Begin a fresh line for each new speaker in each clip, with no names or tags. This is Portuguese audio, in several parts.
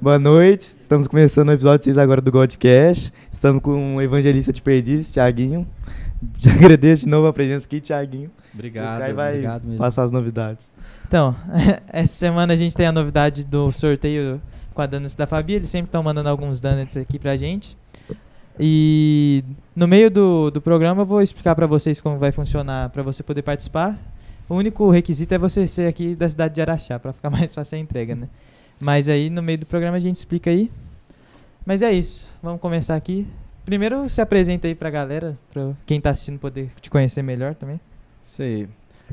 Boa noite. Estamos começando o episódio 6 agora do Godcast. Estamos com o evangelista de Perdiz, Tiaguinho. Já agradeço de novo a presença aqui, Tiaguinho.
Obrigado.
O Caio vai
obrigado mesmo.
passar as novidades.
Então, essa semana a gente tem a novidade do sorteio com a Donuts da Fabi. Eles sempre estão mandando alguns donuts aqui pra gente. E no meio do, do programa eu vou explicar pra vocês como vai funcionar pra você poder participar. O único requisito é você ser aqui da cidade de Araxá, pra ficar mais fácil a entrega, né? Mas aí no meio do programa a gente explica aí. Mas é isso, vamos começar aqui. Primeiro se apresenta aí pra galera, pra quem tá assistindo poder te conhecer melhor também.
Aí.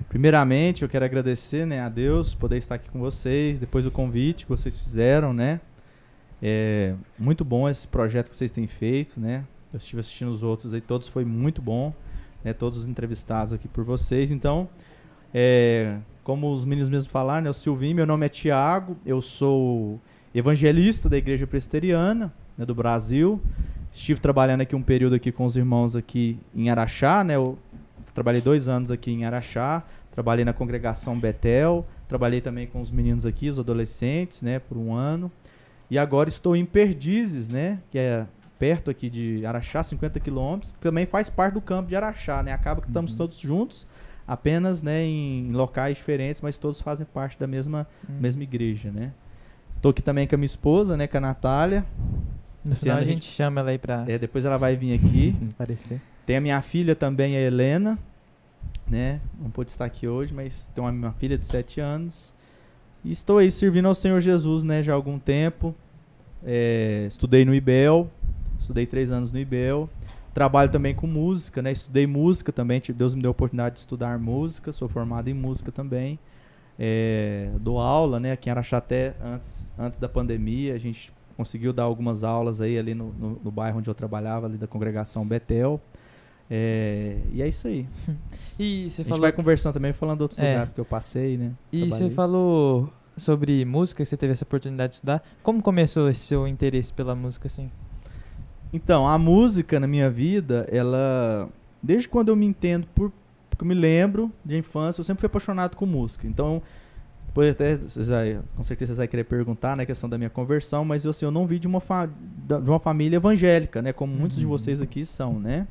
Primeiramente, eu quero agradecer né, a Deus poder estar aqui com vocês, depois do convite que vocês fizeram, né? É muito bom esse projeto que vocês têm feito, né? Eu estive assistindo os outros aí, todos foi muito bom, né? Todos os entrevistados aqui por vocês. Então, é, como os meninos mesmo falaram, né? O Silvinho, meu nome é Tiago, eu sou evangelista da Igreja Presbiteriana né, do Brasil. Estive trabalhando aqui um período aqui com os irmãos aqui em Araxá, né? Eu trabalhei dois anos aqui em Araxá, trabalhei na congregação Betel, trabalhei também com os meninos aqui, os adolescentes, né, por um ano. E agora estou em Perdizes, né, que é perto aqui de Araxá, 50 quilômetros, também faz parte do campo de Araxá, né? Acaba que estamos
Uhum.
todos juntos, apenas, né, em locais diferentes, mas todos fazem parte da mesma,
Hum.
mesma igreja, né? Estou aqui também com a minha esposa, né, com a Natália.
Final a gente chama ela aí pra
É, depois ela vai vir aqui.
aparecer.
Tem a minha filha também, a Helena, né? Não pôde estar aqui hoje, mas tem uma, uma filha de 7 anos. E estou aí servindo ao Senhor Jesus, né? Já há algum tempo. É, estudei no IBEL, estudei três anos no IBEL. Trabalho também com música, né? Estudei música também, Deus me deu a oportunidade de estudar música, sou formado em música também. É, dou aula, né? Aqui em Araxaté, antes, antes da pandemia, a gente conseguiu dar algumas aulas aí ali no, no, no bairro onde eu trabalhava, ali da congregação Betel. É, e é isso aí.
E você
a gente vai conversando também, falando outros
É.
lugares que eu passei, né?
E você falou sobre música, você teve essa oportunidade de estudar. Como começou esse seu interesse pela música, assim?
Então, a música na minha vida, ela. Desde quando eu me entendo, por, porque eu me lembro de infância, eu sempre fui apaixonado com música. Então, depois até, vocês vai- com certeza vocês vão querer perguntar, né, a questão da minha conversão, mas assim, eu não vi de uma, fa- de uma família evangélica, né, como muitos de
Uhum.
vocês aqui são, né?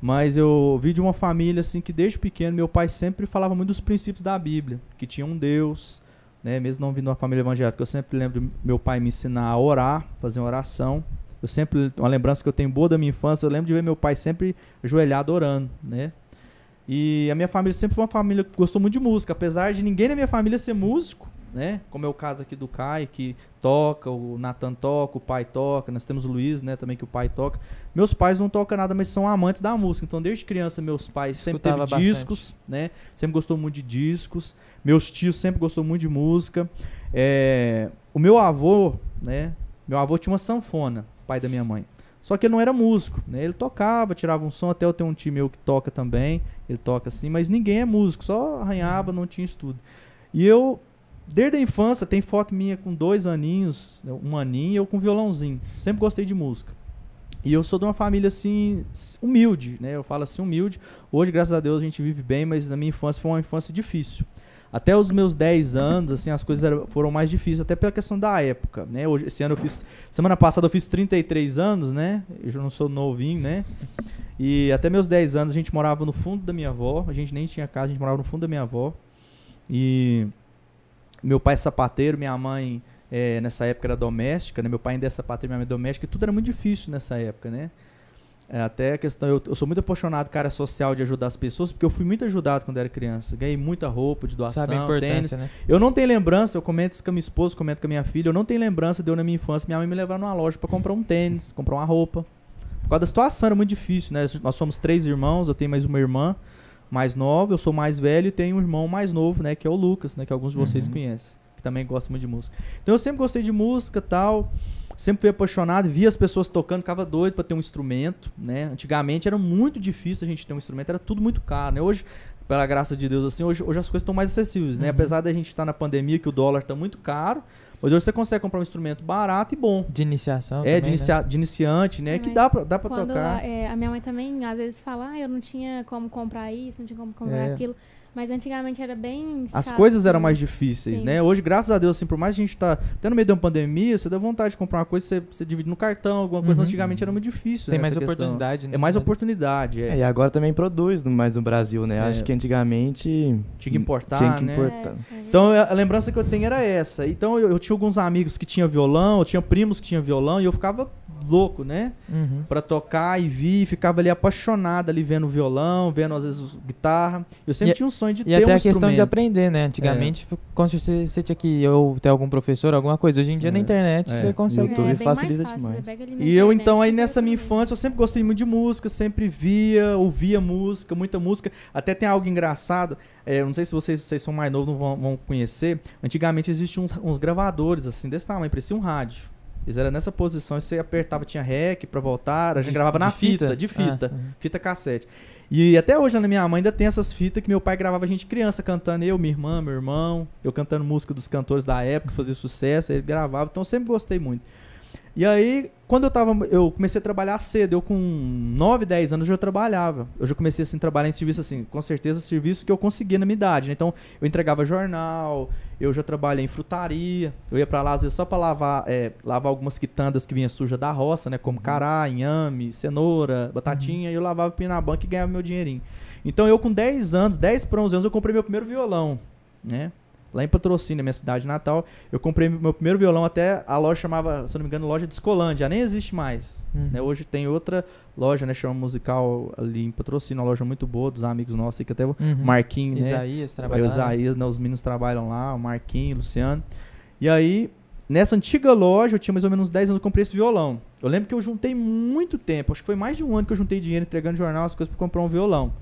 Mas eu vi de uma família assim que desde pequeno meu pai sempre falava muito dos princípios da Bíblia, que tinha um Deus, né? Mesmo não vindo de uma família evangélica, eu sempre lembro de meu pai me ensinar a orar, fazer uma oração. Eu sempre uma lembrança que eu tenho boa da minha infância, eu lembro de ver meu pai sempre ajoelhado orando, né? E a minha família sempre foi uma família que gostou muito de música, apesar de ninguém na minha família ser músico, né? Como é o caso aqui do Caio, que toca, o Nathan toca, o pai toca, nós temos o Luiz, né, também que o pai toca. Meus pais não tocam nada, mas são amantes da música. Então, desde criança, meus pais sempre teve
Escutava bastante.
discos, né? Sempre gostou muito de discos. Meus tios sempre gostou muito de música. É, o meu avô, né? Meu avô tinha uma sanfona, pai da minha mãe. Só que ele não era músico, né? Ele tocava, tirava um som, até eu tenho um tio meu que toca também, ele toca assim, mas ninguém é músico, só arranhava, não tinha estudo. E eu, desde a infância, tem foto minha com dois aninhos, um aninho, e eu com violãozinho. Sempre gostei de música. E eu sou de uma família assim, humilde, né? Eu falo assim, humilde. Hoje, graças a Deus, a gente vive bem, mas na minha infância foi uma infância difícil. Até os meus 10 anos, assim, as coisas eram- foram mais difíceis, até pela questão da época, né? Hoje, esse ano eu fiz, semana passada eu fiz 33 anos, né? Eu já não sou novinho, né? E até meus 10 anos a gente morava no fundo da minha avó, a gente nem tinha casa, a gente morava no fundo da minha avó. E meu pai é sapateiro, minha mãe é, nessa época era doméstica, né? Meu pai ainda é sapateiro, minha mãe é doméstica, e tudo era muito difícil nessa época, né? É, até a questão, eu, eu sou muito apaixonado, cara, social de ajudar as pessoas, porque eu fui muito ajudado quando era criança. Ganhei muita roupa de doação,
Sabe a
tênis.
importância, né?
Eu não tenho lembrança, eu comento isso com a minha esposa, comento com a minha filha, eu não tenho lembrança de eu na minha infância, minha mãe me levar numa loja pra comprar um tênis, comprar uma roupa. Por causa da situação, era muito difícil, né? Nós somos três irmãos, eu tenho mais uma irmã mais nova, eu sou mais velho e tenho um irmão mais novo, né? Que é o Lucas, né? Que alguns de vocês
Uhum.
conhecem, também gosta muito de música. Então eu sempre gostei de música tal, sempre fui apaixonado, via as pessoas tocando, ficava doido pra ter um instrumento, né? Antigamente era muito difícil a gente ter um instrumento, era tudo muito caro, né? Hoje, pela graça de Deus, assim, hoje, hoje as coisas estão mais acessíveis, né?
Uhum.
Apesar da gente estar na pandemia, que o dólar tá muito caro, mas hoje você consegue comprar um instrumento barato e bom.
De iniciação
É,
também,
de,
né?
inicia- de iniciante, né? Que dá pra, dá pra tocar.
a, é, a minha mãe também às vezes fala, ah, eu não tinha como comprar isso, não tinha como comprar
É.
aquilo. Mas antigamente era bem.
As
escasso,
coisas eram
né?
mais difíceis,
Sim.
né? Hoje, graças a Deus, assim, por mais que a gente tá até no meio de uma pandemia, você dá vontade de comprar uma coisa, você, você divide no cartão, alguma coisa.
Uhum.
Antigamente era muito difícil.
Tem
né,
mais
essa questão.
oportunidade, né?
É mais oportunidade. É.
É, e agora também produz no- mais no Brasil, né?
É.
Acho que antigamente.
Tinha que importar,
Tinha que
né?
importar.
É, é
Então a a lembrança que eu tenho era essa. Então eu, eu tinha alguns amigos que tinham violão, eu tinha primos que tinham violão e eu ficava louco, né?
Uhum.
Pra tocar e vir, ficava ali apaixonado ali vendo violão, vendo às vezes guitarra. Eu sempre
E-
tinha um sonho de
E
ter
até
um
a questão de.
É.
aprender, né? Antigamente, com certeza você tinha que ou ter algum professor, alguma coisa. Hoje em dia na
É.
internet
É.
você consegue.
YouTube
é
facilita
fácil,
demais.
você na
E eu então aí
e
nessa minha infância eu sempre gostei muito de música, sempre via, ouvia música, muita música. Até tem algo engraçado, é, eu não sei se vocês, vocês são mais novos, não vão, vão conhecer. Antigamente existiam uns, uns gravadores assim desse tamanho, parecia um rádio. Eles eram nessa posição, e você apertava, tinha rec pra voltar, a gente
De-
gravava na fita,
fita?
de fita,
Ah,
fita cassete. E até hoje na minha mãe ainda tem essas fitas que meu pai gravava a gente criança cantando, eu, minha irmã, meu irmão, eu cantando música dos cantores da época, que fazia sucesso, ele gravava, então eu sempre gostei muito. E aí, quando eu tava, eu comecei a trabalhar cedo, eu com 9, 10 anos já trabalhava. Eu já comecei assim a trabalhar em serviço assim, com certeza serviço que eu conseguia na minha idade, né? Então, eu entregava jornal, eu já trabalhei em frutaria, eu ia pra lá às vezes só pra lavar, é, lavar algumas quitandas que vinha suja da roça, né, como cará, inhame, cenoura, batatinha, e eu lavava pino na banca e ganhava meu dinheirinho. Então, eu com 10 anos, 10 para 11 anos, eu comprei meu primeiro violão, né? Lá em Patrocínio, minha cidade natal, eu comprei meu primeiro violão até a loja chamava, se eu não me engano, loja de Escolândia, nem existe mais.
Uhum.
né? Hoje tem outra loja, né, chama Musical ali em Patrocínio, uma loja muito boa dos amigos nossos, aí, que até o
Uhum.
Marquinhos, né?
Isaías
É,
trabalhando.
o Isaías, né, os meninos trabalham lá, o Marquinhos, o Luciano. E aí, nessa antiga loja, eu tinha mais ou menos uns 10 anos, eu comprei esse violão. Eu lembro que eu juntei muito tempo, acho que foi mais de um ano que eu juntei dinheiro entregando jornal, as coisas pra comprar um violão.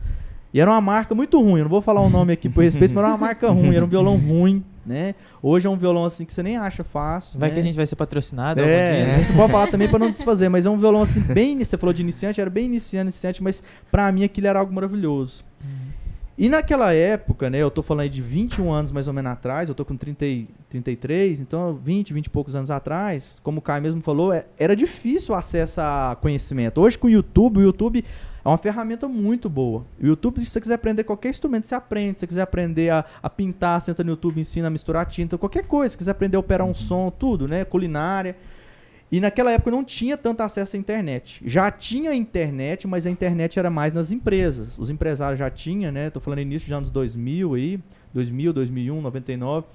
E era uma marca muito ruim, eu não vou falar o nome aqui por respeito, mas era uma marca ruim, era um violão ruim, né? Hoje é um violão assim que você nem acha fácil.
Vai
né?
que a gente vai ser patrocinado
É,
dia,
a
né?
gente não pode falar também pra não desfazer, mas é um violão assim bem, você falou de iniciante, era bem iniciante, iniciante, mas pra mim aquilo era algo maravilhoso. E naquela época, né, eu tô falando aí de 21 anos mais ou menos atrás, eu tô com 30, e- 33, então 20, 20 e poucos anos atrás, como o Caio mesmo falou, é- era difícil o acesso a conhecimento. Hoje com o YouTube, o YouTube é uma ferramenta muito boa. O YouTube, se você quiser aprender qualquer instrumento, você aprende. Se você quiser aprender a, a pintar, senta no YouTube, ensina a misturar tinta, qualquer coisa. Se quiser aprender a operar um som, tudo, né? Culinária. E naquela época não tinha tanto acesso à internet. Já tinha internet, mas a internet era mais nas empresas. Os empresários já tinham, né? Tô falando início dos anos 2000 aí, 2000, 2001, 99.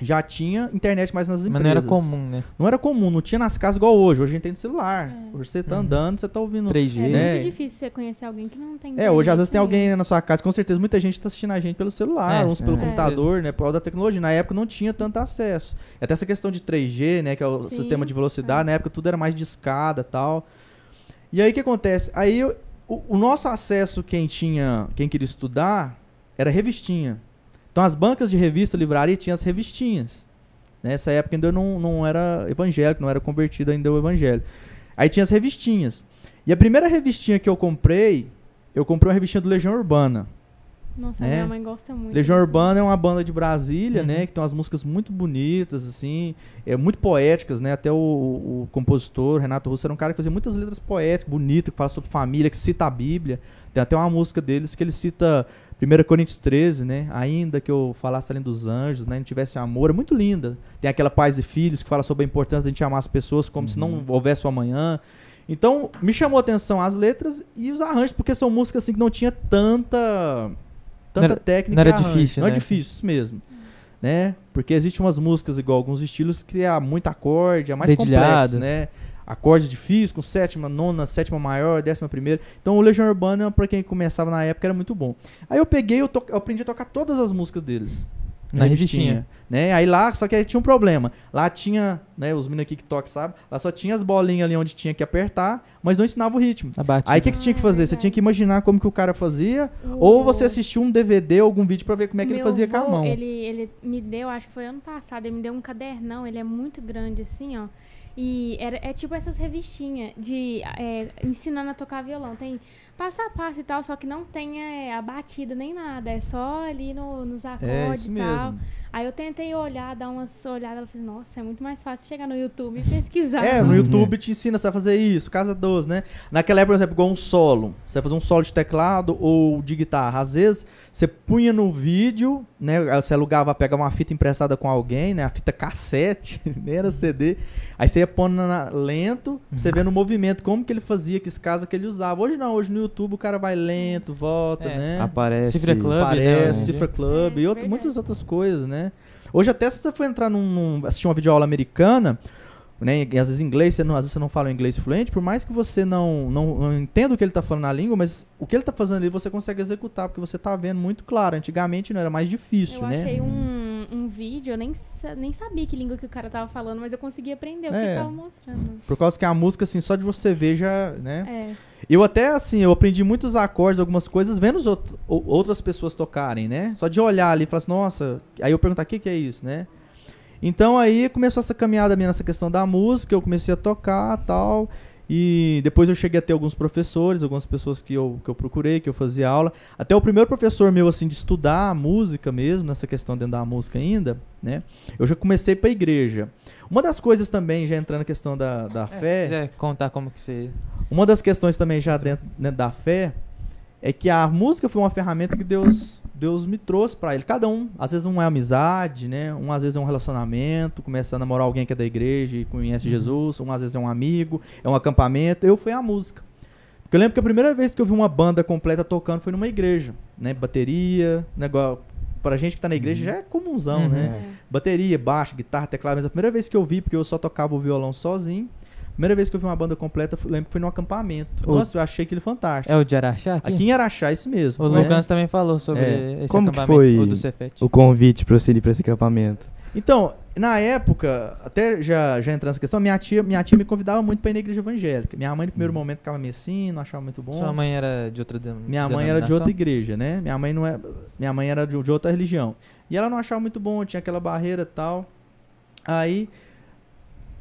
Já tinha internet mais nas
Mas
empresas.
não era comum, né?
Não era comum, não tinha nas casas igual hoje. Hoje a gente tem no celular.
É.
Hoje você tá
Uhum.
andando, você tá ouvindo.
3G.
É
né?
muito difícil você conhecer alguém que não tem
É, hoje às vezes tem alguém na sua casa, com certeza muita gente tá assistindo a gente pelo celular,
É,
uns pelo
é.
computador, né, por causa da tecnologia. Na época não tinha tanto acesso. Até essa questão de 3G, né, que é o
Sim,
sistema de velocidade,
é.
na época tudo era mais de escada e tal. E aí o que acontece? Aí o, o nosso acesso, quem tinha, quem queria estudar, era revistinha. Então as bancas de revista, livraria, tinham as revistinhas. Nessa época ainda eu não, não era evangélico, não era convertido ainda ao evangelho. Aí tinha as revistinhas. E a primeira revistinha que eu comprei, eu comprei uma revistinha do Legião Urbana.
Nossa,
É.
minha mãe gosta muito.
Legião
disso.
Urbana é uma banda de Brasília,
Uhum.
né? Que tem umas músicas muito bonitas, assim, é, muito poéticas, né? Até o, o- o compositor, Renato Russo, era um cara que fazia muitas letras poéticas, bonitas, que fala sobre família, que cita a Bíblia. Tem até uma música deles que ele cita 1 Coríntios 13, né? Ainda que eu falasse além dos anjos, né? Não tivesse amor. É muito linda. Tem aquela Pais e Filhos que fala sobre a importância de a gente amar as pessoas como se não houvesse o amanhã. Então, me chamou a atenção as letras e os arranjos, porque são músicas assim que não tinha tanta tanta
Não
técnica
não era difícil,
Não é
né?
difícil isso mesmo. Né? Porque existem umas músicas igual alguns estilos que é muito acorde, é mais
Dedilhado.
complexo, né? Acordes difíceis, com sétima, nona, sétima maior, décima primeira. Então o Legião Urbana, pra quem começava na época, era muito bom. Aí eu peguei, eu, to- eu aprendi a tocar todas as músicas deles.
Na revistinha.
Né? Aí lá, só que aí tinha um problema. Lá tinha, né, os meninos aqui que tocam, sabe? Lá só tinha as bolinhas ali onde tinha que apertar, mas não ensinava o ritmo. Aí o que, que você tinha que fazer? Você tinha que imaginar como que o cara fazia,
O-
ou você assistiu um DVD ou algum vídeo pra ver como é que ele
Meu
fazia com a mão.
Ele, ele me deu, acho que foi ano passado, ele me deu um cadernão, ele é muito grande assim, ó. E era, é tipo essas revistinhas de é, ensinando a tocar violão. Tem passo a passo e tal, só que não tem é, a batida nem nada. É só ali no- nos acordes
É,
e tal.
mesmo.
Aí eu tentei olhar, dar umas olhadas, ela falou, nossa, é muito mais fácil chegar no YouTube e pesquisar.
É, no
Uhum.
YouTube te ensina você a fazer isso, casa 12, né? Naquela época, por exemplo, igual um solo. Você vai fazer um solo de teclado ou de guitarra. Às vezes, você punha no vídeo, né? aí Você alugava, pegava uma fita emprestada com alguém, né? A fita cassete, nem era CD. Aí você ia pondo na- lento, pra você vê no movimento como que ele fazia, que casa que ele usava. Hoje não, hoje no YouTube o cara vai lento, volta,
É.
né?
Aparece.
Cifra Club,
Parece,
né?
Cifra Club
É,
e
verdade.
muitas outras coisas, né? Hoje até se você for entrar num, num- assistir uma videoaula americana, né, e às vezes inglês, você não, às vezes você não fala inglês fluente, por mais que você não, não, não entenda o que ele está falando na língua, mas o que ele está fazendo ali você consegue executar, porque você está vendo muito claro. Antigamente não era mais difícil,
Eu
né?
achei um, um vídeo, eu nem, nem sabia que língua que o cara tava falando, mas eu consegui aprender o que
É.
ele tava mostrando.
Por causa que a música, assim, só de você ver já, né?
É.
Eu até, assim, eu aprendi muitos acordes, algumas coisas, vendo outro- ou- outras pessoas tocarem, né? Só de olhar ali e falar assim, nossa, aí eu perguntar o que, que é isso, né? Então aí começou essa caminhada minha nessa questão da música, eu comecei a tocar tal. E depois eu cheguei a ter alguns professores, algumas pessoas que eu, que eu procurei, que eu fazia aula. Até o primeiro professor meu, assim, de estudar a música mesmo, nessa questão dentro da música ainda, né? Eu já comecei pra igreja. Uma das coisas também, já entrando na questão da, da
É,
fé.
Se quiser contar como que você.
Uma das questões também já dentro, dentro da fé é que a música foi uma ferramenta que Deus, Deus me trouxe pra ele. Cada um, às vezes um é amizade, né? Um às vezes é um relacionamento, começa a namorar alguém que é da igreja e conhece Jesus, um às vezes é um amigo, é um acampamento. Eu fui a música. Porque eu lembro que a primeira vez que eu vi uma banda completa tocando foi numa igreja, né? Bateria, negócio pra gente que tá na igreja já é comunzão,
Uhum.
né? Bateria, baixo, guitarra, teclado, mas a primeira vez que eu vi, porque eu só tocava o violão sozinho, primeira vez que eu vi uma banda completa, eu lembro que foi num acampamento.
O-
Nossa, eu achei aquele fantástico.
É o de Araxá? Aqui?
Aqui em Araxá, isso mesmo.
O
né?
Lucas também falou sobre
É.
esse
Como que
acampamento,
foi
o do Cefete.
O convite pra você ir pra esse acampamento.
Então, na época, até já, já entrando nessa questão, minha tia, minha tia me convidava muito pra ir na igreja evangélica. Minha mãe, no primeiro momento, ficava meio assim, não achava muito bom.
Sua mãe era de outra den-
Minha mãe era de
denominação?
outra igreja, né? Minha mãe não é, minha mãe era de, de outra religião. E ela não achava muito bom, tinha aquela barreira e tal. Aí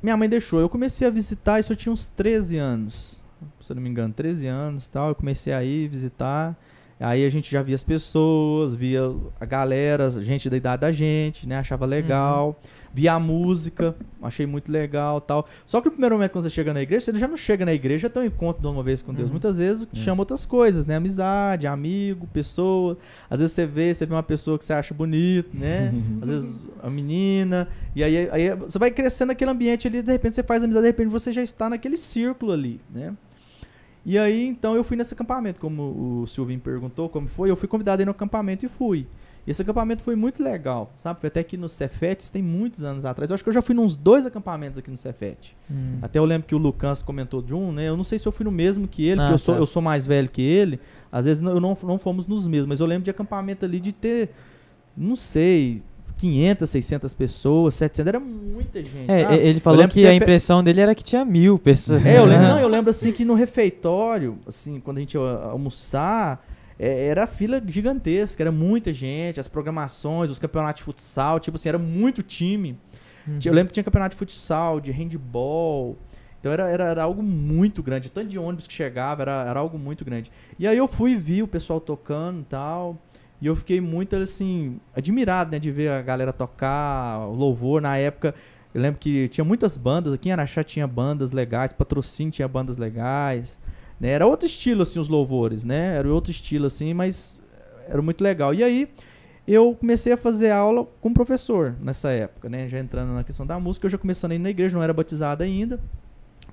minha mãe deixou. Eu comecei a visitar, isso eu tinha uns 13 anos. Se eu não me engano, 13 anos, tal. Eu comecei a ir visitar. Aí a gente já via as pessoas, via a galera, gente da idade da gente, né? Achava legal. Via a música, achei muito legal tal. Só que no primeiro momento, quando você chega na igreja, você já não chega na igreja, tem um encontro de uma vez com Deus.
Uhum.
Muitas vezes
É.
chama outras coisas, né? Amizade, amigo, pessoa. Às vezes você vê, você vê uma pessoa que você acha bonito, né? Às vezes a menina. E aí, aí você vai crescendo naquele ambiente ali, de repente você faz amizade, de repente você já está naquele círculo ali, né? E aí, então, eu fui nesse acampamento, como o Silvinho perguntou como foi, eu fui convidado aí no acampamento e fui. E esse acampamento foi muito legal, sabe? Foi até aqui no Cefetes, tem muitos anos atrás. Eu acho que eu já fui nos dois acampamentos aqui no Cefete.
Hum.
Até eu lembro que o Lucas comentou de um, né? Eu não sei se eu fui no mesmo que ele,
Ah,
porque eu sou,
tá.
eu sou mais velho que ele. Às vezes eu não, não fomos nos mesmos, mas eu lembro de acampamento ali de ter, não sei, 500, 600 pessoas, 700, era muita gente,
É,
sabe?
ele falou que
você
a
pe-
impressão dele era que tinha mil pessoas.
é, eu lembro, não, eu lembro assim que no refeitório, assim, quando a gente ia almoçar, é, era fila gigantesca, era muita gente, as programações, os campeonatos de futsal, tipo assim, era muito time.
Uhum.
Eu lembro que tinha campeonato de futsal, de handball. Então era, era, era algo muito grande. Tanto de ônibus que chegava, era, era algo muito grande. E aí eu fui e vi o pessoal tocando e tal. E eu fiquei muito, assim, admirado, né? De ver a galera tocar, o louvor. Na época, eu lembro que tinha muitas bandas. Aqui em Araxá tinha bandas legais. Patrocínio tinha bandas legais. Né? Era outro estilo, assim, os louvores, né? Era outro estilo, assim, mas era muito legal. E aí, eu comecei a fazer aula com o professor nessa época, né? Já entrando na questão da música, eu já começando a ir na igreja, não era batizado ainda.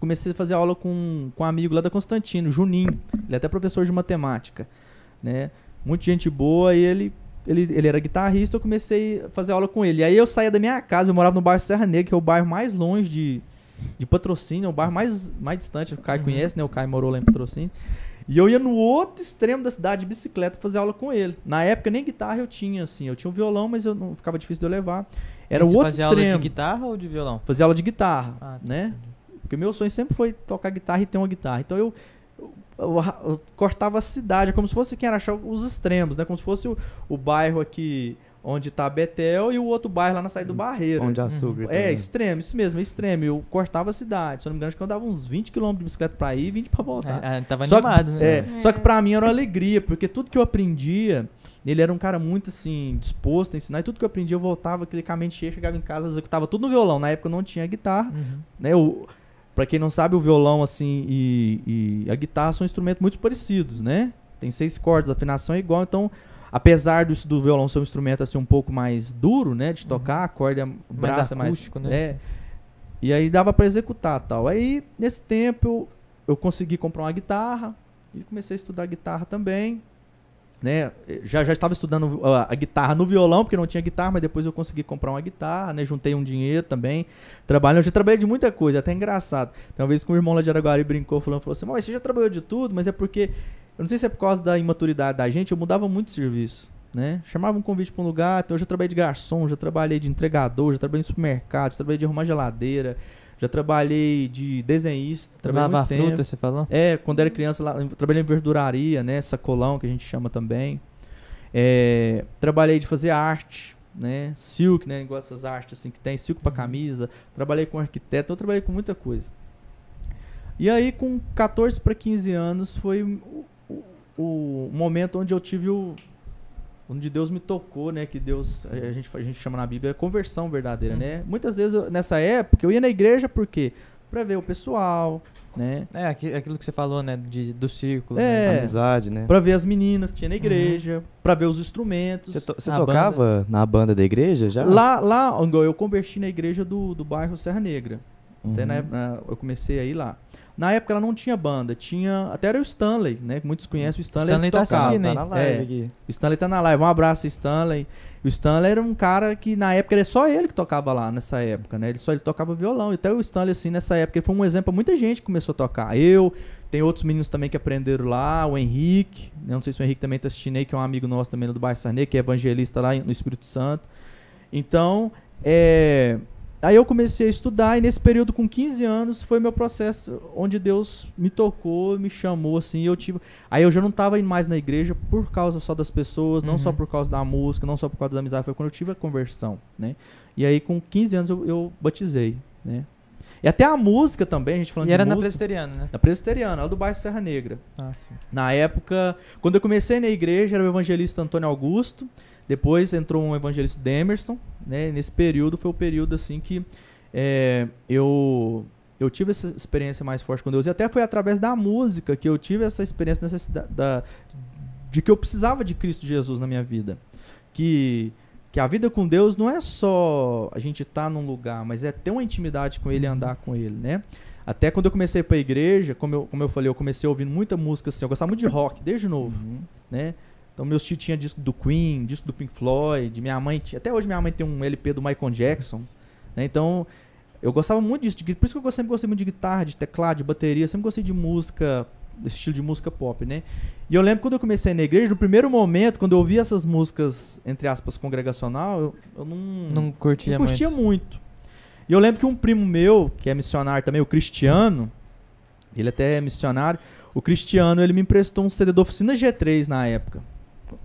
Comecei a fazer aula com, com um amigo lá da Constantino, Juninho. Ele é até professor de matemática, né? Muita gente boa e ele, ele, ele era guitarrista, eu comecei a fazer aula com ele. E aí eu saía da minha casa, eu morava no bairro Serra Negra, que é o bairro mais longe de, de patrocínio, é o bairro mais, mais distante, o Caio
Uhum.
conhece, né? O Caio morou lá em patrocínio. E eu ia no outro extremo da cidade de bicicleta fazer aula com ele. Na época nem guitarra eu tinha, assim. Eu tinha um violão, mas eu não ficava difícil de eu levar. Era o outro
fazia aula
extremo.
de guitarra ou de violão?
Fazia aula de guitarra,
Ah, tá,
né? Porque meu sonho sempre foi tocar guitarra e ter uma guitarra. Então eu cortava a cidade, como se fosse quem era achar os extremos, né? Como se fosse o, o bairro aqui onde tá Betel e o outro bairro lá na saída do Barreiro.
Pão de açúcar.
É,
também.
extremo, isso mesmo, é extremo. Eu cortava a cidade. Se eu não me engano, acho que eu andava uns 20 km de bicicleta pra ir e 20 pra voltar.
É, é, tava
Só que-
animado, né?
É,
É.
Só que pra mim era uma alegria, porque tudo que eu aprendia, Ele era um cara muito, assim, disposto a ensinar. E tudo que eu aprendi, eu voltava, aquele mente cheia, chegava em casa, executava tudo no violão. Na época eu não tinha guitarra,
Uhum.
né? O, pra quem não sabe, o violão, assim, e, e a guitarra são instrumentos muito parecidos, né? Tem seis cordas, a afinação é igual. Então, apesar do, do violão ser um instrumento, assim, um pouco mais duro, né? De tocar, a corda, o braço é mais...
acústico, né?
É, e aí dava pra executar tal. Aí, nesse tempo, eu, eu consegui comprar uma guitarra e comecei a estudar guitarra também. Né? Já, já estava estudando a, a guitarra no violão, porque não tinha guitarra, mas depois eu consegui comprar uma guitarra, né? Juntei um dinheiro também. Trabalho, eu já trabalhei de muita coisa, até engraçado. Tem uma vez que um irmão lá de Araguari brincou, falando, falou assim, você já trabalhou de tudo, mas é porque. Eu não sei se é por causa da imaturidade da gente, eu mudava muito de serviço. Né? Chamava um convite para um lugar, então eu já trabalhei de garçom, já trabalhei de entregador, já trabalhei em supermercado, já trabalhei de arrumar geladeira, já trabalhei de desenhista, trabalhei muito tempo.
fruta, você falou?
É, quando era criança, lá, trabalhei em verduraria, né? Sacolão, que a gente chama também. É, trabalhei de fazer arte, né? Silk, né? Igual essas artes assim que tem, silk pra camisa. Trabalhei com arquiteto, então eu trabalhei com muita coisa. E aí, com 14 para 15 anos, foi o, o- o momento onde eu tive o. Onde Deus me tocou, né? Que Deus, a gente, a gente chama na Bíblia, conversão verdadeira,
Uhum.
né? Muitas vezes, eu- nessa época, eu ia na igreja por quê? Pra ver o pessoal, né?
É, aqui- aquilo que você falou, né? De, do círculo.
É.
Né?
Amizade, né?
Pra ver as meninas que tinha na igreja, pra ver os instrumentos.
Você, to- você tocava na banda da igreja já?
Lá, lá, eu converti na igreja do, do bairro Serra Negra. Até
Uhum.
na, época- na- eu comecei aí lá. Na época ela não tinha banda, tinha. Até era o Stanley, né? que Muitos conhecem o Stanley.
Stanley tá
tocava.
assistindo,
Tá na live
É.
aqui.
O Stanley tá na live. Um abraço, Stanley. O Stanley era um cara que na época era só ele que tocava lá nessa época, né? Ele só ele tocava violão. E até o Stanley, assim, nessa época, ele foi um exemplo pra muita gente que começou a tocar. Eu, tem outros meninos também que aprenderam lá, o Henrique. Eu não sei se o Henrique também tá assistindo aí, que é um amigo nosso também do bairro Sarney, que é evangelista lá no Espírito Santo. Então, é. Aí eu comecei a estudar e nesse período com 15 anos foi meu processo onde Deus me tocou, me chamou assim, eu tive Aí eu já não tava indo mais na igreja por causa só das pessoas, não
Uhum.
só por causa da música, não só por causa da amizade, foi quando eu tive a conversão, né? E aí com 15 anos eu, eu batizei, né? E até a música também, a gente falando
E era
de
na
música,
presbiteriana, né?
na presbiteriana, lá do bairro Serra Negra.
Ah, sim.
Na época, quando eu comecei na igreja, era o evangelista Antônio Augusto. Depois entrou um evangelista Demerson. Né? Nesse período foi o período assim que é, eu eu tive essa experiência mais forte com Deus. E até foi através da música que eu tive essa experiência necessidade da, de que eu precisava de Cristo Jesus na minha vida. Que que a vida com Deus não é só a gente estar num lugar, mas é ter uma intimidade com Ele e andar com Ele, né? Até quando eu comecei para a igreja, como eu, como eu falei, eu comecei ouvindo muita música assim, eu gostava muito de rock desde novo,
Uhum.
né? Então meus tios tinham disco do Queen, disco do Pink Floyd, minha mãe tinha, até hoje minha mãe tem um LP do Michael Jackson, né? Então eu gostava muito disso, de por isso que eu sempre gostei muito de guitarra, de teclado, de bateria, sempre gostei de música, desse estilo de música pop, né? E eu lembro quando eu comecei na igreja, no primeiro momento, quando eu ouvi essas músicas, entre aspas, congregacional, eu, eu não,
Não curtia,
não curtia
muito.
muito. E eu lembro que um primo meu, que é missionário também, o Cristiano, ele até é missionário, o Cristiano, ele me emprestou um CD da Oficina G3 na época.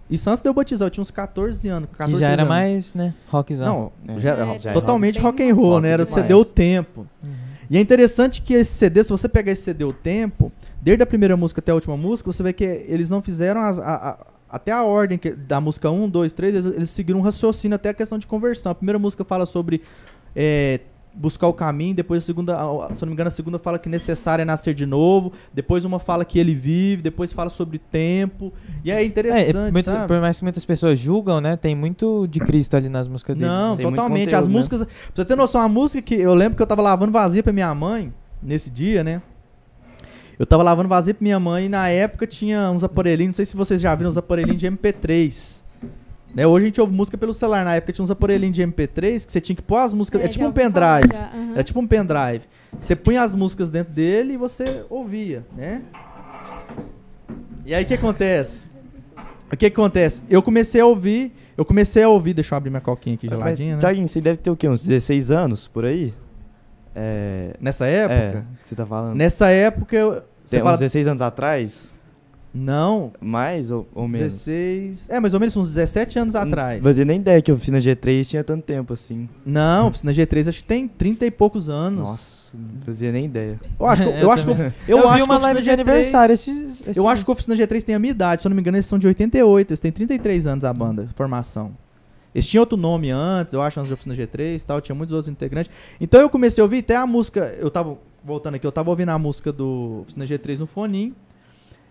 Isso antes de eu batizar, eu tinha uns 14 anos. 14,
Que já era
13 anos.
mais, né? Rockzão.
Não,
É.
já,
É,
já
totalmente
rock-
rock and roll,
rock
né? Era o
demais.
CD O Tempo.
Uhum.
E é interessante que esse CD, se você pegar esse CD O Tempo, desde a primeira música até a última música, você vê que eles não fizeram as- a- a- até a ordem que- da música 1, 2, 3, eles, eles seguiram um raciocínio até a questão de conversão. A primeira música fala sobre é, buscar o caminho, depois a segunda, se não me engano, a segunda fala que necessário é nascer de novo, depois uma fala que ele vive, depois fala sobre tempo. E é
É,
interessante, sabe?
por mais que muitas pessoas julgam, né? Tem muito de Cristo ali nas músicas dele.
Não,
Tem muito
totalmente. As
conteúdo, né?
músicas. Pra você ter noção, a música que eu lembro que eu tava lavando vazia pra minha mãe, nesse dia, né? Eu tava lavando vazia pra minha mãe e na época tinha uns aparelhinhos, não sei se vocês já viram uns aparelhinhos de MP3. Né? Hoje a gente ouve música pelo celular, na época tinha uns aparelhinhos de MP3 que você tinha que pôr as músicas. É,
É,
tipo um pendrive.
já.
É tipo um pendrive. Você punha as músicas dentro dele e você ouvia, né? E aí o que acontece? O que acontece? Eu comecei a ouvir, eu comecei a ouvir, deixa eu abrir minha coquinha aqui geladinha, né?
Tiaguinho, você deve ter o quê? Uns 16 anos por aí? É.
Nessa
É,
época?
que você tá falando.
Nessa época, eu, você
Tem
fala,
uns 16 anos atrás?
Não,
Mais ou, ou menos?
16. É, mais ou menos uns 17 anos atrás.
Não fazia nem ideia que a oficina G3 tinha tanto tempo assim.
Não, oficina G3 acho que tem 30 e poucos anos.
Nossa, não fazia nem ideia.
Eu acho que, eu
Eu
acho que,
também.
eu,
Eu,
acho
vi uma
que a
live de
Oficina G3
aniversário. Esse, esse
Eu acho que a Oficina G3 tem a minha idade, se eu não me engano, eles são de 88, eles têm 33 anos a banda, formação. Eles tinham outro nome antes, eu acho, antes da Oficina G3 e tal, tinha muitos outros integrantes. Então eu comecei a ouvir até a música, eu tava, voltando aqui, eu tava ouvindo a música do Oficina G3 no foninho,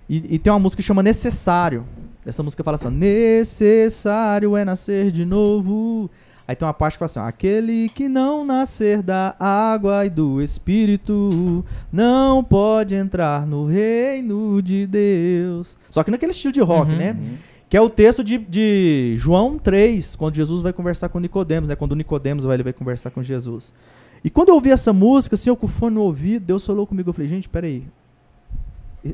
e, e tem uma música que chama Necessário. Essa música fala assim, necessário é nascer de novo. Aí tem uma parte que fala assim, aquele que não nascer da água e do Espírito não pode entrar no reino de Deus. Só que naquele estilo de rock,
Uhum.
né? Que é o texto de, de João 3, quando Jesus vai conversar com Nicodemos, né? Quando o Nicodemos vai, ele vai conversar com Jesus. E quando eu ouvi essa música, assim, eu com o fone no ouvido, Deus falou comigo, eu falei, gente, peraí.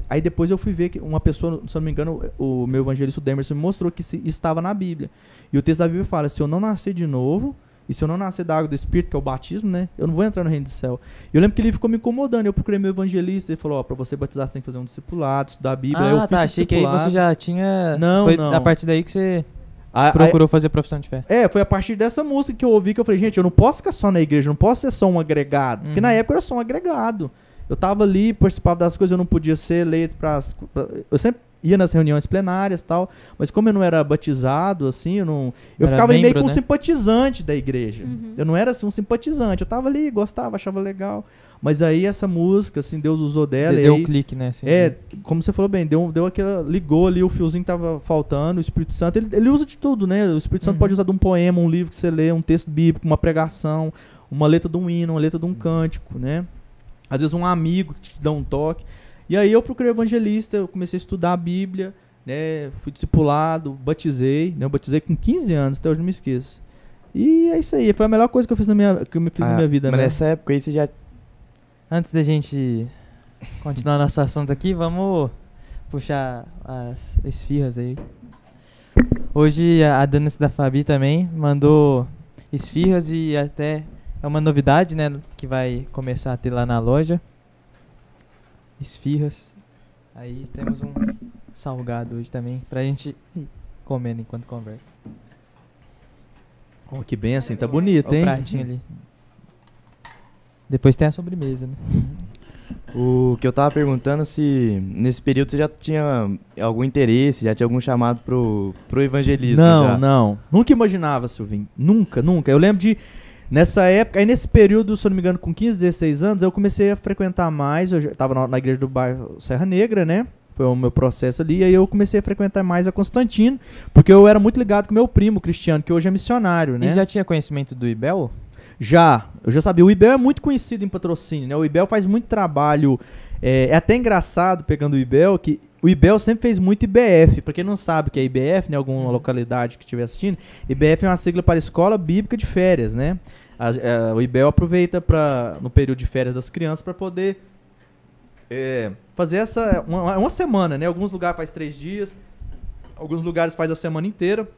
Aí depois eu fui ver que uma pessoa, se eu não me engano, o meu evangelista Demerson me mostrou que estava na Bíblia. E o texto da Bíblia fala, se eu não nascer de novo, e se eu não nascer da água do Espírito, que é o batismo, né? Eu não vou entrar no reino do céu. E eu lembro que ele ficou me incomodando. Eu procurei meu evangelista, ele falou, ó, pra você batizar você tem que fazer um discipulado, estudar a Bíblia. Eu
Ah,
fiz
tá. Achei que aí você já tinha.
Não,
Foi
não.
a partir daí que você
A- a-
procurou fazer profissão de fé.
É, foi a partir dessa música que eu ouvi que eu falei, gente, eu não posso ficar só na igreja, eu não posso ser só um agregado. Porque
Uhum.
na época eu era só um agregado. Eu tava ali, participava das coisas, eu não podia ser eleito para Eu sempre ia nas reuniões plenárias e tal, mas como eu não era batizado, assim, eu não. Eu
Era
ficava ali meio
membro,
que um
né?
simpatizante da igreja.
Uhum.
Eu não era assim um simpatizante, eu tava ali, gostava, achava legal. Mas aí essa música, assim, Deus usou dela. e
Deu
aí-
um clique, né? assim,
é,
de-
como você falou bem, deu, deu aquela. Ligou ali, o fiozinho que tava faltando, o Espírito Santo, ele, ele usa de tudo, né? O Espírito Santo
Uhum.
pode usar de um poema, um livro que você lê, um texto bíblico, uma pregação, uma letra de um hino, uma letra de um cântico, né? Às vezes um amigo que te dá um toque. E aí eu procurei evangelista, eu comecei a estudar a Bíblia, né? Fui discipulado, batizei, né? Eu batizei com 15 anos, até hoje não me esqueço. E é isso aí, foi a melhor coisa que eu fiz na minha, que eu me fiz na
Ah,
minha vida,
Mas
né?
nessa época aí você já.
Antes da gente continuar nosso assunto aqui, vamos puxar as esfirras aí. Hoje a a Dana da Fabi também mandou esfirras e até é uma novidade, né? Que vai começar a ter lá na loja. Esfirras. Aí temos um salgado hoje também pra gente ir comendo enquanto conversa.
Oh, que bem assim, tá bonito,
o
hein?
pratinho ali. Depois tem a sobremesa, né?
O que eu tava perguntando se nesse período você já tinha algum interesse, já tinha algum chamado pro, pro evangelismo.
Não,
já.
não. Nunca imaginava, Silvinho. Nunca, nunca. Eu lembro de. Nessa época, aí nesse período, se eu não me engano, com 15, 16 anos, eu comecei a frequentar mais. Eu já tava na, na igreja do bairro Serra Negra, né? Foi o meu processo ali. Aí eu comecei a frequentar mais a Constantino, porque eu era muito ligado com meu primo Cristiano, que hoje é missionário, né?
E já tinha conhecimento do Ibel?
Já, eu já sabia. O Ibel é muito conhecido em patrocínio, né? O Ibel faz muito trabalho. É, é até engraçado, pegando o Ibel, que o Ibel sempre fez muito IBF. Pra quem não sabe o que é IBF, né? Alguma localidade que estiver assistindo, IBF é uma sigla para Escola Bíblica de Férias, né? A- é, o Ibel aproveita pra, no período de férias das crianças para poder é, fazer essa. Uma, uma semana, né? Alguns lugares faz três dias, alguns lugares faz a semana inteira.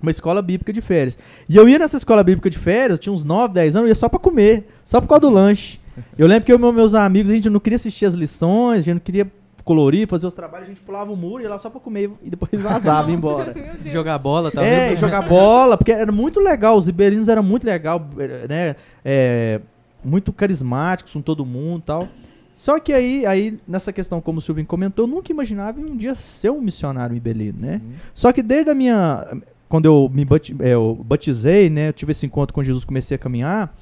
Uma escola bíblica de férias. E eu ia nessa escola bíblica de férias, tinha uns 9, 10 anos, eu ia só pra comer, só por causa do lanche. Eu lembro que eu e meus amigos, a gente não queria assistir as lições, a gente não queria colorir, fazer os trabalhos, a gente pulava o muro, ia lá só pra comer e depois vazava, ia embora.
Jogar bola, tal.
É, e jogar bola, porque era muito legal, os ribeirinhos eram muito legal, eh, né? É, muito carismáticos com todo mundo e tal. Só que aí, aí, nessa questão, como o Silvinho comentou, eu nunca imaginava em um dia ser um missionário ibelino, né? Só que desde a minha. Quando eu me é, eu batizei, né? Eu tive esse encontro com Jesus, comecei a caminhar.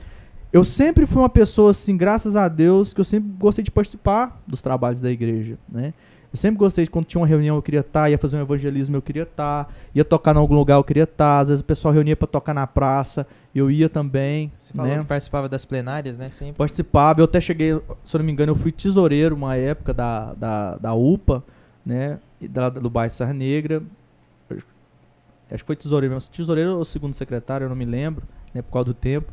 Eu sempre fui uma pessoa, assim, graças a Deus, que eu sempre gostei de participar dos trabalhos da igreja, né? Eu sempre gostei de quando tinha uma reunião eu queria estar, ia fazer um evangelismo eu queria estar, ia tocar em algum lugar eu queria estar, às vezes o pessoal reunia para tocar na praça, eu ia também,
Você falou
né?
que participava das plenárias, né? Sempre.
participava. Eu até cheguei, se eu não me engano, eu fui tesoureiro uma época da, da, da UPA, né? Da, do bairro Serra Negra. Acho que foi tesoureiro mesmo. Tesoureiro ou segundo secretário, eu não me lembro, né? Por causa do tempo.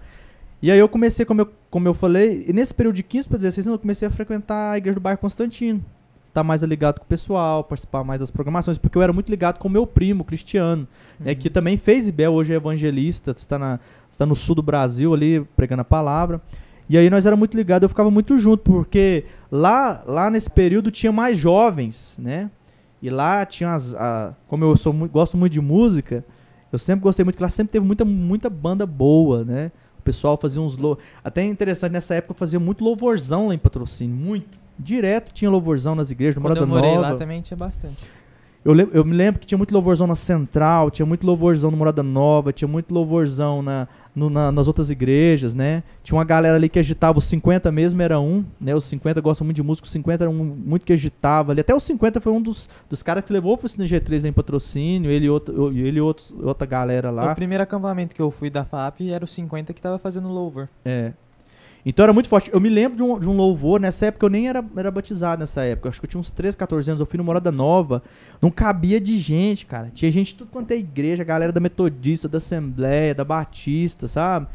E aí eu comecei, como eu, como eu falei, e nesse período de 15 para 16 anos, eu comecei a frequentar a igreja do bairro Constantino. Estar mais ligado com o pessoal, participar mais das programações, porque eu era muito ligado com o meu primo, Cristiano, né, que também fez IBEL, hoje é evangelista, está, na, está no sul do Brasil ali, pregando a palavra. E aí nós era muito ligados, eu ficava muito junto, porque lá, lá nesse período tinha mais jovens, né? E lá tinha as. a- como eu sou gosto muito de música, eu sempre gostei muito, que lá sempre teve muita, muita banda boa, né? O pessoal fazia uns. lou- Até interessante, nessa época eu fazia muito louvorzão lá em patrocínio. Muito. Direto tinha louvorzão nas igrejas, no
Quando eu
Morada
morei
Nova.
lá também tinha bastante.
Eu, eu me lembro que tinha muito louvorzão na Central, tinha muito louvorzão no Morada Nova, tinha muito louvorzão na, no- na- nas outras igrejas, né? Tinha uma galera ali que agitava, os 50 mesmo era um, né? Os 50 gostam muito de música, os 50 era um muito que agitava ali. Até os 50 foi um dos, dos caras que levou o Oficina G3 lá em patrocínio, ele e, outro, ele outros, outra galera lá.
O primeiro acampamento que eu fui da FAP era o 50 que tava fazendo louvor.
É. Então era muito forte. Eu me lembro de um, de um louvor, nessa época eu nem era, era batizado nessa época. Eu acho que eu tinha uns 13, 14 anos. Eu fui no Morada Nova. Não cabia de gente, cara. Tinha gente de tudo quanto é igreja, galera da Metodista, da Assembleia, da Batista, sabe?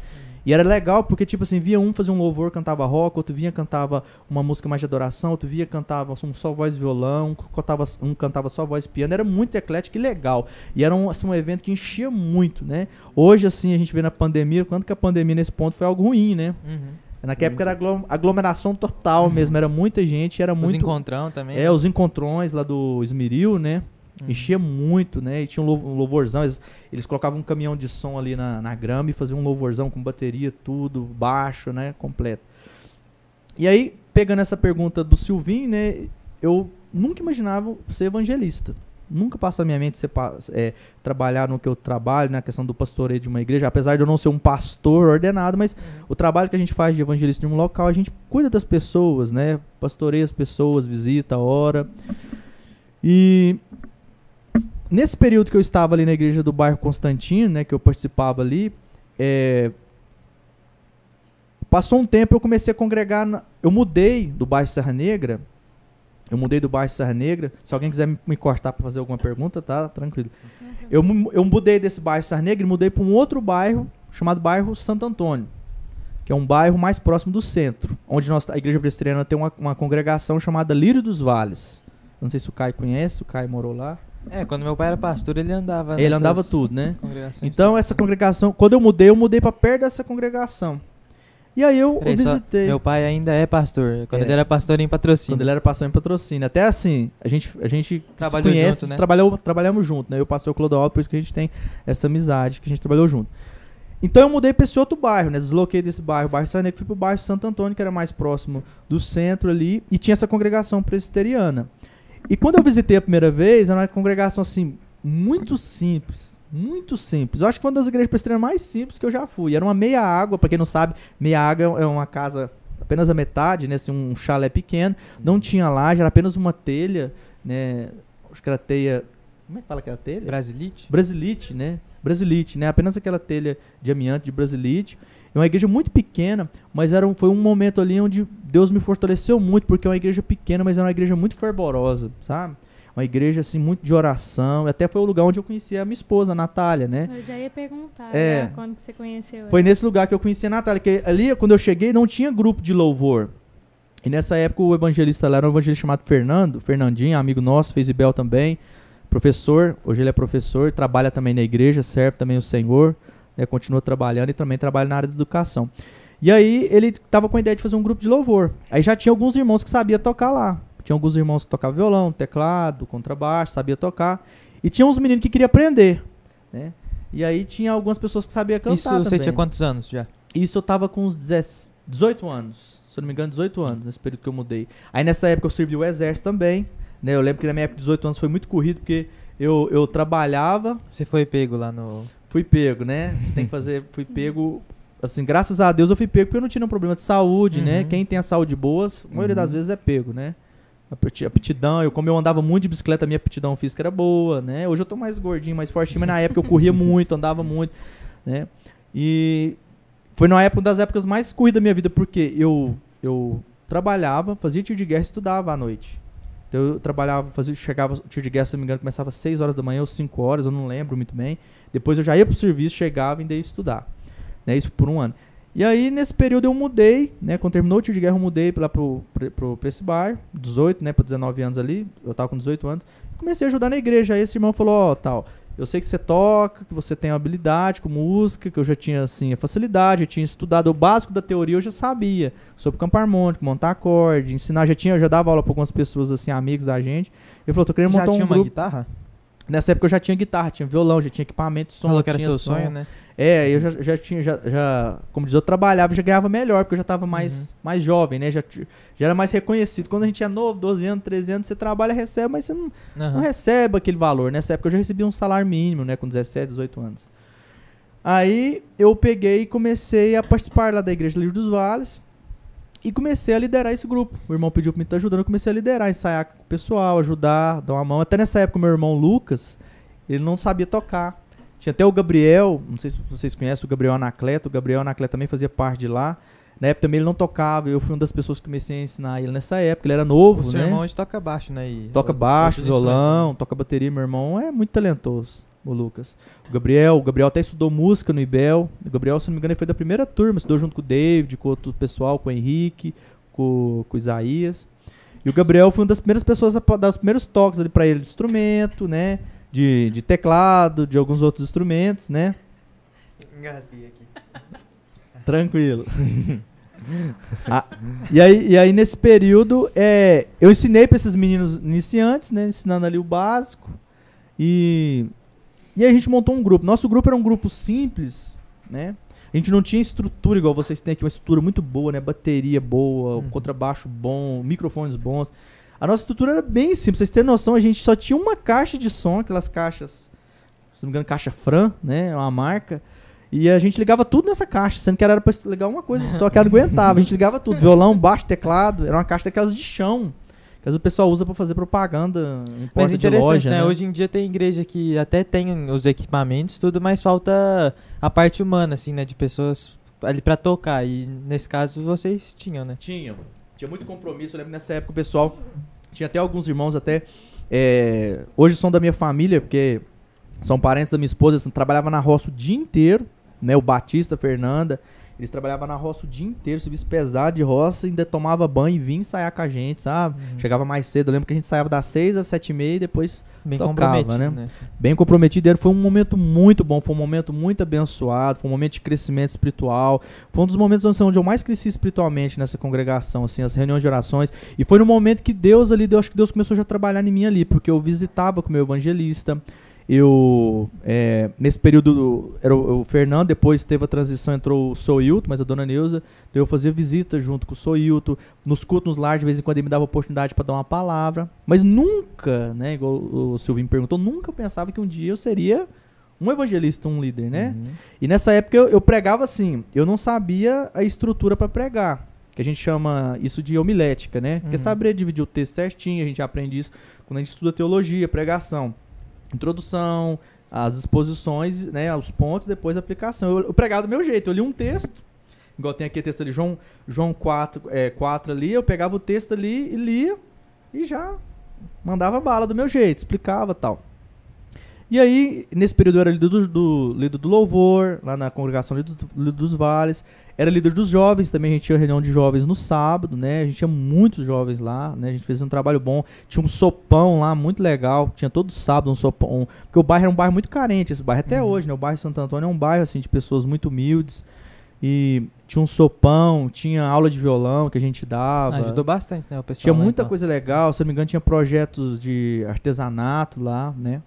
E era legal porque, tipo assim, via um fazer um louvor, cantava rock, outro vinha cantava uma música mais de adoração, outro via cantava um só voz violão, cantava, um cantava só voz piano. Era muito eclético e legal. E era um, assim, um evento que enchia muito, né? Hoje, assim, a gente vê na pandemia, quanto que a pandemia nesse ponto foi algo ruim, né?
Uhum.
Naquela época era aglo- aglomeração total mesmo, era muita gente, era
Os
muito.
encontrão também.
É, os encontrões lá do Esmeril, né?
Uhum.
Enchia muito, né? E tinha um um louvorzão. Eles, eles colocavam um caminhão de som ali na, na grama e faziam um louvorzão com bateria, tudo, baixo, né? Completo. E aí, pegando essa pergunta do Silvinho, né? Eu nunca imaginava ser evangelista. Nunca passou na minha mente ser, é, trabalhar no que eu trabalho, na questão do pastoreio de uma igreja. Apesar de eu não ser um pastor ordenado, mas o trabalho que a gente faz de evangelista de um local, a gente cuida das pessoas, né? Pastoreia as pessoas, visita, ora. E nesse período que eu estava ali na igreja do bairro Constantino, né, que eu participava ali, é, passou um tempo eu comecei a congregar, na- eu mudei do bairro Serra Negra, eu mudei do bairro Serra Negra, se alguém quiser me, cortar para fazer alguma pergunta, tá tranquilo. Eu, eu mudei desse bairro Serra Negra e mudei para um outro bairro chamado bairro Santo Antônio, que é um bairro mais próximo do centro, onde nós, a igreja presbiteriana tem uma, uma congregação chamada Lírio dos Vales. Não sei se o Caio conhece, o Caio morou lá.
É, quando meu pai era pastor, ele andava
Ele andava tudo, né? Então essa congregação, quando eu mudei, eu mudei para perto dessa congregação. E aí eu,
Peraí, só-
visitei.
meu pai ainda é pastor. Quando
É.
ele era pastor em patrocínio.
Quando ele era pastor em patrocínio. Até assim, a gente, a gente
Trabalhou
se conhece,
junto, né?
trabalhou, trabalhamos junto, né? Eu pastor Clodoaldo, por isso que a gente tem essa amizade, que a gente trabalhou junto. Então eu mudei para esse outro bairro, né? Desloquei desse bairro, bairro Saneco, fui pro bairro Santo Antônio, que era mais próximo do centro ali, e tinha essa congregação presbiteriana. E quando eu visitei a primeira vez, era uma congregação assim, muito simples. Muito simples. Eu acho que foi uma das igrejas presbiterianas mais simples que eu já fui. Era uma meia água, pra quem não sabe, meia água é uma casa apenas a metade, né? Assim, um chalé pequeno. Não tinha laje, era apenas uma telha, né? Acho que era teia. Como é que fala aquela telha?
Brasilite?
Brasilite, né? Brasilite, né? Apenas aquela telha de amianto de Brasilite. É uma igreja muito pequena, mas era um, foi um momento ali onde Deus me fortaleceu muito, porque é uma igreja pequena, mas era uma igreja muito fervorosa, sabe? Uma igreja, assim, muito de oração. Até foi o lugar onde eu conheci a minha esposa, a Natália, né?
Eu já ia perguntar
É.
né, quando que você conheceu
Foi
ela.
nesse lugar que eu conheci a Natália, que ali, quando eu cheguei, não tinha grupo de louvor. E nessa época o evangelista lá era um evangelista chamado Fernando, Fernandinho, amigo nosso, fez Ibel também, professor, hoje ele é professor, trabalha também na igreja, serve também o Senhor, né, continua trabalhando e também trabalha na área da educação. E aí ele tava com a ideia de fazer um grupo de louvor. Aí já tinha alguns irmãos que sabiam tocar lá. Tinha alguns irmãos que tocavam violão, teclado, contrabaixo, sabia tocar. E tinha uns meninos que queriam aprender, né? E aí tinha algumas pessoas que sabiam cantar
Isso você
também.
tinha quantos anos já?
Isso eu tava com uns 10 18 anos. Se eu não me engano, 18 anos, nesse período que eu mudei. Aí nessa época eu servi o exército também. Né? Eu lembro que na minha época de 18 anos foi muito corrido, porque eu, eu trabalhava,
Você foi pego lá no.
fui pego, né? Você tem que fazer, fui pego. Assim, graças a Deus eu fui pego porque eu não tinha nenhum problema de saúde, né?
Uhum.
Quem tem a saúde boa, a maioria das
Uhum.
vezes é pego, né? Aptidão, eu como eu andava muito de bicicleta, minha aptidão física era boa, né? Hoje eu tô mais gordinho, mais fortinho, mas na época eu corria muito, andava muito, né? E foi na época uma das épocas mais corridas da minha vida, porque eu eu trabalhava, fazia tiro de guerra estudava à noite. Então eu trabalhava, fazia, chegava, tiro de guerra, se não me engano, começava às 6 horas da manhã ou 5 horas, eu não lembro muito bem. Depois eu já ia pro serviço, chegava e ia estudar. Né? Isso por um ano. E aí, nesse período, eu mudei, né? Quando terminou o tiro de guerra, eu mudei lá pro, pro, pro, pra esse bar, 18, né? Pra 19 anos ali, eu tava com 18 anos. Comecei a ajudar na igreja. Aí esse irmão falou, ó, tal, eu sei que você toca, que você tem habilidade com música, que eu já tinha assim a facilidade, eu tinha estudado o básico da teoria, eu já sabia sobre campo harmônico, montar acorde, ensinar, já tinha, eu já dava aula para algumas pessoas assim, amigos da gente. Ele falou, tô querendo
Já
montar
tinha
um
uma
grupo.
guitarra?
Nessa época eu já tinha guitarra, tinha violão, já tinha equipamento som,
Falou que era
tinha
seu
som.
sonho, né?
É, eu já, já tinha, já, já, como diz, eu trabalhava já ganhava melhor, porque eu já tava mais,
Uhum.
mais jovem, né? Já, já era mais reconhecido. Quando a gente é novo, 12 anos, 13 anos, você trabalha, recebe, mas você não, não
Aham.
recebe aquele valor. Nessa época eu já recebia um salário mínimo, né? Com 17, 18 anos. Aí eu peguei e comecei a participar lá da Igreja Livre dos Vales e comecei a liderar esse grupo. O irmão pediu pra me estar ajudando, eu comecei a liderar, ensaiar com o pessoal, ajudar, dar uma mão. Até nessa época, o meu irmão Lucas, ele não sabia tocar. Tinha até o Gabriel, não sei se vocês conhecem o Gabriel Anacleto, o Gabriel Anacleto também fazia parte de lá. Na época também ele não tocava, eu fui uma das pessoas que comecei a ensinar ele nessa época, ele era novo,
O seu
né?
irmão hoje toca baixo, né? E
Toca baixo, violão,
né?
toca bateria. Meu irmão é muito talentoso, o Lucas. O Gabriel, o Gabriel até estudou música no IBEL. O Gabriel, se não me engano, ele foi da primeira turma, estudou junto com o David, com outro pessoal, com o Henrique, com, com o Isaías. E o Gabriel foi uma das primeiras pessoas a dar os primeiros toques ali pra ele de instrumento, né? De, de teclado, de alguns outros instrumentos, né?
Engasguei aqui.
Tranquilo. Ah, e, aí, e aí, nesse período, é, eu ensinei para esses meninos iniciantes, né? Ensinando ali o básico. E, e aí a gente montou um grupo. Nosso grupo era um grupo simples, né? A gente não tinha estrutura igual vocês têm aqui, uma estrutura muito boa, né? Bateria boa,
Uhum.
contrabaixo bom, microfones bons. A nossa estrutura era bem simples. Pra vocês terem noção, a gente só tinha uma caixa de som, aquelas caixas, se não me engano, caixa Fran, né? É uma marca. E a gente ligava tudo nessa caixa, sendo que era pra ligar uma coisa só que não aguentava. A gente ligava tudo, violão, baixo, teclado. Era uma caixa daquelas de chão. Que o pessoal usa pra fazer propaganda em
Mas
porta de
interessante,
loja,
né?
né?
Hoje em dia tem igreja que até tem os equipamentos, tudo, mas falta a parte humana, assim, né? De pessoas ali pra tocar. E nesse caso vocês tinham, né?
Tinha. Tinha muito compromisso. Eu lembro nessa época o pessoal. Tinha até alguns irmãos até. é, hoje são da minha família, porque são parentes da minha esposa. Assim, trabalhava na roça o dia inteiro. Né, o Batista, a Fernanda. Eles trabalhavam na roça o dia inteiro, serviço pesado de roça, ainda tomava banho e vinha ensaiar com a gente, sabe?
Uhum.
Chegava mais cedo. Eu lembro que a gente saiava das 6 às 7 e meia e depois
Bem
tocava,
comprometido,
né?
né?
bem comprometido. Foi um momento muito bom, foi um momento muito abençoado, foi um momento de crescimento espiritual. Foi um dos momentos assim, onde eu mais cresci espiritualmente nessa congregação, assim, as reuniões de orações. E foi no momento que Deus ali, Deus, acho que Deus começou já a trabalhar em mim ali, porque eu visitava com o meu evangelista. Eu, é, nesse período, era o, o Fernando, depois teve a transição, entrou o Soilto, mas a dona Neuza, então eu fazia visita junto com o Soilto, nos cultos nos lares, de vez em quando ele me dava oportunidade para dar uma palavra, mas nunca, né, igual o Silvinho perguntou, nunca pensava que um dia eu seria um evangelista, um líder, né?
Uhum.
E nessa época eu, eu pregava assim, eu não sabia a estrutura para pregar, que a gente chama isso de homilética, né? Porque
Uhum.
saber dividir o texto certinho, a gente aprende isso quando a gente estuda teologia, pregação, introdução, as exposições, né, os pontos, depois a aplicação. Eu, eu pregava do meu jeito, eu li um texto, igual tem aqui o texto ali, João, João 4, é, 4 ali, eu pegava o texto ali e lia e já mandava bala do meu jeito, explicava tal. E aí, nesse período eu era líder do, do, líder do louvor, lá na congregação líder, do- líder dos vales. Era líder dos jovens, também a gente tinha reunião de jovens no sábado, né? A gente tinha muitos jovens lá, né? A gente fez um trabalho bom. Tinha um sopão lá, muito legal. Tinha todo sábado um sopão. Porque o bairro era um bairro muito carente, esse bairro até
Uhum.
hoje, né? O bairro Santo Antônio é um bairro, assim, de pessoas muito humildes. E tinha um sopão, tinha aula de violão que a gente dava.
Ajudou bastante, né? O pessoal
Tinha muita
então.
coisa legal, se não me engano, tinha projetos de artesanato lá, né?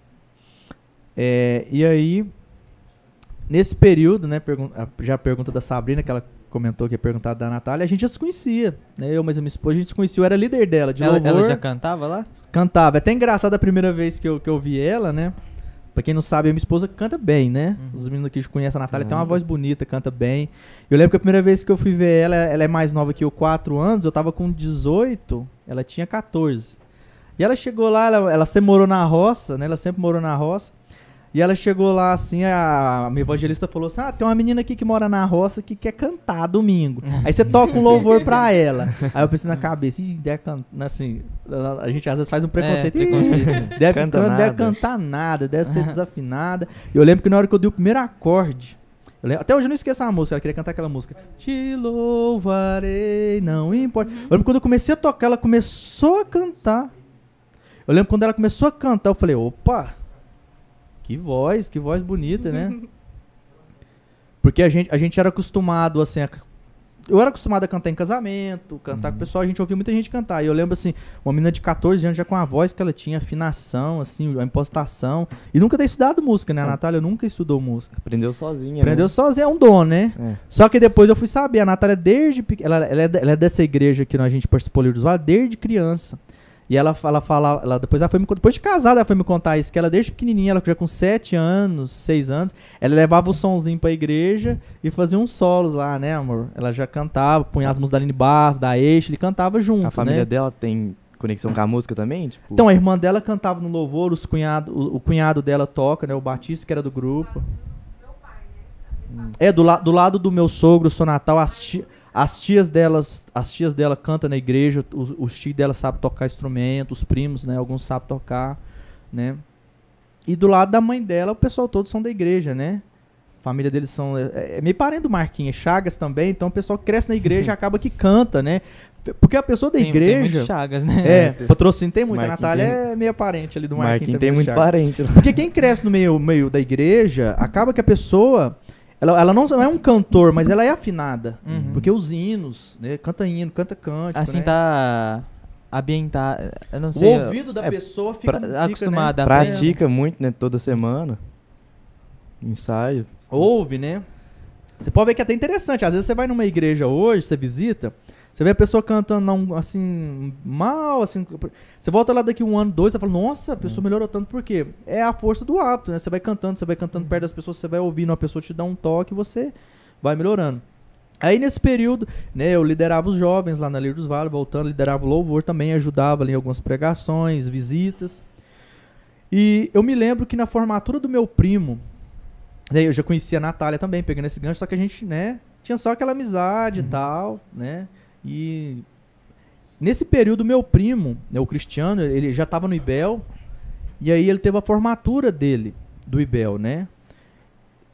É, e aí, nesse período, né, pergun- já a pergunta da Sabrina, que ela comentou que ia perguntar da Natália, a gente já se conhecia, né? Eu, mas a minha esposa, a gente se conhecia, eu era líder dela, de
Ela,
louvor,
ela já cantava lá?
cantava. É até engraçado a primeira vez que eu, que eu vi ela, né? Pra quem não sabe, a minha esposa canta bem, né?
Uhum.
Os meninos aqui conhecem a Natália, tem uma voz bonita, canta bem. Eu lembro que a primeira vez que eu fui ver ela, ela é mais nova que eu, 4 anos, eu tava com 18, ela tinha 14. E ela chegou lá, ela, ela sempre morou na roça, né? Ela sempre morou na roça. E ela chegou lá assim, a, a minha evangelista falou assim: Ah, tem uma menina aqui que mora na roça que quer cantar domingo. Aí você toca um louvor pra ela. Aí eu pensei na cabeça, Ih, deve cantar. Assim, a gente às vezes faz um preconceito.
É,
"Ih,
preconceito.
Deve,
Canta
can- deve
nada."
cantar nada, deve ser desafinada. E eu lembro que na hora que eu dei o primeiro acorde, lembro- até hoje eu não esqueço a música, ela queria cantar aquela música. Te louvarei, não importa. Eu lembro quando eu comecei a tocar, ela começou a cantar. Eu lembro quando ela começou a cantar, eu falei, opa, Que voz, que voz bonita, né? Porque a gente, a gente era acostumado, assim, a- eu era acostumado a cantar em casamento, cantar com o pessoal, a gente ouvia muita gente cantar. E eu lembro, assim, uma menina de 14 anos já com a voz que ela tinha, afinação, assim, a impostação. E nunca ter estudado música, né? A
É.
Natália nunca estudou música.
Aprendeu sozinha.
Aprendeu
né?
sozinha, é um dom, né?
É.
Só que depois eu fui saber, a Natália desde pequ- ela, ela, é, ela é dessa igreja que a gente participou ali dos Vales desde criança. E ela fala, fala ela, depois ela foi me, depois de casada ela foi me contar isso, que ela desde pequenininha, ela já com 7 anos, 6 anos, ela levava o sonzinho pra igreja e fazia uns solos lá, né, amor? Ela já cantava, punha as músicas da Aline Barros, da Eixo, ele cantava junto,
A família
né?
dela tem conexão com a música também? Tipo,
Então, a irmã dela cantava no louvor, os cunhado, o, o cunhado dela toca, né? O Batista, que era do grupo. É, do, la, do lado do meu sogro, o Sonatal, as, as tias delas, as tias dela cantam na igreja, os, os tios dela sabem tocar instrumento, os primos, né? Alguns sabem tocar, né? E do lado da mãe dela, o pessoal todos são da igreja, né? A família deles são. É, é meio parente do Marquinhos, Chagas também, então o pessoal que cresce na igreja acaba que canta, né? Porque a pessoa da
Tem, tem
igreja.
muitos chagas, né?
É, patrocínio tem muito. A
Marquinhos
Natália
tem-
é meio parente ali do Marquinhos.
Marquinhos tem muito
Thiago.
parente. lá.
Porque quem cresce no meio, meio da igreja, acaba que a pessoa. Ela, ela não é um cantor, mas ela é afinada.
Uhum.
Porque os hinos, né? Canta hino, canta cântico.
Assim
né?
tá ambientado. Eu não
O
sei.
ouvido da
é,
pessoa fica,
pra-
fica,
acostumado
né?
a
Pratica muito, né? Toda semana. Ensaio.
Ouve, né? Você pode ver que é até interessante. Às vezes você vai numa igreja hoje, você visita, você vê a pessoa cantando não, assim, mal, assim. Você volta lá daqui um ano, dois, você fala, nossa, a pessoa melhorou tanto, por quê? É a força do hábito, né? Você vai cantando, você vai cantando perto das pessoas, você vai ouvindo, a pessoa te dá um toque e você vai melhorando. Aí nesse período, né, eu liderava os jovens lá na Lira dos Vales, voltando, liderava o louvor também, ajudava ali em algumas pregações, visitas. E eu me lembro que na formatura do meu primo, Daí eu já conhecia a Natália também, pegando esse gancho, só que a gente, né, tinha só aquela amizade e tal, né? E nesse período, meu primo, né, o Cristiano, ele já tava no IBEL, e aí ele teve a formatura dele, do IBEL, né?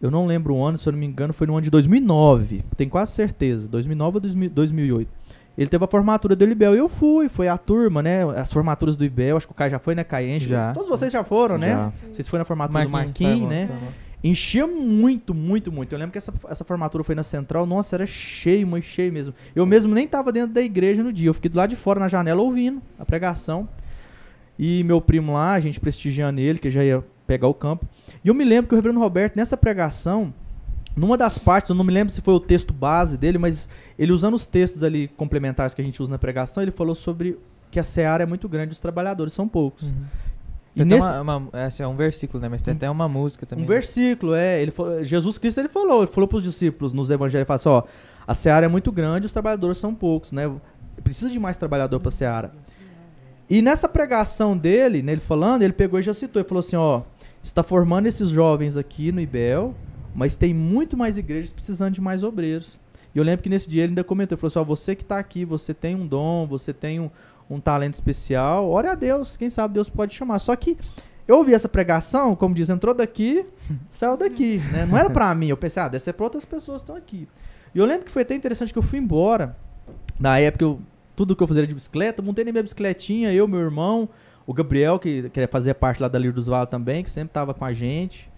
Eu não lembro o ano, se eu não me engano, foi no ano de 2009, tenho quase certeza, 2009 ou 2000 2008. Ele teve a formatura do IBEL e eu fui, foi a turma, né? As formaturas do IBEL, acho que o Caio já foi, né, Caenche?
Já.
Todos vocês já foram, né?
Já.
Vocês foram na formatura do
Marquinhos,
Marquinhos,
tá
né?
bom, tá bom.
Enchia muito, muito, muito. Eu lembro que essa, essa formatura foi na central, nossa, era cheio, mas cheio mesmo. Eu mesmo nem tava dentro da igreja no dia, eu fiquei do lado de fora na janela ouvindo a pregação. E meu primo lá, a gente prestigiando ele, que já ia pegar o campo. E eu me lembro que o reverendo Roberto, nessa pregação, numa das partes, eu não me lembro se foi o texto base dele, mas ele usando os textos ali complementares que a gente usa na pregação, ele falou sobre que a seara é muito grande, os trabalhadores são poucos.
Uhum. Tem até
nesse-
uma, uma- assim, é um versículo, né? Mas tem até uma música também.
Um
né?
versículo, é. Ele falou- Jesus Cristo ele falou, ele falou para os discípulos nos evangelhos, ele falou assim, ó, a seara é muito grande, os trabalhadores são poucos, né? Precisa de mais trabalhador para a seara. E nessa pregação dele, nele falando, ele pegou e já citou, ele falou assim, ó, está formando esses jovens aqui no IBEL, mas tem muito mais igrejas precisando de mais obreiros. E eu lembro que nesse dia ele ainda comentou, ele falou assim, ó, você que está aqui, você tem um dom, você tem um, um talento especial, ore a Deus, quem sabe Deus pode chamar. Só que eu ouvi essa pregação, como diz, entrou daqui, saiu daqui, né? Não era pra mim, eu pensei, ah, deve ser pra outras pessoas que estão aqui. E eu lembro que foi até interessante que eu fui embora, na época eu, tudo que eu fazia de bicicleta, montei na minha bicicletinha, eu, meu irmão, o Gabriel, que, que fazia parte lá da Lira dos Vales também, que sempre tava com a gente.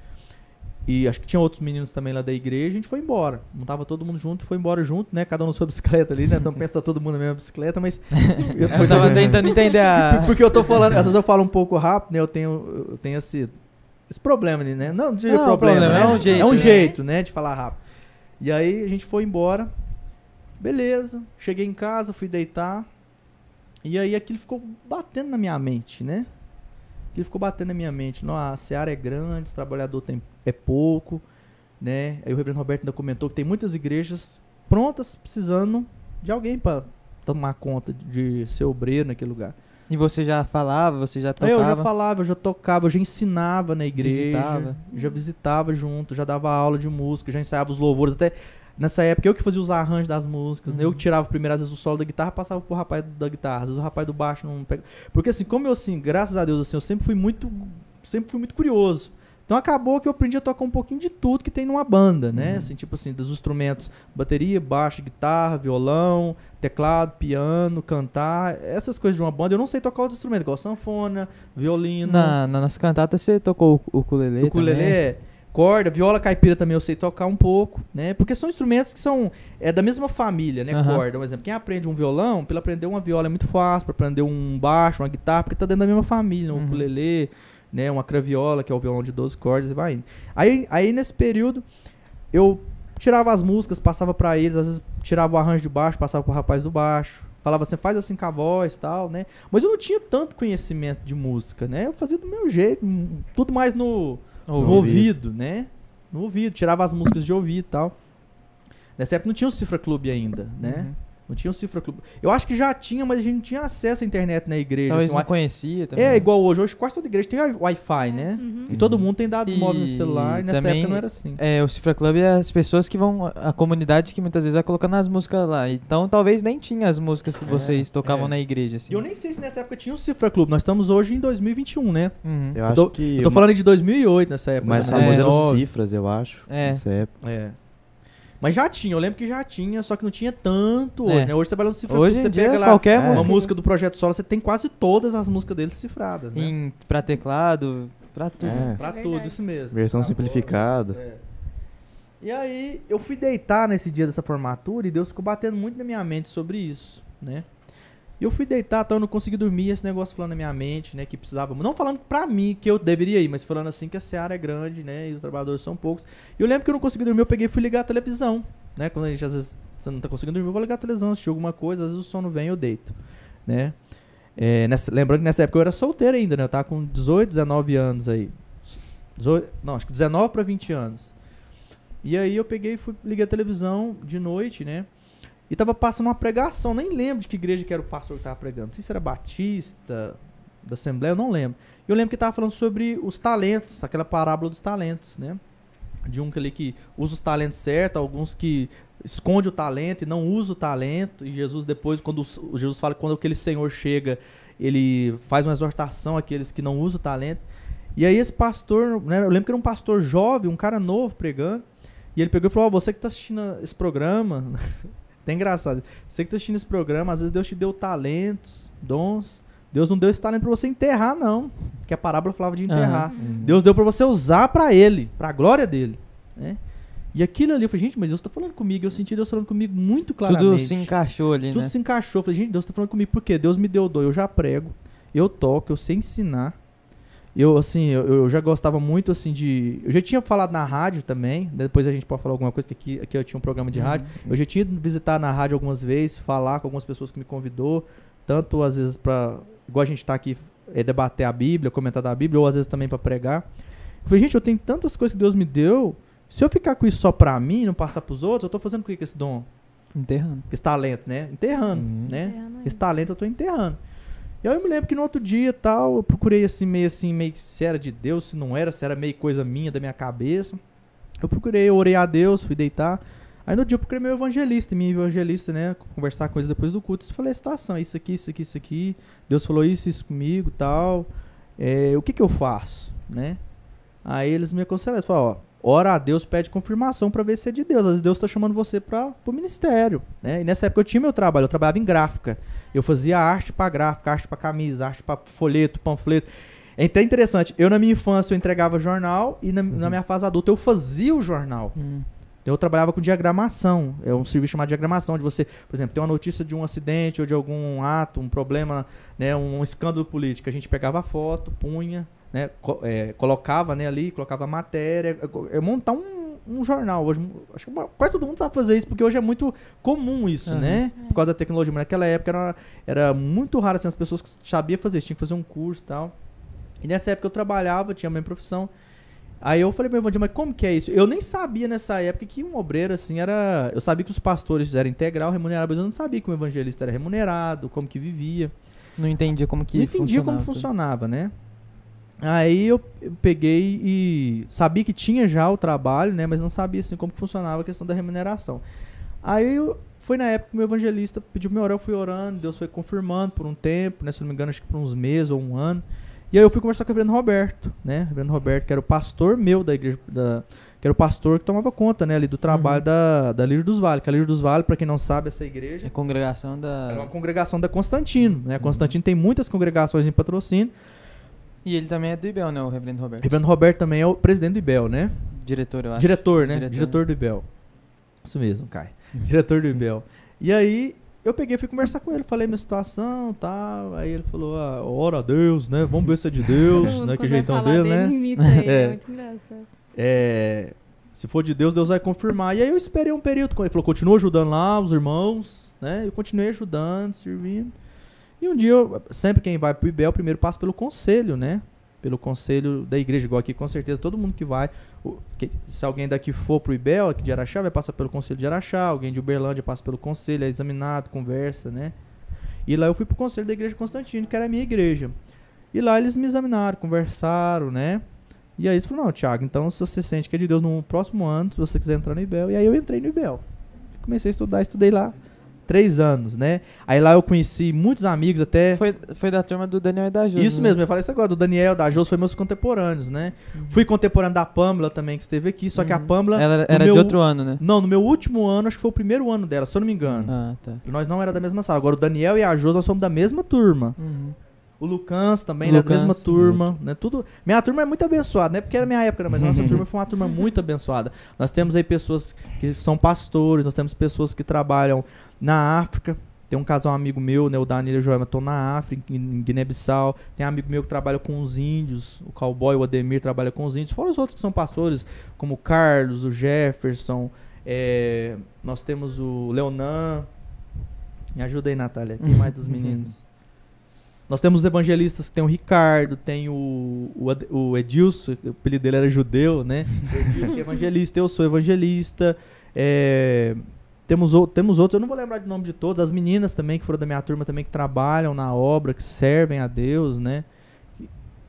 E acho que tinha outros meninos também lá da igreja, a gente foi embora. Não tava todo mundo junto, foi embora junto, né? Cada um na sua bicicleta ali, né? Não pensa que tá todo mundo na mesma bicicleta, mas. eu-
Eu tava tentando entender a.
porque eu tô falando, às vezes eu falo um pouco rápido, né? Eu tenho, eu tenho esse, esse problema ali, né? Não, não diria
Não,
problema,
problema,
né?
é um jeito,
É um
né?
jeito, né? De falar rápido. E aí a gente foi embora. Beleza. Cheguei em casa, fui deitar. E aí aquilo ficou batendo na minha mente, né? Aquilo ficou batendo na minha mente. Não, a Seara é grande, o trabalhador tem, é pouco, né? Aí o reverendo Roberto ainda comentou que tem muitas igrejas prontas precisando de alguém para tomar conta de ser obreiro naquele lugar.
E você já falava, você já tocava.
Eu já falava, eu já tocava, eu já ensinava na igreja,
Visitava.
já visitava junto, já dava aula de música, já ensaiava os louvores, até nessa época eu que fazia os arranjos das músicas, né? Eu que tirava primeiro às vezes o solo da guitarra, passava pro rapaz da guitarra, às vezes o rapaz do baixo não pega. Porque assim, como eu assim, graças a Deus assim, eu sempre fui muito sempre fui muito curioso Então acabou que eu aprendi a tocar um pouquinho de tudo que tem numa banda, né?
Uhum.
Assim, tipo assim, dos instrumentos, bateria, baixo, guitarra, violão, teclado, piano, cantar, essas coisas de uma banda. Eu não sei tocar outros instrumentos, igual sanfona, violino,
Na, na nossa cantata você tocou o ukulele
ukulele,
também?
é, corda, viola caipira também eu sei tocar um pouco, né? Porque são instrumentos que são é da mesma família, né?
Aham.
Corda, um exemplo. Quem aprende um violão, para aprender uma viola é muito fácil, para aprender um baixo, uma guitarra, porque tá dentro da mesma família, um
Uhum.
ukulele, né? Uma craviola, que é o violão de 12 cordas e vai indo. Aí, aí nesse período eu tirava as músicas, passava pra eles, às vezes tirava o arranjo de baixo, passava pro rapaz do baixo. Falava assim, faz assim com a voz e tal, né? Mas eu não tinha tanto conhecimento de música, né? Eu fazia do meu jeito, hum, tudo mais no
Ouvido.
ouvido, né? No ouvido, tirava as músicas de ouvido e tal. Nessa época não tinha o Cifra Clube ainda, né?
Uhum.
Não tinha o Cifra Clube. Eu acho que já tinha, mas a gente não tinha acesso à internet na igreja.
Talvez
assim,
não conhecia também.
é igual hoje. Hoje quase toda igreja tem Wi-Fi, né?
Uhum.
E todo mundo tem dados
E
móveis no celular. E nessa
também-
época não era assim.
É, o Cifra Club é as pessoas que vão. A comunidade que muitas vezes vai colocando as músicas lá. Então talvez nem tinha as músicas que vocês tocavam
é.
na igreja, assim.
E eu nem sei se nessa época tinha o Cifra Clube. Nós estamos hoje em 2021, né?
Uhum.
Eu acho
tô-
que.
Eu tô falando de 2008 nessa época.
O mais
né?
famoso era os
2009.
cifras, eu acho.
É.
Nessa época.
É. Mas já tinha, eu lembro que já tinha, só que não tinha tanto
É.
hoje, né? Hoje você vai no Cifra
Hoje
você
dia,
pega lá
qualquer
uma
música-
música do Projeto Solo, você tem quase todas as músicas deles cifradas, né?
Em, pra teclado, pra tudo.
É.
Pra
É
tudo, isso mesmo.
Versão
Pra
simplificada.
é. E aí, eu fui deitar nesse dia dessa formatura e Deus ficou batendo muito na minha mente sobre isso, né? E eu fui deitar, então eu não consegui dormir, esse negócio falando na minha mente, né? Que precisava. Não falando pra mim que eu deveria ir, mas falando assim que a Seara é grande, né? E os trabalhadores são poucos. E eu lembro que eu não consegui dormir, eu peguei e fui ligar a televisão, né? Quando a gente, às vezes, você não tá conseguindo dormir, eu vou ligar a televisão, assistir alguma coisa, às vezes o sono vem e eu deito, né? É, nessa- lembrando que nessa época eu era solteiro ainda, né? Eu tava com 18, 19 anos aí. 18, não, acho que 19 pra 20 anos. E aí eu peguei e fui, liguei a televisão de noite, né? E tava passando uma pregação, nem lembro de que igreja que era o pastor que tava pregando. Não sei se era Batista, da Assembleia, eu não lembro. Eu lembro que tava falando sobre os talentos, aquela parábola dos talentos, né? De um que ali que usa os talentos certos, alguns que esconde o talento e não usa o talento. E Jesus depois, quando Jesus fala quando aquele Senhor chega, ele faz uma exortação àqueles que não usam o talento. E aí esse pastor, né, eu lembro que era um pastor jovem, um cara novo pregando. E ele pegou e falou: Ó, você que tá assistindo esse programa, até engraçado, você que tá assistindo esse programa, às vezes Deus te deu talentos, dons. Deus não deu esse talento pra você enterrar, não. Que a parábola falava de enterrar.
Uhum.
Deus deu pra você usar pra ele, pra glória dele, né? E aquilo ali, eu falei, gente, mas Deus tá falando comigo. Eu senti Deus falando comigo muito claramente.
Tudo se encaixou ali,
Tudo
né?
se encaixou. Eu falei, gente, Deus tá falando comigo. Por quê? Deus me deu o dom. Eu já prego, eu toco, eu sei ensinar. Eu, assim, eu, eu já gostava muito, assim, de... Eu já tinha falado na rádio também. Depois a gente pode falar alguma coisa, que aqui, aqui eu tinha um programa de
Uhum.
rádio. Eu já tinha ido visitar na rádio algumas vezes, falar com algumas pessoas que me convidou. Tanto, às vezes, pra... Igual a gente tá aqui, é, debater a Bíblia, comentar da Bíblia, ou às vezes também pra pregar. Eu falei, gente, eu tenho tantas coisas que Deus me deu. Se eu ficar com isso só pra mim, não passar pros outros, eu tô fazendo o que com esse dom?
Enterrando.
esse talento, né? Enterrando,
Uhum.
né?
Enterrando, é.
Esse talento eu tô enterrando. E aí eu me lembro que no outro dia tal, eu procurei assim, meio assim, meio se era de Deus, se não era, se era meio coisa minha, da minha cabeça. Eu procurei, eu orei a Deus, fui deitar. Aí no dia eu procurei meu evangelista, minha evangelista, né? Conversar com eles depois do culto. Eu falei a situação, isso aqui, isso aqui, isso aqui. Deus falou isso, isso comigo tal. É, o que que eu faço, né? Aí eles me aconselharam, falaram, ó, ora a Deus, pede confirmação pra ver se é de Deus. Às vezes Deus tá chamando você para o ministério, né? E nessa época eu tinha meu trabalho, eu trabalhava em gráfica. Eu fazia arte pra gráfica, arte pra camisa, arte pra folheto, panfleto. É até interessante, eu na minha infância eu entregava jornal e na, na minha fase adulta eu fazia o jornal.
Hum.
Eu trabalhava com diagramação. É um serviço chamado diagramação, onde você, por exemplo, tem uma notícia de um acidente ou de algum ato, um problema, né, um escândalo político. A gente pegava a foto, punha, né, é, colocava né, ali, colocava matéria. É, é montar um, um jornal. Hoje, acho que quase todo mundo sabe fazer isso, porque hoje é muito comum isso,
Aham.
né?
É.
Por causa da tecnologia. Mas naquela época era, era muito raro assim, as pessoas que sabiam fazer isso, tinha que fazer um curso e tal. E nessa época eu trabalhava, tinha a minha profissão. Aí eu falei pro Evangelho, mas como que é isso? Eu nem sabia nessa época que um obreiro, assim, era. Eu sabia que os pastores eram integral, remunerado, mas eu não sabia que um evangelista era remunerado, como que vivia.
Não entendia como que
não entendia como
funcionava,
né? Aí eu, peguei e sabia que tinha já o trabalho, né? Mas não sabia assim como funcionava a questão da remuneração. Aí eu, foi na época que o meu evangelista pediu pra me orar, eu fui orando, Deus foi confirmando por um tempo, né? Se não me engano, acho que por uns meses ou um ano. E aí eu fui conversar com o reverendo Roberto, né? O reverendo Roberto, que era o pastor meu da igreja, da, que era o pastor que tomava conta, né, ali do trabalho
Uhum.
da, da Lírio dos Vales. Que a Lírio dos Vales, pra quem não sabe, essa igreja
É congregação
era uma
da.
congregação da Constantino, né? Constantino tem muitas congregações em patrocínio.
E ele também é do IBEL, né? O Reverendo
O
Roberto.
reverendo Roberto também é o presidente do IBEL, né?
Diretor, eu acho.
Diretor, né?
Diretor.
Diretor, do IBEL. Isso mesmo, Kai. Diretor do IBEL. E aí, eu peguei e fui conversar com ele, falei minha situação tal. Aí ele falou, ah, ora a Deus, né? Vamos ver se é de Deus, né? Que jeitão
falar
dele, né?
imita ele,
É.
é muito engraçado.
É, se for de Deus, Deus vai confirmar. E aí eu esperei um período com ele. Falou, continua ajudando lá os irmãos, né? Eu continuei ajudando, servindo. E um dia, sempre quem vai pro IBEL, primeiro passa pelo conselho, né? Pelo conselho da igreja, igual aqui, com certeza, todo mundo que vai. o- se alguém daqui for pro IBEL, aqui de Araxá, vai passar pelo conselho de Araxá. Alguém de Uberlândia passa pelo conselho, é examinado, conversa, né? E lá eu fui pro conselho da igreja Constantino, que era a minha igreja. E lá eles me examinaram, conversaram, né? E aí eles falaram, não, Thiago, então se você sente que é de Deus no próximo ano, se você quiser entrar no IBEL. E aí eu entrei no IBEL. Comecei a estudar, estudei lá três anos, né? Aí lá eu conheci muitos amigos até.
Foi, foi da turma do Daniel e da Josi.
Isso
né?
mesmo, eu falei isso agora, do Daniel, da Jos, foi meus contemporâneos, né? Fui contemporâneo da Pamela também, que esteve aqui, só que a
Uhum.
Pamela...
Ela era
meu-
de outro ano, né?
Não, no meu último ano, acho que foi o primeiro ano dela, se eu não me engano.
Ah, tá.
E nós não era da mesma sala. Agora o Daniel e a Jos, nós somos da mesma turma.
Uhum.
O Lucans também,
O
ele é da mesma turma, né? Tudo. Minha turma é muito abençoada, não é porque era minha época, não, mas a nossa
Uhum.
turma foi uma turma muito abençoada. Nós temos aí pessoas que são pastores, nós temos pessoas que trabalham na África. Tem um casal amigo meu, né, o Danilo e o Joel, estão na África, em Guiné-Bissau. Tem um amigo meu que trabalha com os índios, o cowboy, o Ademir trabalha com os índios. Fora os outros que são pastores, como o Carlos, o Jefferson. é, nós temos o Leonan. Me ajuda aí, Natália. Quem mais dos meninos? Nós temos os evangelistas que tem o Ricardo, tem o, o, Edilson, o apelido dele era judeu, né? Edilson que é evangelista, eu sou evangelista. é, temos, ou- temos outros, eu não vou lembrar de nome de todos, as meninas também, que foram da minha turma também, que trabalham na obra, que servem a Deus, né?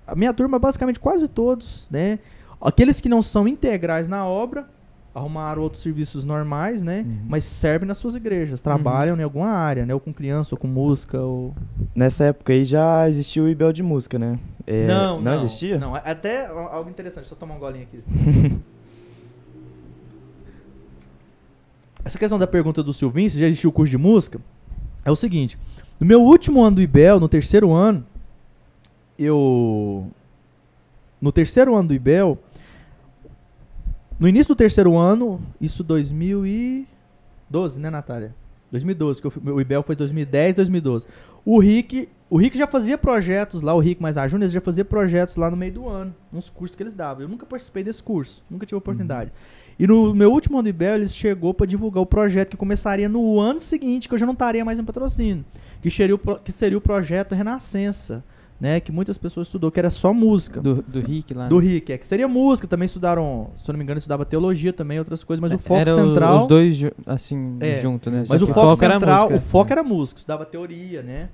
A minha turma, basicamente, quase todos, né? Aqueles que não são integrais na obra, arrumaram outros serviços normais, né?
Uhum.
Mas servem nas suas igrejas, trabalham em alguma área, né? Ou com criança, ou com música, ou...
Nessa época aí já existia o IBEL de música, né? É,
não,
não, existia?
Não, até algo interessante, deixa eu tomar um golinho aqui. Essa questão da pergunta do Silvinho, se já existiu o curso de música, é o seguinte. No meu último ano do IBEL, no terceiro ano, eu... No terceiro ano do IBEL, no início do terceiro ano, isso 2012, né, Natália? 2012, que eu o IBEL foi 2010, 2012. O Rick, o Rick já fazia projetos lá, o Rick mais a Júnior já fazia projetos lá no meio do ano, uns cursos que eles davam. Eu nunca participei desse curso, nunca tive oportunidade. E no meu último ano do IBEL, eles chegou para divulgar o projeto que começaria no ano seguinte, que eu já não estaria mais em patrocínio, que seria o, que seria o projeto Renascença, né, que muitas pessoas estudou, que era só música.
Do, do Rick lá.
Do
né?
Rick, é que seria música, também estudaram, se eu não me engano, estudava teologia também, outras coisas, mas o foco
Era
central.
Os dois, assim,
É,
junto, né?
Mas o foco,
era
central, o foco era música, estudava teoria, né?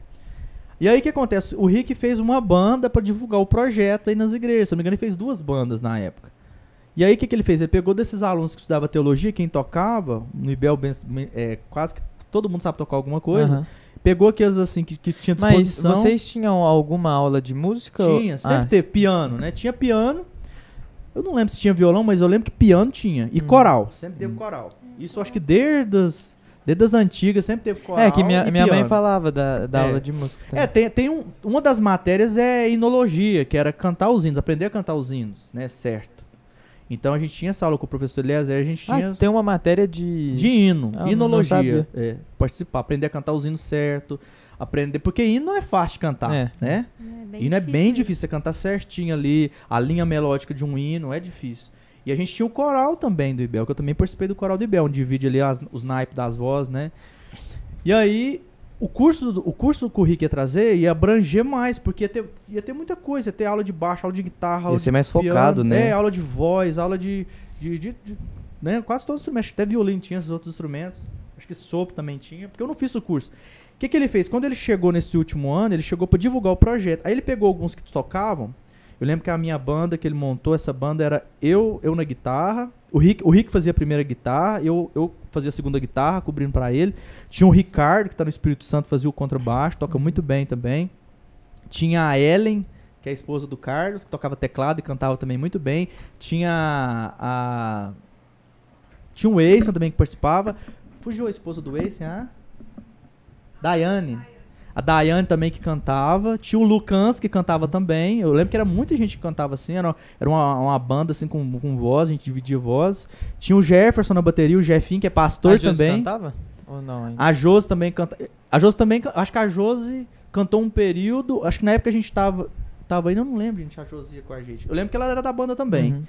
E aí o que acontece? O Rick fez uma banda pra divulgar o projeto aí nas igrejas. Se eu não me engano, ele fez duas bandas na época. E aí o que, que ele fez? Ele pegou desses alunos que estudavam teologia, quem tocava, no IBEL é, quase que todo mundo sabe tocar alguma coisa.
Aham.
Pegou aqueles assim que, que tinha
Mas
disposição.
vocês tinham alguma aula de música? ou-
Tinha, sempre
Ah,
teve piano, né? Tinha piano. Eu não lembro se tinha violão, mas eu lembro que piano tinha. E
Hum.
coral. Sempre teve coral. Isso eu acho que desde as, desde as antigas sempre teve coral.
É, que minha, minha mãe
piano.
falava da, da
É.
aula de música também.
É, tem, tem um, uma das matérias é inologia, que era cantar os hinos, aprender a cantar os hinos, né? Certo. Então a gente tinha essa aula com o professor Eliezer, a gente
Ah,
tinha
tem uma matéria de...
de hino,
Ah, não
inologia.
sabia.
É, participar, aprender a cantar os hinos certo, aprender, porque hino não é fácil de cantar,
É.
né?
É
hino é bem difícil, você cantar certinho ali, a linha melódica de um hino é difícil. E a gente tinha o coral também do Ibel, que eu também participei do coral do Ibel, onde divide ali as- os naipes das vozes, né? E aí, o curso, do, o curso que o Rick ia trazer ia abranger mais, porque ia ter, ia ter muita coisa, ia ter aula de baixo, aula de guitarra, aula
Ia ser mais
piano,
focado, né?
É, aula de voz, aula de... de, de- de- né? Quase todos os instrumentos, até violino tinha esses outros instrumentos, acho que sopro também tinha, porque eu não fiz o curso. O que, que ele fez? Quando ele chegou nesse último ano, ele chegou para divulgar o projeto. Aí ele pegou alguns que tocavam. Eu lembro que a minha banda que ele montou, essa banda era eu, eu na guitarra. O Rick, o Rick fazia a primeira guitarra, eu, eu fazia a segunda guitarra, cobrindo para ele. Tinha o Ricardo, que tá no Espírito Santo, fazia o contrabaixo, toca muito bem também. Tinha a Ellen, que é a esposa do Carlos, que tocava teclado e cantava também muito bem. Tinha a. Tinha o Eison também que participava. Fugiu a esposa do Eison, a. Daiane. A Daiane também que cantava. Tinha o Lucans que cantava também. Eu lembro que era muita gente que cantava assim. Era, era uma, uma banda assim com, com voz, a gente dividia voz. Tinha o Jefferson na bateria, o Jefinho, que é pastor
a Josi
também.
cantava? Ou não ainda?
A Josi também canta. A Josi também. Acho que a Josi cantou um período. Acho que na época a gente tava. Tava indo, eu não lembro, gente, a Josi ia com a gente. Eu lembro que ela era da banda também.
Uhum.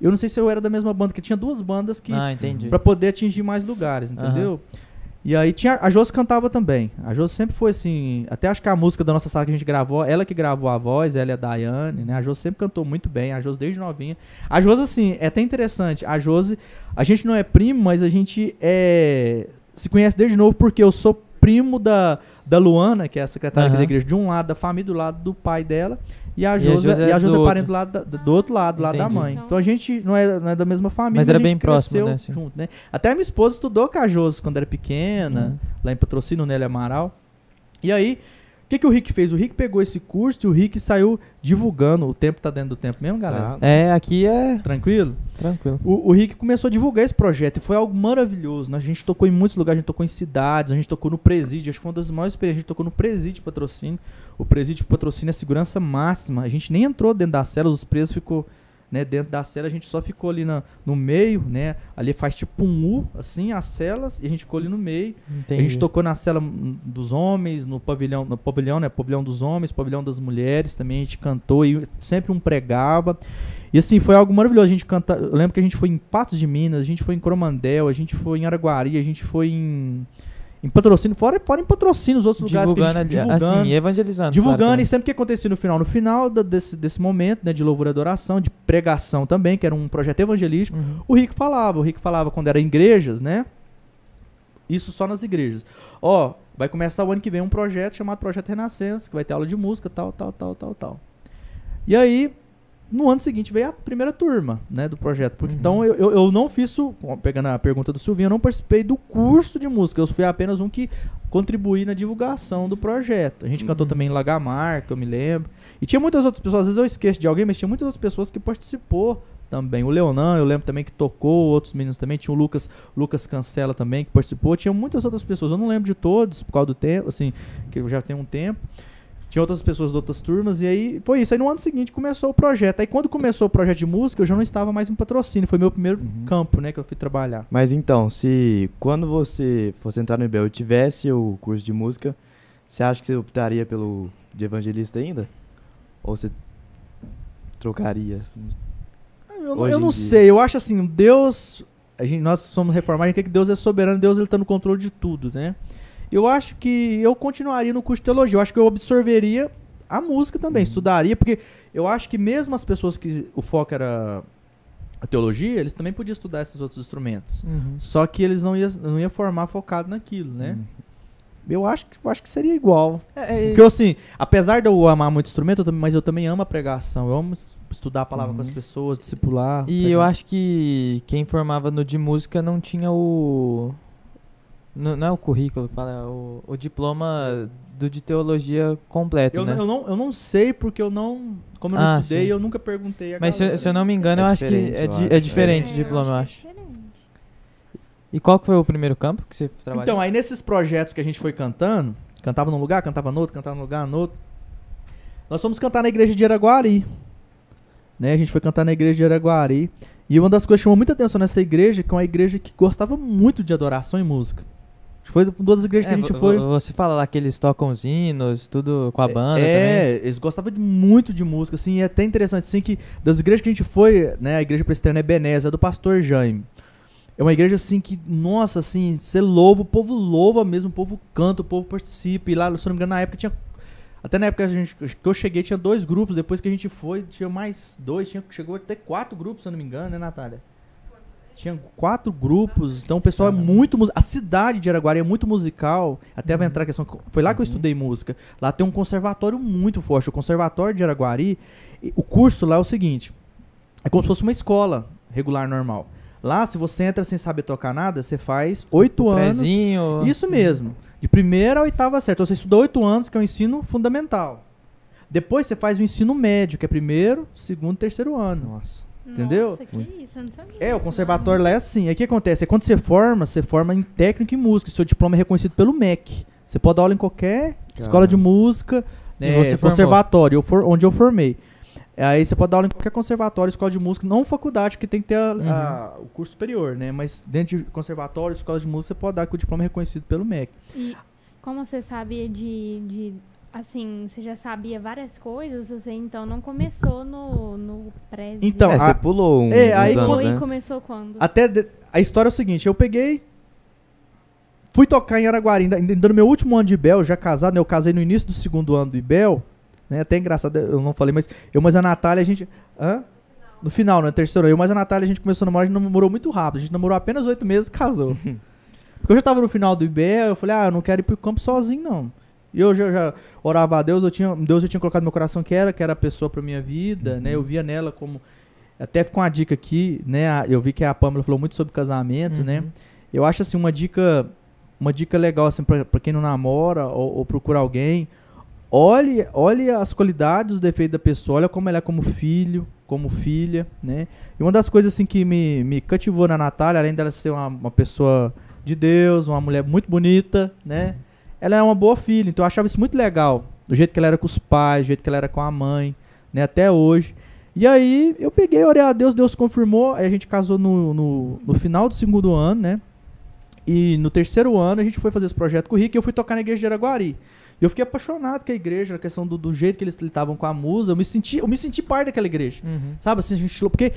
Eu não sei se eu era da mesma banda, que tinha duas bandas que.
Ah, entendi.
Pra poder atingir mais lugares, entendeu? E aí tinha. A Josi cantava também. A Josi sempre foi assim. Até acho que a música da nossa sala que a gente gravou, ela que gravou a voz, ela e a Daiane, né? A Josi sempre cantou muito bem, a Josi desde novinha. A Josi, assim, é até interessante. A Josi, a gente não é primo, mas a gente é. Se conhece desde novo porque eu sou primo da, da Luana, que é a secretária
Aham.
da igreja, de um lado da família, do lado do pai dela. E a
a
Josi,
Josi é
e a Josi é
do
parente
outro.
do, lado da- do outro lado, do lado da mãe. Então a gente não é, não é da mesma família,
Mas era
a gente
bem próximo, né, assim.
junto, né? Até a minha esposa estudou com a Josi quando era pequena,
Uhum.
lá em Patrocínio, Nélia Amaral. E aí, que, que o Rick fez? O Rick pegou esse curso e o Rick saiu divulgando. O tempo tá dentro do tempo mesmo, galera?
Tá.
É, aqui é
Tranquilo?
tranquilo.
O, o Rick começou a divulgar esse projeto e foi algo maravilhoso. né? A gente tocou em muitos lugares, a gente tocou em cidades, a gente tocou no presídio. Acho que foi uma das maiores experiências. A gente tocou no presídio patrocínio. O presídio patrocínio é segurança máxima. A gente nem entrou dentro das celas, os presos ficou né, dentro da cela, a gente só ficou ali na, no meio, né? Ali faz tipo um U, assim, as celas, e a gente ficou ali no meio.
Entendi.
A gente tocou na cela dos homens, no pavilhão, no pavilhão, né? Pavilhão dos homens, pavilhão das mulheres também, a gente cantou e sempre um pregava. E assim, foi algo maravilhoso. A gente canta, eu lembro que a gente foi em Patos de Minas, a gente foi em Coromandel, a gente foi em Araguari, a gente foi em, em patrocínio, fora, fora em patrocínio, os outros lugares que a
divulgando,
gente divulgando.
assim, evangelizando.
Divulgando,
claro,
e sempre que acontecia no final, no final da- desse, desse momento, né, de louvor e adoração, de pregação também, que era um projeto evangelístico.
Uhum.
o Rick falava, o Rick falava quando era em igrejas, né? Isso só nas igrejas. Ó, vai começar o ano que vem um projeto chamado Projeto Renascença, que vai ter aula de música, tal, tal, tal, tal, tal. E aí, no ano seguinte veio a primeira turma, né, do projeto. Porque,
Uhum.
Então eu, eu, eu não fiz, pegando a pergunta do Silvinho, eu não participei do curso de música, eu fui apenas um que contribuí na divulgação do projeto. A gente cantou
Uhum.
também em Lagamar, que eu me lembro. E tinha muitas outras pessoas, às vezes eu esqueço de alguém, mas tinha muitas outras pessoas que participou também. O Leonan, eu lembro também que tocou, outros meninos também. Tinha o Lucas, Lucas Cancela também que participou. Tinha muitas outras pessoas. Eu não lembro de todos, por causa do tempo, assim, que eu já tenho um tempo. Tinha outras pessoas de outras turmas, e aí foi isso. Aí no ano seguinte começou o projeto. Aí quando começou o projeto de música, eu já não estava mais em patrocínio. Foi meu primeiro
Uhum.
campo, né, que eu fui trabalhar.
Mas então, se quando você fosse entrar no IBEL e tivesse o curso de música, você acha que você optaria pelo de evangelista ainda? Ou você trocaria?
Eu, não-
Hoje
eu não sei, eu acho assim, Deus. A gente, nós somos reformados, a gente quer que Deus é soberano, Deus ele tá no controle de tudo, né? Eu acho que eu continuaria no curso de teologia. Eu acho que eu absorveria a música também, estudaria, porque eu acho que mesmo as pessoas que o foco era a teologia, eles também podiam estudar esses outros instrumentos.
Uhum.
Só que eles não iam não ia formar focado naquilo, né?
Hum.
Eu acho que eu acho que seria igual.
É, é,
Porque eu, assim, apesar de eu amar muito instrumento, eu também, mas eu também amo a pregação. Eu amo es- estudar a palavra com as
Uhum.
pessoas, discipular.
E
pregar.
eu acho que quem formava no de música não tinha o. Não, não é o currículo que fala, é o, o diploma do de teologia completo,
Eu,
né?
eu, não, eu não sei porque eu não. Como eu não
Ah,
estudei,
sim.
eu nunca perguntei a
Mas se, se eu não me engano,
É
eu acho que é, di-
acho.
é diferente
É,
o diploma, eu acho.
que é diferente.
E qual que foi o primeiro campo que você trabalhou?
Então, aí nesses projetos que a gente foi cantando, cantava num lugar, cantava no outro, cantava num lugar, no outro. Nós fomos cantar na igreja de Araguari. Né? A gente foi cantar na igreja de Araguari. E uma das coisas que chamou muita atenção nessa igreja, que é uma igreja que gostava muito de adoração e música. Foi uma das igrejas
É,
que a gente
vo-
foi.
vo- Você fala lá que eles tocam os hinos, tudo com a banda
é, eles gostavam de muito de música, assim, e é até interessante, assim, que das igrejas que a gente foi, né, a igreja presbiteriana é Benézia, é do pastor Jaime. É uma igreja, assim, que, nossa, assim, você louva, o povo louva mesmo, o povo canta, o povo participa, e lá, se eu não me engano, na época tinha, até na época gente, que eu cheguei tinha dois grupos, depois que a gente foi, tinha mais dois, tinha, chegou até quatro grupos, se eu não me engano, né, Natália? Tinha quatro grupos, então o pessoal é muito. A cidade de Araguari é muito musical. Até vai
Uhum.
entrar a questão. Foi lá que eu
Uhum.
estudei música. Lá tem um conservatório muito forte. O conservatório de Araguari, e- o curso lá é o seguinte: é como se fosse uma escola regular normal. Lá, se você entra sem saber tocar nada, você faz oito anos.
prezinho.
Isso mesmo. De primeira a oitava certo. Então, você estuda oito anos, que é o ensino fundamental. Depois você faz o ensino médio, que é primeiro, segundo, terceiro ano.
Nossa.
Entendeu?
Nossa, que isso, eu não sabia.
É, o conservatório lá é assim. Aí o que acontece? É quando você forma, você forma em técnico em música. Seu diploma é reconhecido pelo MEC. Você pode dar aula em qualquer escola de música,
E
é, conservatório, eu for- onde eu formei. Aí você pode dar aula em qualquer conservatório, escola de música, não faculdade, porque tem que ter a- a- o curso superior, né? Mas dentro de conservatório, escola de música, você pode dar que o diploma é reconhecido pelo MEC.
E como você sabia de, de. Assim, você já sabia várias coisas, você então não começou no, no pré
Então,
é,
a-
você pulou um,
é, aí
anos, né?
e começou quando?
Até de- a história é o seguinte, eu peguei, fui tocar em Araguari, ainda, ainda no meu último ano de Ibel, já casado, né? Eu casei no início do segundo ano do Ibel, né? Até engraçado, eu não falei, mas eu mais a Natália, a gente... Hã? No final, no terceiro ano, eu mais a Natália, a gente começou a namorar, a gente namorou muito rápido, a gente namorou apenas oito meses e casou. Porque eu já tava no final do Ibel, eu falei, ah, eu não quero ir pro campo sozinho, não. E eu já, já orava a Deus, eu tinha, Deus já tinha colocado no meu coração que era, que era a pessoa pra minha vida, né? Eu via nela como... Até ficou uma dica aqui, né? a- Eu vi que a Pamela falou muito sobre casamento, né?
Uhum.
Eu acho assim uma dica, uma dica legal assim para quem não namora ou, ou procura alguém. Olhe, olhe as qualidades, os defeitos da pessoa, olha como ela é como filho, como filha, né? E uma das coisas assim que me, me cativou na Natália, além dela ser uma, uma pessoa de Deus, uma mulher muito bonita, né? Ela é uma boa filha, então eu achava isso muito legal, do jeito que ela era com os pais, do jeito que ela era com a mãe, né? Até hoje. E aí eu peguei, orei a Deus, Deus confirmou, aí a gente casou no, no, no final do segundo ano, né? E no terceiro ano a gente foi fazer esse projeto com o Rick e eu fui tocar na igreja de Araguari. E eu fiquei apaixonado com a igreja, a questão do, do jeito que eles litavam com a musa. Eu me senti, eu me senti parte daquela igreja.
Uhum.
Sabe assim, a gente. Porque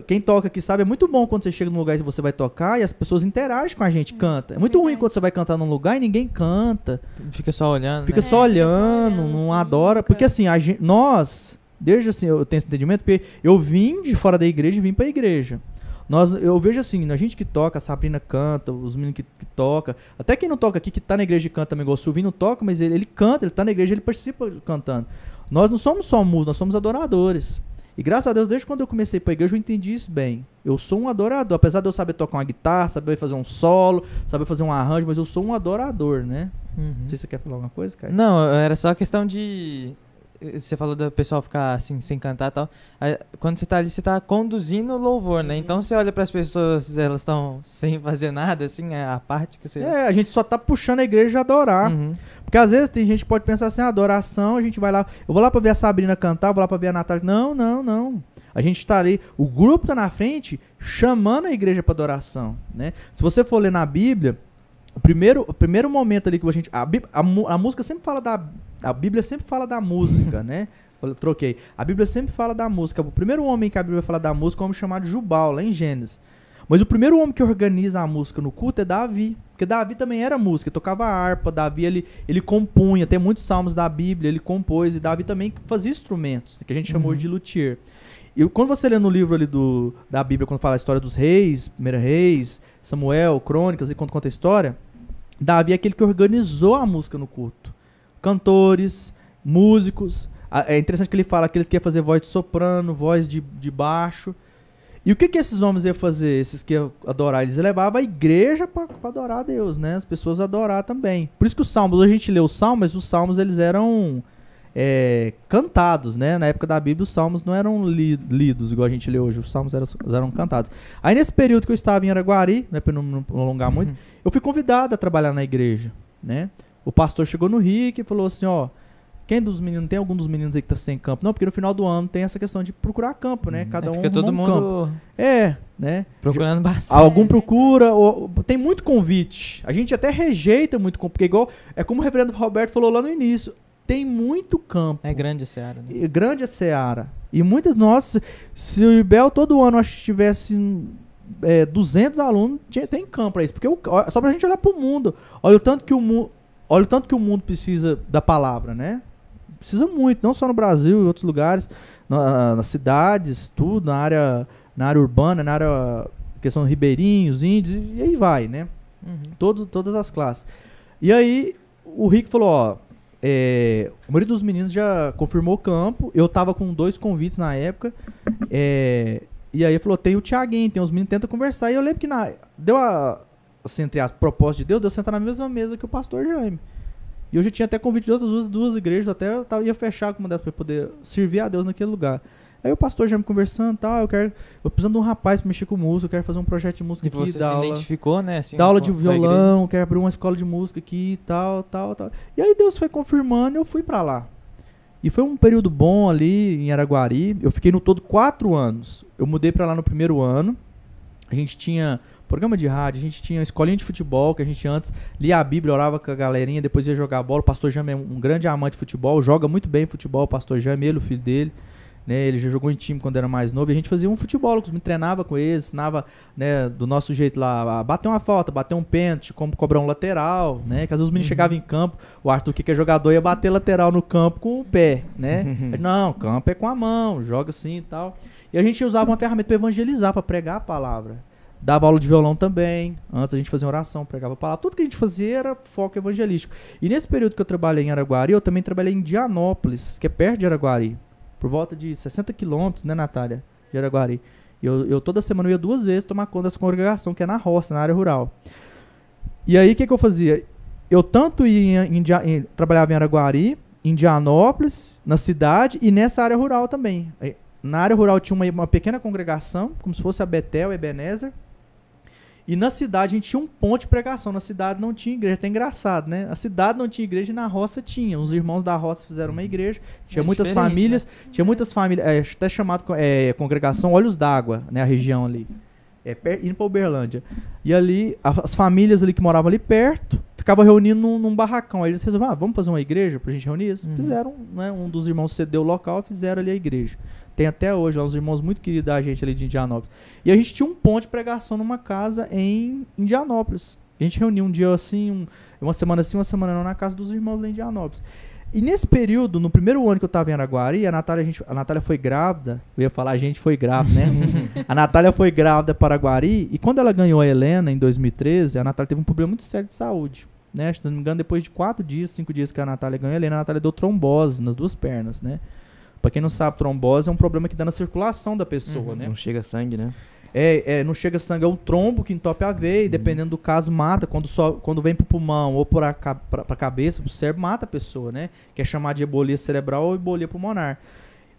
quem toca aqui sabe, é muito bom quando você chega num lugar e você vai tocar e as pessoas interagem com a gente, canta. É muito ruim quando você vai cantar num lugar e ninguém canta.
Fica só olhando.
Fica
né?
só
É, fica só
olhando,
olhando,
não adora.
nunca-
Porque assim, a gente, nós, desde assim, eu tenho esse entendimento, porque eu vim de fora da igreja e vim pra igreja. Nós, eu vejo assim, a gente que toca, a Sabrina canta, os meninos que, que toca, até quem não toca aqui, que tá na igreja e canta também, igual o Silvinho não toca, mas ele, ele canta, ele tá na igreja, ele participa cantando. Nós não somos só músicos, nós somos adoradores. E graças a Deus, desde quando eu comecei pra igreja, eu entendi isso bem. Eu sou um adorador, apesar de eu saber tocar uma guitarra, saber fazer um solo, saber fazer um arranjo, mas eu sou um adorador, né?
Uhum.
Não sei se você quer falar alguma coisa, cara.
Não, era só questão de. Você falou do pessoal ficar assim, sem cantar e tal. Aí, Quando você tá ali, você tá conduzindo o louvor, né? Então você olha pras pessoas, elas estão sem fazer nada, assim, é a parte que você.
É, a gente só tá puxando a igreja a adorar.
Uhum.
Porque às vezes tem gente que pode pensar assim, ah, adoração, a gente vai lá, eu vou lá pra ver a Sabrina cantar, vou lá pra ver a Natália. Não, não, não. A gente tá ali, o grupo tá na frente chamando a igreja pra adoração, né? Se você for ler na Bíblia, o primeiro, o primeiro momento ali que a gente, a, a, a música sempre fala da, a Bíblia sempre fala da música, né? Eu troquei. A Bíblia sempre fala da música. O primeiro homem que a Bíblia fala da música é um homem chamado Jubal, lá em Gênesis. Mas o primeiro homem que organiza a música no culto é Davi. Porque Davi também era música, tocava harpa, Davi ele, ele compunha, tem muitos salmos da Bíblia, ele compôs, e Davi também fazia instrumentos, que a gente chamou
Uhum.
de luthier. E quando você lê no livro ali do, da Bíblia, quando fala a história dos reis, primeiro reis, Samuel, crônicas, e quando conta a história, Davi é aquele que organizou a música no culto. Cantores, músicos. É interessante que ele fala que eles fazer voz de soprano, voz de, de baixo. E o que, que esses homens iam fazer, esses que iam adorar? Eles levavam a igreja para adorar a Deus, né? As pessoas adorar também. Por isso que os salmos, a gente lê os salmos, os salmos eles eram é, cantados, né? Na época da Bíblia os salmos não eram li- lidos, igual a gente lê hoje, os salmos eram, eram cantados. Aí nesse período que eu estava em Araguari, né, para não, não alongar muito, eu fui convidado a trabalhar na igreja, né? O pastor chegou no Rick e falou assim, ó, quem dos meninos, tem algum dos meninos aí que tá sem campo? Não, porque no final do ano tem essa questão de procurar campo, né? Cada
É,
um
fica todo
um campo.
mundo
É, né?
procurando bastante.
Algum procura, ou- tem muito convite. A gente até rejeita muito convite, porque igual, é como o reverendo Roberto falou lá no início, tem muito campo.
É grande a Seara, né?
E grande a Seara. E muitas, nossa, se o IBEL todo ano acho que tivesse é, 200 alunos, tinha, tem campo pra isso. Porque o, só pra gente olhar pro mundo. Olha o tanto que o mundo, olha o tanto que o mundo precisa da palavra, né? Precisa muito, não só no Brasil, em outros lugares, na- nas cidades, tudo, na área, na área urbana, na área questão ribeirinhos, índios, e aí vai, né?
Uhum.
Todos, todas as classes. E aí, o Rick falou, ó, é, a maioria dos meninos já confirmou o campo, eu tava com dois convites na época, é, e aí falou, tem o Thiaguinho, tem os meninos, tenta conversar, e eu lembro que na, deu a, assim, entre as propostas de Deus, deu sentar na mesma mesa que o pastor Jaime. E eu já tinha até convite de outras duas, duas igrejas, até eu tava, ia fechar com uma dessas para poder servir a Deus naquele lugar. Aí o pastor já me conversando, tal, eu quero, eu precisando de um rapaz para mexer com música, eu quero fazer um projeto de música
E
aqui,
você se
aula,
identificou, né? Assim,
dar aula de violão, quero abrir uma escola de música aqui, tal, tal, tal. E aí Deus foi confirmando, e eu fui para lá. E foi um período bom ali em Araguari. Eu fiquei no todo quatro anos. Eu mudei para lá no primeiro ano. A gente tinha programa de rádio, a gente tinha escolinha de futebol, que a gente antes lia a Bíblia, orava com a galerinha, depois ia jogar bola. O pastor Jame é um grande amante de futebol, joga muito bem futebol, o pastor Jame, ele, o filho dele. Né, ele já jogou em time quando era mais novo e a gente fazia um futebol, me treinava com eles, ensinava né, do nosso jeito lá, a bater uma falta, bater um pênalti, como cobrar um lateral, né? Que às vezes os meninos chegavam em campo, o Arthur, que é jogador, ia bater lateral no campo com o pé, né? Ele, Não, campo é com a mão, joga assim e tal. E a gente usava uma ferramenta para evangelizar, para pregar a palavra. Dava aula de violão também. Antes a gente fazia oração, pregava a palavra. Tudo que a gente fazia era foco evangelístico. E nesse período que eu trabalhei em Araguari, eu também trabalhei em Dianópolis, que é perto de Araguari. Por volta de 60 quilômetros, né, Natália? De Araguari. Eu, eu toda semana eu ia duas vezes tomar conta dessa congregação, que é na roça, na área rural. E aí o que, que eu fazia? Eu tanto ia em, Dia- em- trabalhava em Araguari, em Indianópolis, na cidade e nessa área rural também. Na área rural tinha uma, uma pequena congregação, como se fosse a Betel, Ebenezer. E na cidade a gente tinha um ponto de pregação. Na cidade não tinha igreja. Até engraçado, né? A cidade não tinha igreja e na roça tinha. Os irmãos da roça fizeram uma igreja. Tinha
É
muitas
diferente,
famílias. Tinha muitas famílias. É, até chamado é, congregação Olhos d'Água, né? A região ali. É, indo pra Uberlândia. E ali, as famílias ali que moravam ali perto, ficavam reunindo num, num barracão. Aí eles resolveram, ah, vamos fazer uma igreja pra gente reunir? Eles
Uhum.
Fizeram, né? Um dos irmãos cedeu o local e fizeram ali a igreja. Tem até hoje lá uns irmãos muito queridos da gente ali de Indianópolis. E a gente tinha um ponto de pregação numa casa em Indianópolis. A gente reunia um dia assim, um- uma semana assim, uma semana não, na casa dos irmãos lá em Indianópolis. E nesse período, no primeiro ano que eu tava em Araguari, a Natália, a, gente, a Natália foi grávida. Eu ia falar, a gente foi grávida, né? a Natália foi grávida para Araguari. E quando ela ganhou a Helena, em 2013, a Natália teve um problema muito sério de saúde. Né? Se não me engano, depois de quatro dias, cinco dias que a Natália ganhou a Helena, a Natália deu trombose nas duas pernas, né? Pra quem não sabe, trombose é um problema que dá na circulação da pessoa,
Uhum.
né?
Não chega sangue, né?
É, é, não chega sangue, é um trombo que entope a veia, e dependendo do caso, mata. Quando, só, quando vem pro pulmão ou por a, ca- pra, pra cabeça, pro cérebro, mata a pessoa, né? Que é chamado de embolia cerebral ou embolia pulmonar.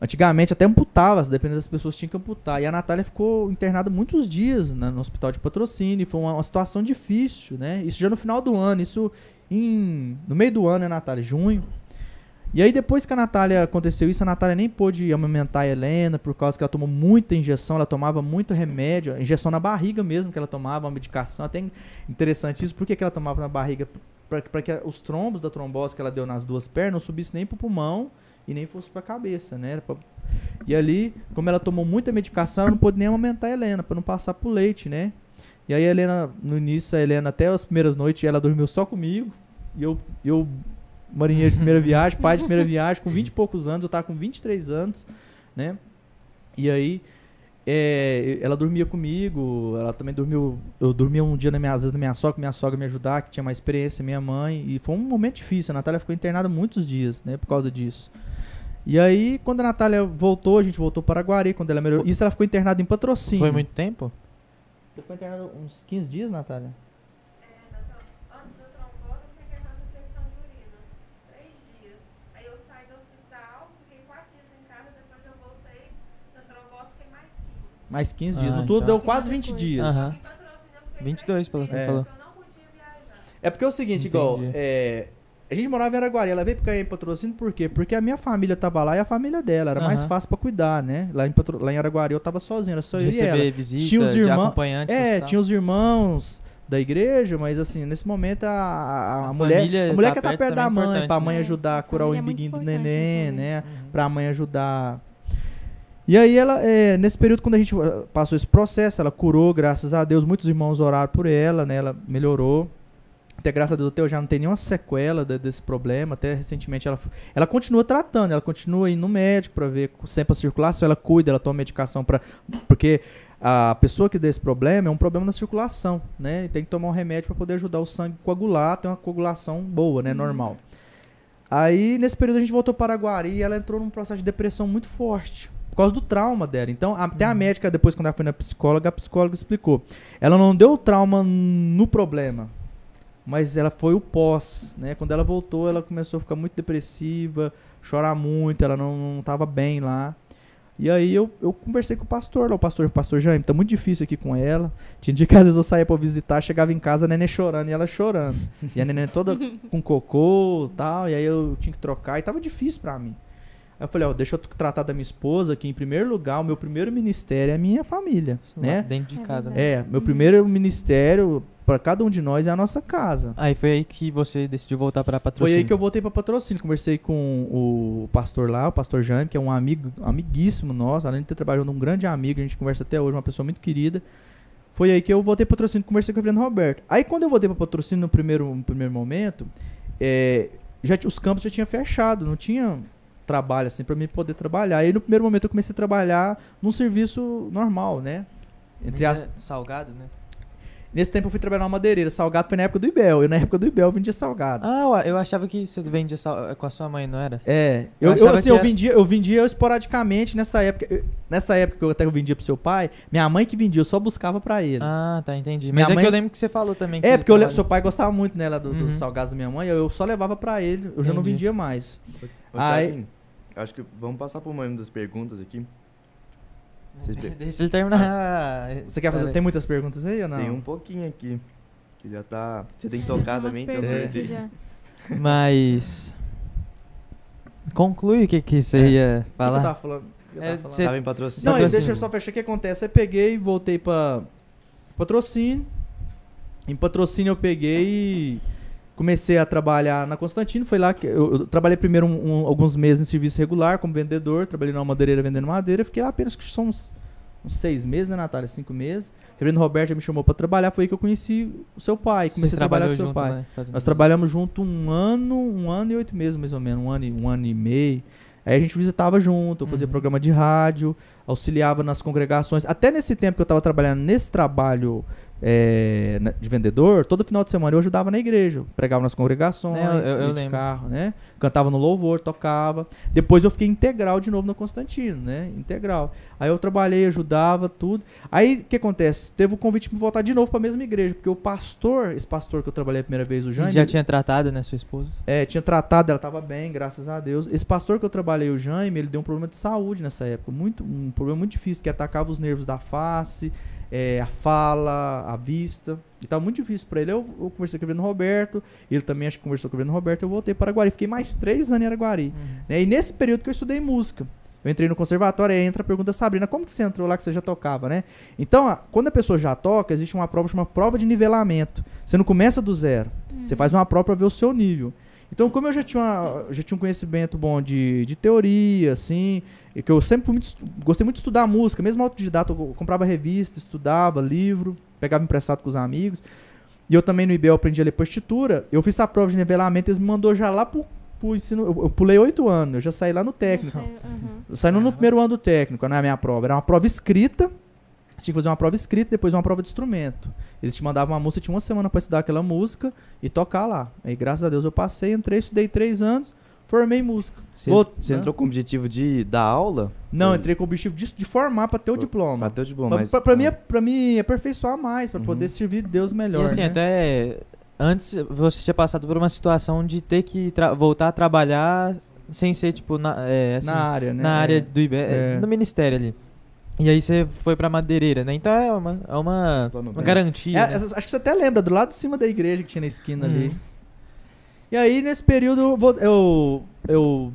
Antigamente até amputava, dependendo das pessoas tinha que amputar. E a Natália ficou internada muitos dias né, no hospital de patrocínio. Foi uma, uma situação difícil, né? Isso já no final do ano, isso em, no meio do ano, né, Natália? Junho. E aí depois que a Natália aconteceu isso, a Natália nem pôde amamentar a Helena, por causa que ela tomou muita injeção, ela tomava muito remédio, injeção na barriga mesmo que ela tomava, uma medicação, até interessante isso, por que, ela tomava na barriga? Para que os trombos da trombose que ela deu nas duas pernas não subissem nem pro pulmão e nem fosse pra cabeça, né? Pra- E ali, como ela tomou muita medicação, ela não pôde nem amamentar a Helena, para não passar pro leite, né? E aí a Helena, no início, a Helena, até as primeiras noites, ela dormiu só comigo, e eu, eu marinheiro de primeira viagem, pai de primeira viagem, com 20 e poucos anos, eu tava com 23 anos, né? E aí, é, ela dormia comigo, ela também dormiu, eu dormia um dia na minha, às vezes na minha sogra, minha sogra me ajudar, que tinha mais experiência, minha mãe, e foi um momento difícil, a Natália ficou internada muitos dias, né, por causa disso. E aí, quando a Natália voltou, a gente voltou para Guari, quando ela melhorou, isso ela ficou internada em patrocínio.
Foi muito tempo?
Você ficou internada uns 15 dias, Natália?
Antes da trombose, eu fiquei internada com infecção de urina. Três dias. Aí eu saí do hospital, fiquei quatro dias em casa, depois eu voltei. Na trombose, fiquei mais 15.
Mais 15 dias,
Ah,
no todo
então.
deu quase 20
Depois.
dias.
Fiquei
22, pelo que
É.
falou.
meses, Eu não podia viajar.
É porque é o seguinte,
Entendi.
igual, é, a gente morava em Araguari, ela veio ficar em patrocínio por quê? Porque a minha família tava lá e a família dela, era mais fácil pra cuidar, né? Lá em, Patro- lá em Araguari eu tava sozinho, era só
De
eu e ela.
visita,
Tinha os irmãos- É, tinha os irmãos da igreja, mas assim, nesse momento a, a, a
A
mulher, a mulher
tá
quer estar
perto
perto da
é
mãe, pra mãe
né?
ajudar a
A
curar o
família é
umbiguinho do neném,
nesse
né?
Uhum.
Pra mãe ajudar. E aí ela, é, nesse período quando a gente eh, passou esse processo, ela curou, graças a Deus, muitos irmãos oraram por ela, né? Ela melhorou. Até graças a Deus até eu já não tem nenhuma sequela de- desse problema. Até recentemente ela, ela continua tratando, ela continua indo no médico pra ver sempre a circulação, ela cuida, ela toma medicação para porque a pessoa que dá esse problema é um problema na circulação, né? E tem que tomar um remédio para poder ajudar o sangue a coagular, ter uma coagulação boa, né, normal. Aí nesse período a gente voltou para Guari e ela entrou num processo de depressão muito forte. Por causa do trauma dela. Então, até a médica, depois, quando ela foi na psicóloga, a psicóloga explicou. Ela não deu o trauma no problema. mas ela foi o pós, né? Quando ela voltou, ela começou a ficar muito depressiva, chorar muito, ela não, não tava bem lá. E aí eu, eu conversei com o pastor lá, o pastor, pastor Jaime, tá muito difícil aqui com ela. Tinha dia que às vezes eu saía pra visitar, chegava em casa, a neném chorando e ela chorando. E a neném toda com cocô e tal, e aí eu tinha que trocar, e tava difícil pra mim. Eu falei, ó, deixa eu tratar da minha esposa, que em primeiro lugar, o meu primeiro ministério é a minha família, né?
Dentro de
É
casa, né?
É, meu primeiro ministério para cada um de nós é a nossa casa.
Aí foi aí que você decidiu voltar pra
Foi
patrocínio.
aí que eu voltei para patrocínio. Conversei com o pastor lá, o pastor Jaime, que é um amigo, amiguíssimo nosso, além de ter trabalhado um grande amigo, a gente conversa até hoje, uma pessoa muito querida. Foi aí que eu voltei para patrocínio, conversei com o Fernando Roberto. Aí quando eu voltei para patrocínio no primeiro, no primeiro momento, é, já, os campos já tinham fechado, não tinha trabalho assim para mim poder trabalhar. Aí no primeiro momento eu comecei a trabalhar num serviço normal, né? Entre as,
Salgado, né?
Nesse tempo eu fui trabalhar numa madeireira. Salgado foi na época do Ibel. Eu na época do Ibel vendia salgado.
Ah, eu- eu achava que você vendia sal... com a sua mãe, não era?
É,
Eu
eu, eu, assim, eu
era-
vendia, eu vendia esporadicamente nessa época. eu- nessa época que eu até vendia pro seu pai, minha mãe que vendia, eu só buscava pra ele.
Ah, tá, entendi.
Minha
Mas é
mãe-
que eu lembro que você falou também.
é,
que
porque eu, seu pai gostava muito nela do, dos
Uhum.
salgados da minha mãe, eu, eu só levava pra ele, eu já não
Entendi.
vendia mais.
Ô,
Aí-
Thiaguinho, acho que vamos passar por uma das perguntas aqui.
Deixa ele terminar.
Você quer fazer? Tem muitas perguntas aí ou não?
Tem um pouquinho aqui. Que já tá. Você tem que tocar também, então
já.
Mas. Conclui o que, que você
É.
ia
O que que
falar.
eu tava falando? O que eu
É,
tava falando?
você-
Tava em patrocínio.
Não, e
Patrocínio.
deixa eu só fechar o que acontece. Aí peguei e voltei pra patrocínio. Em patrocínio eu peguei e comecei a trabalhar na Constantino. Foi lá que eu, eu trabalhei primeiro um- um- alguns meses em serviço regular como vendedor. Trabalhei numa madeireira vendendo madeira. Fiquei lá apenas que são uns, uns seis meses, né, Natália? Cinco meses. O Reverendo Roberto já me chamou pra trabalhar. Foi aí que eu conheci o seu pai.
Vocês
Comecei a trabalhar com o seu
junto,
pai.
né?
Nós trabalhamos junto um ano, um ano e oito meses, mais ou menos, um ano, e- um ano e meio. Aí a gente visitava junto, eu fazia
Uhum.
programa de rádio, auxiliava nas congregações. Até nesse tempo que eu estava trabalhando nesse trabalho é, na- de vendedor, todo final de semana eu ajudava na igreja. Pregava nas congregações,
É, eu- eu-
de
lembro.
carro, né? Cantava no louvor, tocava. Depois eu fiquei integral de novo no Constantino, né? Integral. Aí eu trabalhei, ajudava, tudo. Aí o que acontece? Teve o convite para voltar de novo para a mesma igreja, porque o pastor, esse pastor que eu trabalhei a primeira vez, o
E
Jânio,
já tinha tratado, né, sua esposa?
é, tinha tratado, ela estava bem, graças a Deus. Esse pastor que eu trabalhei, o Jaime, ele deu um problema de saúde nessa época, muito, um problema muito difícil, que atacava os nervos da face, é, a fala, a vista. E tava muito difícil para ele. Eu, eu conversei com o Reverendo Roberto, ele também acho que conversou com o Reverendo Roberto, eu voltei para Araguari. Fiquei mais três anos em Araguari. né? E nesse período que eu estudei música. Eu entrei no conservatório, aí entra a pergunta, Sabrina, como que você entrou lá que você já tocava, né? Então, a- quando a pessoa já toca, existe uma prova chamada prova de nivelamento. Você não começa do zero. Você faz uma prova para ver o seu nível. Então, como eu já tinha, uma- já tinha um conhecimento bom de, de teoria, assim, e que eu sempre fui muito gostei muito de estudar música, mesmo autodidata, eu comprava revista, estudava livro, pegava emprestado com os amigos. E eu também no eu aprendi a ler partitura. Eu fiz a prova de nivelamento, eles me mandou já lá pro, pro ensino. Eu, eu pulei oito anos, eu já saí lá no técnico. Eu saí no, no primeiro ano do técnico, não é a minha prova. Era uma prova escrita. Você tinha que fazer uma prova escrita depois uma prova de instrumento. Eles te mandavam uma música, tinha uma semana pra estudar aquela música e tocar lá. Aí, graças a Deus, eu passei, entrei, estudei três anos, formei música.
Você, você
né?
entrou com o objetivo de dar aula?
Não,
Foi-
entrei com o objetivo de, de formar pra ter o diploma.
Bateu de bom,
Pra,
mas.
pra, pra mim, é- pra mim, aperfeiçoar mais, pra
Uhum.
poder servir Deus melhor.
e assim,
né?
até antes você tinha passado por uma situação de ter que voltar a trabalhar sem ser, tipo, na, é, assim,
na área, né?
na área
É.
do IBE,
É.
no ministério ali. E aí você foi pra madeireira, né? Então é uma, é uma, uma garantia.
É,
né?
essas- acho que você até lembra, do lado de cima da igreja que tinha na esquina ali. E aí, nesse período, eu, eu,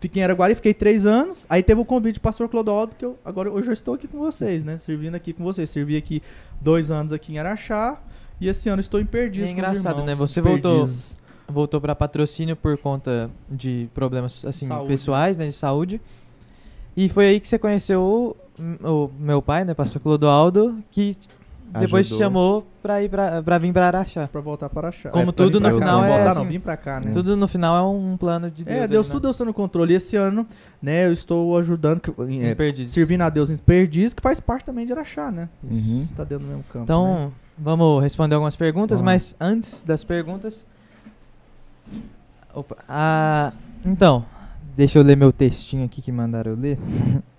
fiquei em Araguari, fiquei três anos. Aí teve o convite do pastor Clodoaldo, que eu agora hoje eu estou aqui com vocês, né? Servindo aqui com vocês. Servi aqui dois anos aqui em Araxá. E esse ano estou em Perdizes.
É engraçado,
irmãos,
né? Você voltou-. Voltou pra patrocínio por conta de problemas, assim,
Saúde.
pessoais, né? De saúde. E foi aí que você conheceu o, o meu pai, né? Pastor Clodoaldo, que depois te chamou pra, ir pra, pra vir pra Araxá.
Pra voltar para Araxá.
Como
É,
tudo no
cá,
final
não
é
voltar, não,
assim,
vim pra cá, né?
Tudo no final é um plano de Deus.
É, Deus,
né?
tudo Deus está no controle. E esse ano, né, eu estou ajudando, que-
Em
é,
Perdizes.
servindo a Deus em Perdizes, que faz parte também de Araxá, né?
Uhum.
Está dentro do mesmo campo. né?
Então, vamos responder algumas perguntas,
Vamos.
mas antes das perguntas. Opa. Ah, então, deixa eu ler meu textinho aqui que mandaram eu ler.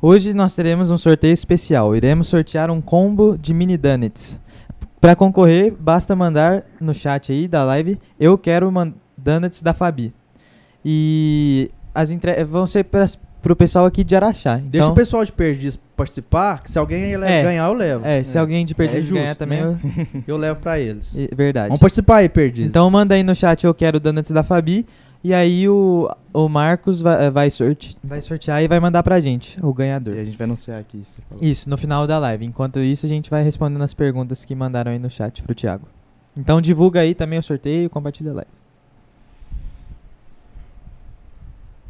Hoje nós teremos um sorteio especial. Iremos sortear um combo de mini donuts. Para concorrer, basta mandar no chat aí da live eu quero donuts da Fabi. E as entre... vão ser para o pessoal aqui de Araxá. Então,
Deixa o pessoal de Perdiz participar, que se alguém
É.
ganhar, eu levo.
É, se alguém de Perdiz
justo,
ganhar também,
né?
eu-
Eu levo pra eles.
é verdade.
Vamos participar aí, Perdiz.
Então manda aí no chat eu quero donuts da Fabi. E aí o, o Marcos vai, vai, sorte, vai sortear e vai mandar pra gente, o ganhador.
E a gente vai anunciar aqui. Você falou.
Isso, no final da live. Enquanto isso, a gente vai respondendo as perguntas que mandaram aí no chat pro Thiago. Então divulga aí também o sorteio e compartilha a live.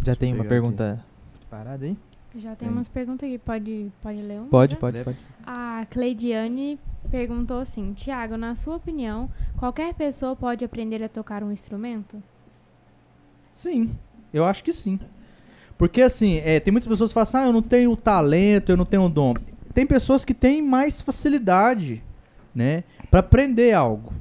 Já tem uma pergunta parada aí?
Já tem
Tem.
umas perguntas aqui, pode, pode ler uma?
Pode, pode, pode.
A Cleidiane perguntou assim: Tiago, na sua opinião, qualquer pessoa pode aprender a tocar um instrumento?
Sim, eu acho que sim. Porque assim, é, tem muitas pessoas que falam assim, ah, eu não tenho talento, eu não tenho dom. Tem pessoas que têm mais facilidade, né, para aprender algo.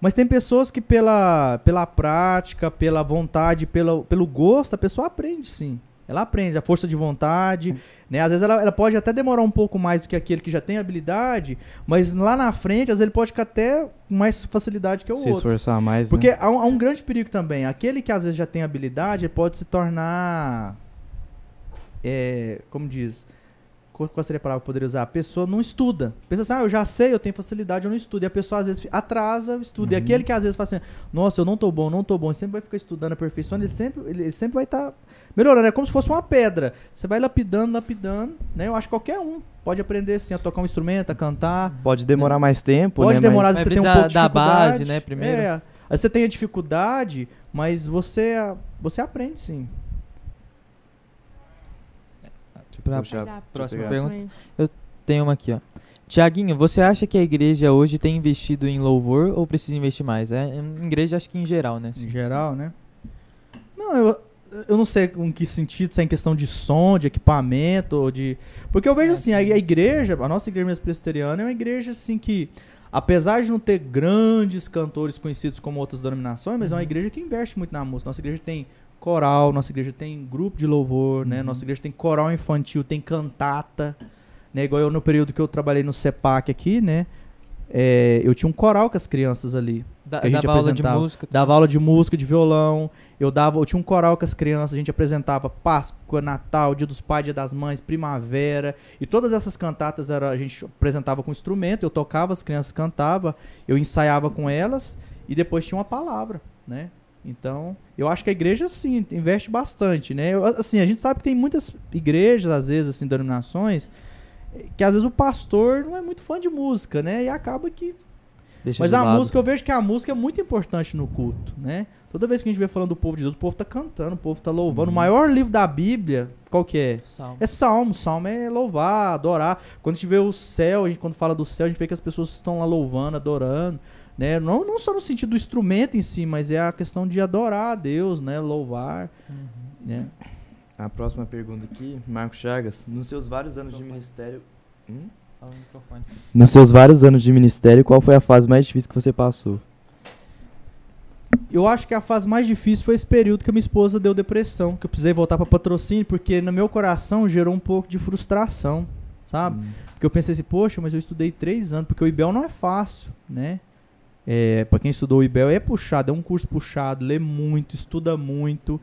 Mas tem pessoas que pela, pela prática, pela vontade, pela, pelo gosto, a pessoa aprende sim. Ela aprende, a força de vontade, né? Às vezes ela, ela pode até demorar um pouco mais do que aquele que já tem habilidade, mas lá na frente, às vezes ele pode ficar até com mais facilidade que o
Se
outro.
esforçar mais,
Porque
né?
há, um, há um grande perigo também. Aquele que às vezes já tem habilidade, ele pode se tornar. É, como diz? Qual seria a palavra que eu poderia usar? A pessoa não estuda. Pensa assim, ah, eu já sei, eu tenho facilidade, eu não estudo. E a pessoa às vezes atrasa o estudo. E
Uhum.
aquele que às vezes fala assim, nossa, eu não tô bom, não tô bom, ele sempre vai ficar estudando, aperfeiçoando, ele sempre, ele, ele sempre vai estar melhorando. É como se fosse uma pedra. Você vai lapidando, lapidando, né? Eu acho que qualquer um pode aprender assim, a tocar um instrumento, a cantar.
Pode demorar mais tempo,
Pode
né?
demorar,
mas
vezes você tem um pouco de
da base, né, primeiro.
É. Aí você tem a dificuldade, mas você, você aprende sim.
Pra-
Puxa,
Mas a
próxima pergunta. Tem uma aqui, ó. Tiaguinho, você acha que a igreja hoje tem investido em louvor ou precisa investir mais? É, igreja acho que em geral, né?
Em geral, né? Não, eu, eu não sei em que sentido, se é em questão de som, de equipamento, ou de. Porque eu vejo
É,
assim, a, a igreja, a nossa igreja presbiteriana é uma igreja assim que. Apesar de não ter grandes cantores conhecidos como outras denominações, mas é uma
Uhum.
igreja que investe muito na música. Nossa igreja tem coral, nossa igreja tem grupo de louvor, né?
Uhum.
Nossa igreja tem coral infantil, tem cantata, né? Igual eu no período que eu trabalhei no CEPAC aqui, né? É, eu tinha um coral com as crianças ali.
Da,
que a gente
dava aula de
apresentava.
música.
Dava aula de música, de violão. Eu dava, eu tinha um coral com as crianças, a gente apresentava Páscoa, Natal, Dia dos Pais, Dia das Mães, Primavera. E todas essas cantatas era, a gente apresentava com instrumento, eu tocava, as crianças cantavam, eu ensaiava com elas e depois tinha uma palavra, né? Então, eu acho que a igreja sim investe bastante, né? Eu, assim, a gente sabe que tem muitas igrejas, às vezes, assim, denominações, que às vezes o pastor não é muito fã de música, né? E acaba que
Deixa
mas a
lado.
música, eu vejo que a música é muito importante no culto, né? Toda vez que a gente vê falando do povo de Deus, o povo tá cantando, o povo tá louvando.
Uhum.
O maior livro da Bíblia, qual que é?
Salmo.
É Salmo. Salmo é louvar, adorar. Quando a gente vê o céu, a gente, quando fala do céu, a gente vê que as pessoas estão lá louvando, adorando, né? Não, não só no sentido do instrumento em si, mas é a questão de adorar a Deus, né? Louvar,
Uhum.
né?
A próxima pergunta aqui, Marcos Chagas. Nos seus vários anos de ministério. Hum? Nos seus vários anos de ministério, qual foi a fase mais difícil que você passou?
Eu acho que a fase mais difícil foi esse período que a minha esposa deu depressão, que eu precisei voltar para patrocínio, porque no meu coração gerou um pouco de frustração, sabe?
Hum.
Porque eu pensei assim, poxa, mas eu estudei três anos, porque o IBEL não é fácil, né? É, para quem estudou o IBEL é puxado, é um curso puxado, lê muito, estuda muito.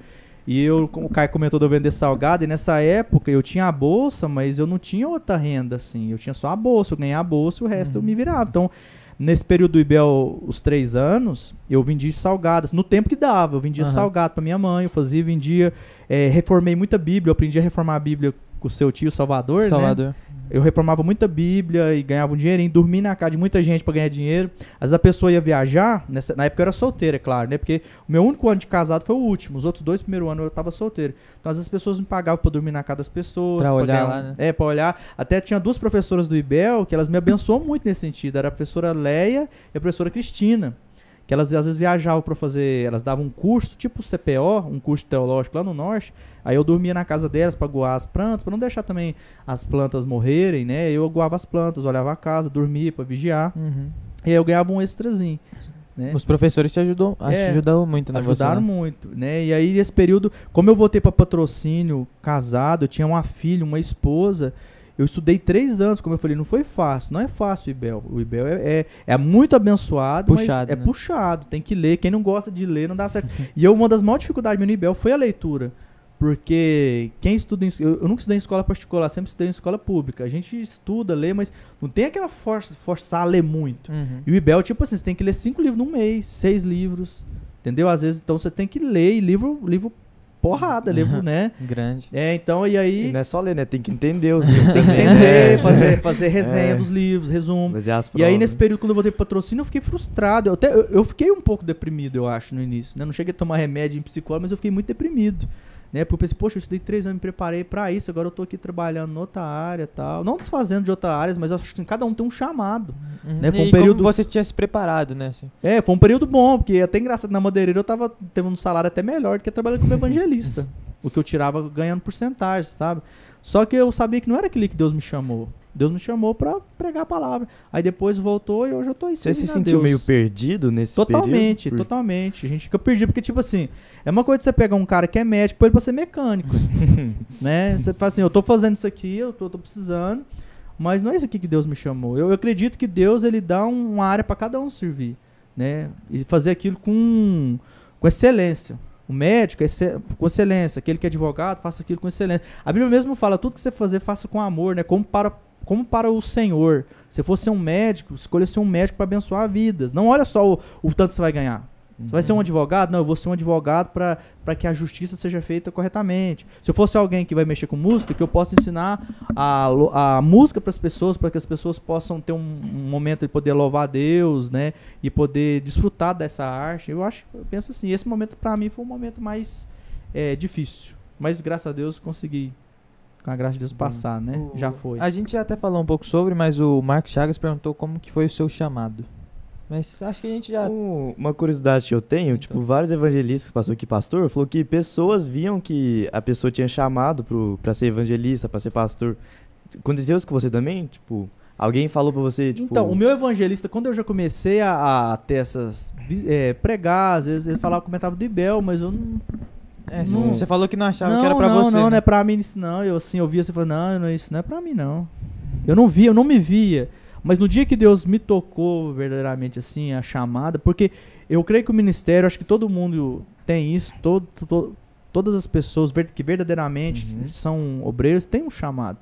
E eu, o Caio comentou de eu vender salgado, e nessa época eu tinha a bolsa, mas eu não tinha outra renda, assim. Eu tinha só a bolsa, eu ganhava a bolsa e o resto eu
Uhum.
me virava. Então, nesse período do IBEL, os três anos, eu vendia salgadas. No tempo que dava, eu vendia
Aham.
salgado para minha mãe, eu fazia, vendia. é, reformei muita Bíblia, eu aprendi a reformar a Bíblia com o seu tio Salvador, né? Eu reformava muita Bíblia e ganhava um dinheirinho, dormia na casa de muita gente pra ganhar dinheiro. Às vezes a pessoa ia viajar, nessa- na época eu era solteiro, é claro, né? Porque o meu único ano de casado foi o último, os outros dois primeiros anos eu tava solteiro. Então às vezes as pessoas me pagavam pra dormir na casa das pessoas.
Pra olhar
ganhar
lá, né?
É, pra olhar. Até tinha duas professoras do IBEL que elas me abençoou muito nesse sentido. Era a professora Leia e a professora Cristina. Que elas às vezes viajavam pra fazer, elas davam um curso, tipo CPO, um curso teológico lá no norte. Aí eu dormia na casa delas pra aguar as plantas, pra não deixar também as plantas morrerem, né? Eu aguava as plantas, olhava a casa, dormia pra vigiar.
Uhum.
E aí eu ganhava um extrazinho. né?
Os professores te ajudou, acho que
É,
ajudou muito na
Ajudaram
você, né?
muito, né? E aí, esse período, como eu voltei para patrocínio, casado, eu tinha uma filha, uma esposa, eu estudei três anos, como eu falei, não foi fácil, não é fácil o IBEL. O IBEL é, é, é muito abençoado,
Puxado,
mas é
né?
puxado, tem que ler. Quem não gosta de ler não dá certo. e eu, uma das maiores dificuldades no IBEL foi a leitura. Porque quem estuda em, eu, eu nunca estudei em escola particular, sempre estudei em escola pública. A gente estuda, lê, mas não tem aquela força, forçar a ler muito.
Uhum.
E o IBEL, tipo assim, você tem que ler cinco livros num mês, seis livros. Entendeu? Às vezes, então você tem que ler e livro, livro porrada, livro, né?
Grande.
É, então, e
E
aí.
não é só ler, né? Tem que entender os livros
Tem que entender,
né?
fazer, fazer resenha
É.
dos livros, resumo.
Fazer as
E aí, nesse período, quando eu voltei pro patrocínio, eu fiquei frustrado. Eu, até, eu, eu fiquei um pouco deprimido, eu acho, no início. Né? Não cheguei a tomar remédio em psicólogo, mas eu fiquei muito deprimido. Né? Porque eu pensei, poxa, eu estudei três anos, me preparei pra isso, agora eu tô aqui trabalhando em outra área tal. Não desfazendo de outras áreas, mas eu acho que cada um tem um chamado.
Uhum.
Né, foi um
e
período-
você tinha se preparado, né? assim?
É, foi um período bom, porque é até engraçado, na madeireira eu tava teve um salário até melhor do que trabalhando como evangelista. o que eu tirava ganhando porcentagem, sabe? Só que eu sabia que não era aquele que Deus me chamou. Deus me chamou pra pregar a palavra. Aí depois voltou e hoje eu tô aí
Você se sentiu meio perdido nesse
Totalmente,
período?
Totalmente. A gente fica perdido, porque, tipo assim, é uma coisa você pegar um cara que é médico, pôr ele pra ser mecânico. né? Você fala assim, eu tô fazendo isso aqui, eu tô, tô precisando, mas não é isso aqui que Deus me chamou. Eu, eu acredito que Deus, ele dá um- uma área pra cada um servir, né? E fazer aquilo com, com excelência. O médico é com excelência, aquele que é advogado, faça aquilo com excelência. A Bíblia mesmo fala, tudo que você fazer, faça com amor, né? Como para, como para o Senhor. Se for ser um médico, escolha ser um médico para abençoar vidas. Não olha só o, o tanto que você vai ganhar. Você vai ser um advogado? Não, eu vou ser um advogado para que a justiça seja feita corretamente. Se eu fosse alguém que vai mexer com música, que eu possa ensinar a, a música para as pessoas, para que as pessoas possam ter um, um momento de poder louvar a Deus, né? E poder desfrutar dessa arte. Eu acho, eu penso assim, esse momento para mim foi um momento mais é, difícil. Mas graças a Deus consegui, com a graça de Deus, passar, né?
O-
Já foi.
A gente já até falou um pouco sobre, mas o Marcos Chagas perguntou como que foi o seu chamado. Mas acho que a gente já...
Um- Uma curiosidade que eu tenho, tipo,
Então.
vários evangelistas que passou aqui, pastor, falou que pessoas viam que a pessoa tinha chamado pro, pra ser evangelista, pra ser pastor. Aconteceu isso com você também? Tipo, alguém falou pra você, tipo...
Então, o meu evangelista, quando eu já comecei a, a ter essas. é, pregar, às vezes ele falava, comentava de Bel, mas eu não.
É, você-
não-
você falou que não achava
não,
que era pra
não,
você.
não,
né?
não é pra mim isso não. Eu assim, eu via você falando, não, não, isso não é pra mim não. Eu não via, eu não me via. Mas no dia que Deus me tocou verdadeiramente assim, a chamada, porque eu creio que o ministério, acho que todo mundo tem isso, todo, to- todas as pessoas que verdadeiramente
Uhum.
são obreiros têm um chamado,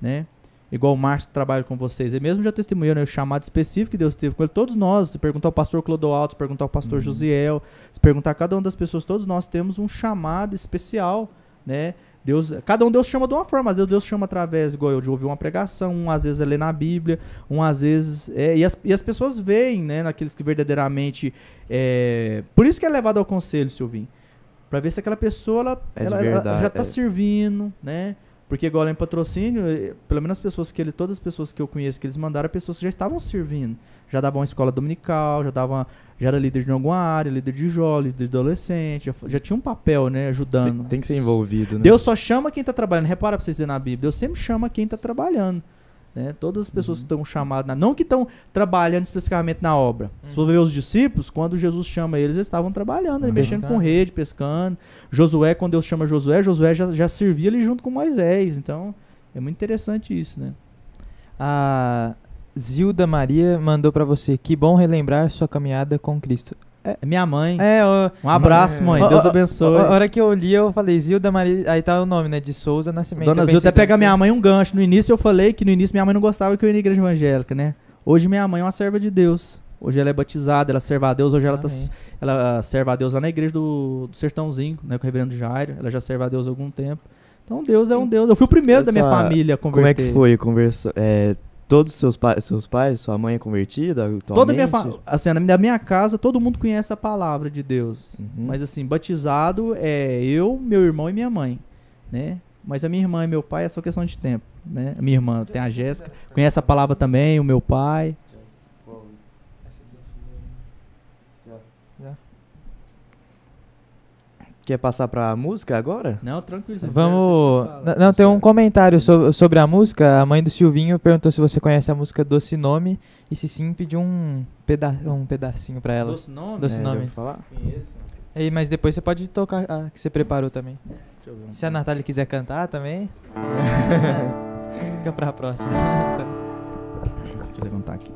né? Igual o Márcio que trabalha com vocês, ele mesmo já testemunhou né, o chamado específico que Deus teve com ele. Todos nós, se perguntar ao pastor Clodoaldo, se perguntar ao pastor
Uhum.
Josiel, se perguntar a cada uma das pessoas, todos nós temos um chamado especial, né? Deus, cada um Deus chama de uma forma, às vezes Deus chama através, igual eu, de ouvir uma pregação, um às vezes é ler na Bíblia, um às vezes. É, e, as, e as pessoas veem, né, naqueles que verdadeiramente. É, por isso que é levado ao conselho, Silvinho. Pra ver se aquela pessoa ela,
É
ela- ela
verdade,
já tá
é.
servindo, né? Porque igual lá em patrocínio, eh, pelo menos as pessoas que ele, todas as pessoas que eu conheço que eles mandaram, pessoas que já estavam servindo. Já davam uma escola dominical, já dava, já era líder de alguma área, líder de jovem, líder de adolescente, já, já tinha um papel, né, ajudando.
tem, tem que ser envolvido, né?
Deus só chama quem tá trabalhando. Repara pra vocês verem na Bíblia. Deus sempre chama quem tá trabalhando. Né? Todas as pessoas
Uhum.
que estão chamadas, na- não que estão trabalhando especificamente na obra. Se for ver os discípulos, quando Jesus chama eles, eles estavam trabalhando, ali, mexendo com rede, pescando. Josué, quando Deus chama Josué, Josué já, já servia ali junto com Moisés. Então, é muito interessante isso, né?
A Zilda Maria mandou pra você. Que bom relembrar sua caminhada com Cristo.
É minha mãe.
É, ó,
Um abraço, mãe.
Ó,
Deus
ó,
abençoe.
A hora que eu li, eu falei Zilda Maria. Aí tá o nome, né? De Souza Nascimento.
Dona
Eu
Zilda até pegar
deve
minha mãe um gancho. No início eu falei que no início minha mãe não gostava que eu ia na igreja evangélica, né? Hoje minha mãe é uma serva de Deus. Hoje ela é batizada, ela serve a Deus. Hoje ela, tá, ela serve a Deus lá na igreja do, do Sertãozinho, né? Com o reverendo Jairo. Ela já serve a Deus há algum tempo. Então Deus é um Deus. Eu fui o primeiro da minha
Essa-
família a
Como
converter.
é que foi a conversa? É, todos os seus, pa seus pais, sua mãe é convertida atualmente?
Toda a minha assim, na minha casa, todo mundo conhece a palavra de Deus.
Uhum.
Mas assim, batizado é eu, meu irmão e minha mãe, né? Mas a minha irmã e meu pai é só questão de tempo, né? A minha irmã tem a Jéssica, conhece a palavra também, o meu pai.
Quer passar pra música agora?
Não, tranquilo. vocês
Vamos.
esperam, vocês.
Não, tem um comentário so- sobre a música. A mãe do Silvinho perguntou se você conhece a música Doce Nome e se sim pediu um, peda um pedacinho pra ela.
Doce nome?
Doce
É,
nome.
falar?
Conheço.
Aí, mas depois você pode tocar a que você preparou também.
Deixa eu ver um
Se a Natália quiser cantar também. Fica pra próxima.
Deixa eu levantar aqui.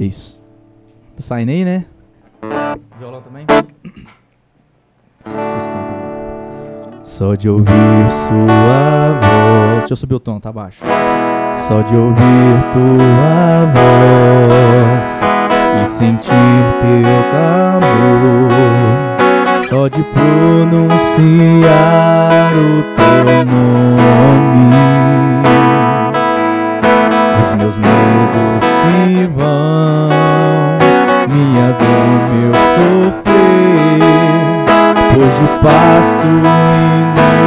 Isso. Tá saindo aí, né? Violão também? Só de ouvir sua voz. Deixa eu subir o tom, tá baixo. Só de ouvir tua voz e sentir teu calor. Só de pronunciar o teu nome os meus medos se vão, minha dor, meu sofrer, de pasto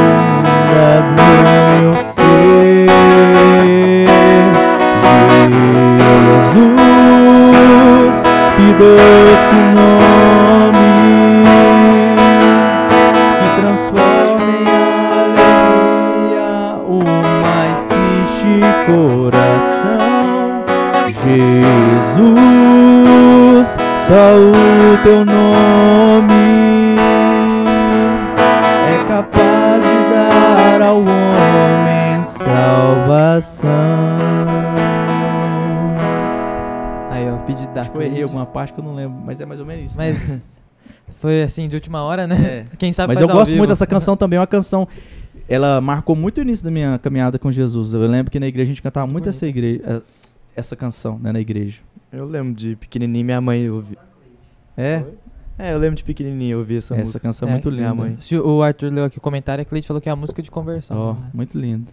inundas meu ser. Jesus, que doce nome que transforma em alegria o mais triste coração. Jesus, só o teu nome parte que eu não lembro, mas é mais ou menos isso.
Mas foi assim, de última hora, né?
É.
Quem sabe
Mas
faz
eu
ao
gosto
vivo.
muito dessa canção também, é uma canção. Ela marcou muito o início da minha caminhada com Jesus. Eu lembro que na igreja a gente cantava muito essa, igreja, eh, essa canção, né, na igreja.
Eu lembro de pequenininho, minha mãe ouvia.
É,
É, eu lembro de pequenininho ouvir essa,
essa
música.
canção é
É,
muito
minha
linda.
mãe.
Se o Arthur leu aqui o comentário, a Cleide falou que é a música de conversão.
Ó,
né?
muito lindo.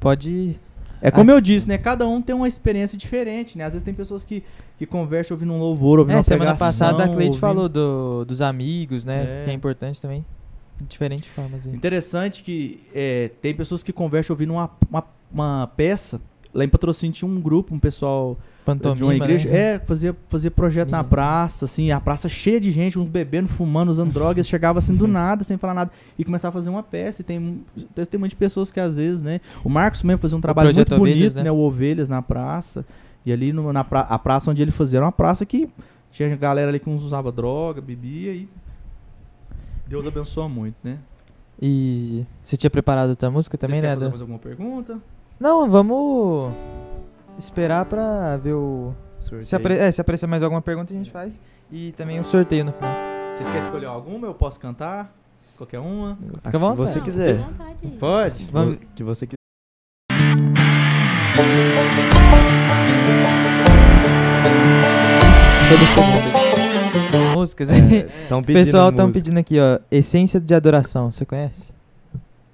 Pode.
É como eu disse, né? Cada um tem uma experiência diferente, né? Às vezes tem pessoas que, que conversam ouvindo um louvor, ouvindo
É,
uma
semana
pregação,
passada a Cleide
ouvindo-
falou do, dos amigos, né?
É.
Que é importante também. De diferentes formas aí.
Interessante que é, tem pessoas que conversam ouvindo uma, uma, uma peça. Lá em Patrocínio tinha um grupo, um pessoal
Pantomima,
de uma igreja.
né?
É, fazia, fazia projeto na praça, assim, a praça cheia de gente, uns bebendo, fumando, usando drogas, chegava assim do nada, sem falar nada, e começava a fazer uma peça. E tem um testemunho de pessoas que às vezes, né? O Marcos mesmo fazia um trabalho muito
Projeto
bonito,
Ovelhas,
né?
né?
O Ovelhas na praça. E ali no, na pra, a praça onde ele fazia era uma praça que tinha galera ali que uns usava droga, bebia e. Deus abençoa muito, né?
E você tinha preparado outra música também,
Vocês
né?
fazer mais alguma pergunta?
Não, vamos esperar pra ver o. Se,
Sorteio.
apare... é, se aparecer mais alguma pergunta, a gente faz. E também o sorteio no final.
Vocês querem escolher alguma? Eu posso cantar? Qualquer uma?
Ah,
Fica à
se
vontade.
você
Não,
quiser.
fica à vontade.
Pode?
Vamos-
Que você quiser.
Músicas. O
pedindo
pessoal estão
música.
pedindo aqui, ó. Essência de adoração. Você conhece?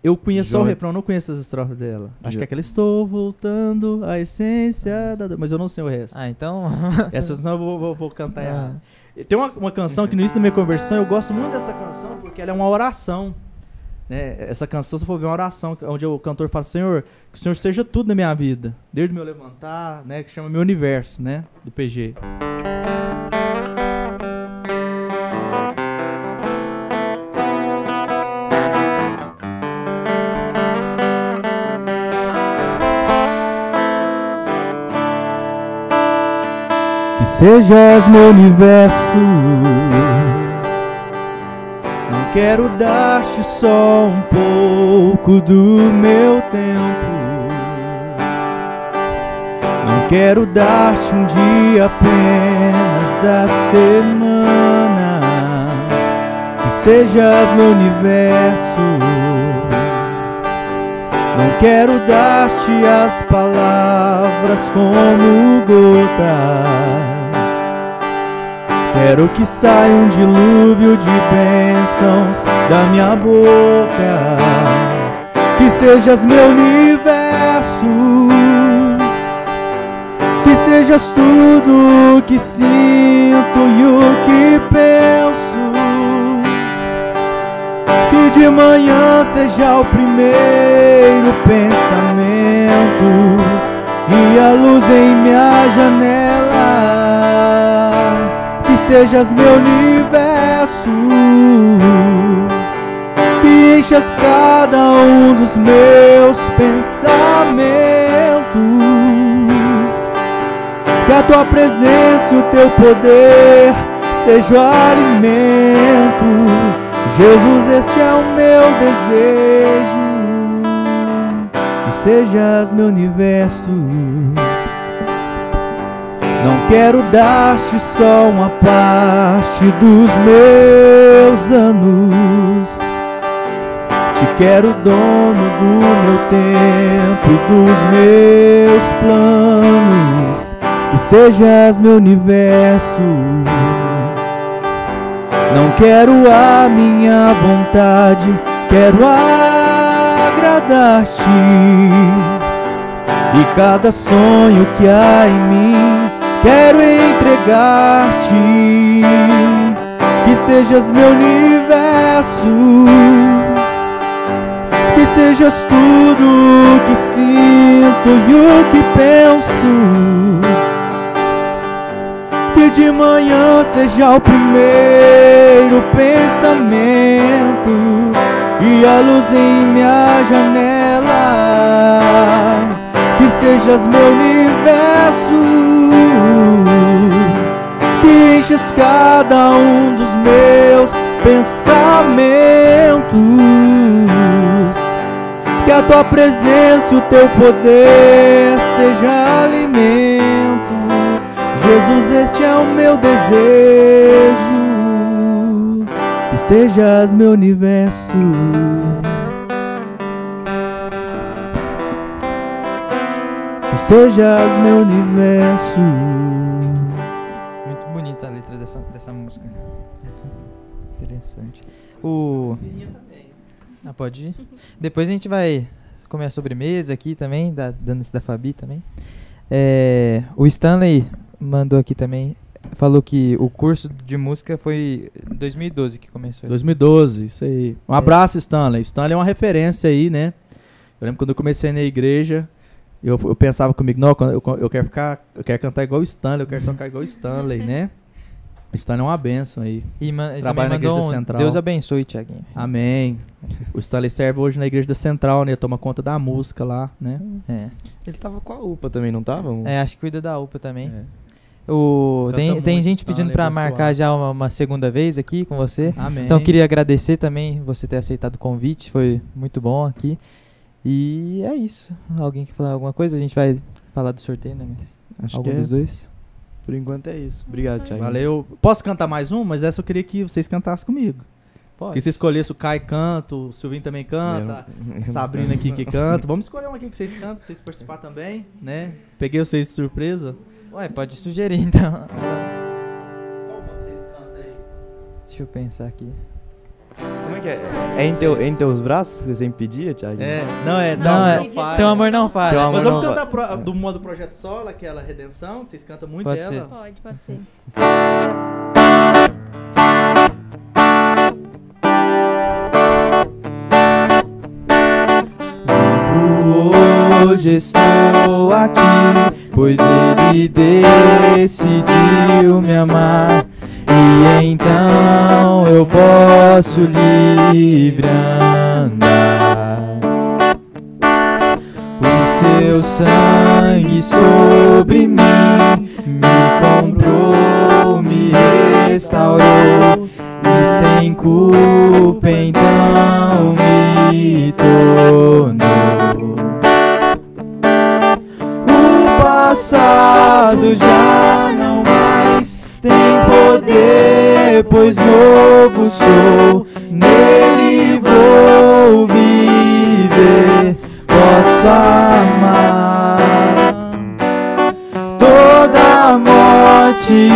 Eu conheço só o refrão, não conheço as estrofes dela. Acho que é aquela Estou voltando à essência da... Mas eu não sei o resto.
Ah, então.
Essas não eu vou, vou- vou cantar
Ah.
errado. Tem uma, uma canção que no início da minha conversão, eu gosto muito dessa canção porque ela é uma oração. Né? Essa canção, se for ver uma oração, onde o cantor fala, Senhor, que o Senhor seja tudo na minha vida. Desde o meu levantar, né? Que chama Meu Universo, né? Do PG. Que sejas meu universo. Não quero dar-te só um pouco do meu tempo. Não quero dar-te um dia apenas da semana. Que sejas meu universo. Não quero dar-te as palavras como gotas. Quero que saia um dilúvio de bênçãos da minha boca. Que sejas meu universo. Que sejas tudo que sinto e o que penso. Que de manhã seja o primeiro pensamento e a luz em minha janela. Sejas meu universo. enchas cada um dos meus pensamentos. Que a tua presença e o teu poder seja o alimento. Jesus, este é o meu desejo. Que sejas meu universo. Não quero dar-te só uma parte dos meus anos. Te quero dono do meu tempo dos meus planos. Que sejas meu universo. Não quero a minha vontade, quero agradar-te. E cada sonho que há em mim, quero entregar-te. Que sejas meu universo, que sejas tudo que sinto e o que penso. Que de manhã seja o primeiro pensamento e a luz em minha janela. Que sejas meu universo, que enches cada um dos meus pensamentos. Que a tua presença, e o teu poder seja alimento. Jesus, este é o meu desejo. Que sejas meu universo. Que sejas meu universo.
O... Ah, pode ir. Depois a gente vai comer a sobremesa aqui também, da Danice da Fabi também. É, o Stanley mandou aqui também, falou que o curso de música foi em 2012 que começou.
2012, isso aí. Um
É.
abraço, Stanley. Stanley é uma referência aí, né? Eu lembro quando eu comecei na igreja, eu, eu pensava comigo, não, eu, eu quero ficar, eu quero cantar igual o Stanley, eu quero tocar igual o Stanley, né? O Stanley é uma benção aí.
E ma- ele também
Trabalha na Igreja
um
Central.
Deus abençoe, Tiaguinho.
Amém. O Stanley serve hoje na igreja da Central, né? Toma conta da música lá, né?
É.
Ele tava com a UPA também, não tava?
é, acho que cuida da UPA também.
É.
O,
Canta
tem, tem gente pedindo
Stanley,
pra
abençoado.
marcar já uma, uma segunda vez aqui com você.
Amém.
Então queria agradecer também você ter aceitado o convite, foi muito bom aqui. E é isso. Alguém quer falar alguma coisa? A gente vai falar do sorteio, né? Mas
Acho
algum
que é,
dos dois?
Por enquanto é isso. Obrigado, Thiago.
Valeu. Posso cantar mais um? Mas essa eu queria que vocês cantassem comigo.
Pode.
Que se escolhesse o Kai canta, o Silvinho também canta, a Sabrina aqui que canta. Vamos escolher um aqui que vocês cantam, pra vocês participar também, né? Peguei vocês de surpresa.
Ué, pode sugerir então.
Qual uma que vocês cantam aí?
Deixa eu pensar aqui.
Como é que é? É em, teu, é em teus braços que você sempre pedia, Thiago?
É, não é,
Não,
não,
é-
não falha.
Teu amor não.
Teu amor
Mas vamos cantar pro- do modo Projeto Solo, aquela Redenção, que vocês cantam muito
Pode
ela.
ser.
Pode, pode ser.
Hoje estou aqui, pois ele decidiu me amar. Então eu posso livre andar. O seu sangue sobre mim me comprou, me restaurou. E sem culpa então me tornou. O passado já não mais tem poder, pois novo sou. Nele vou viver, posso amar. Toda morte e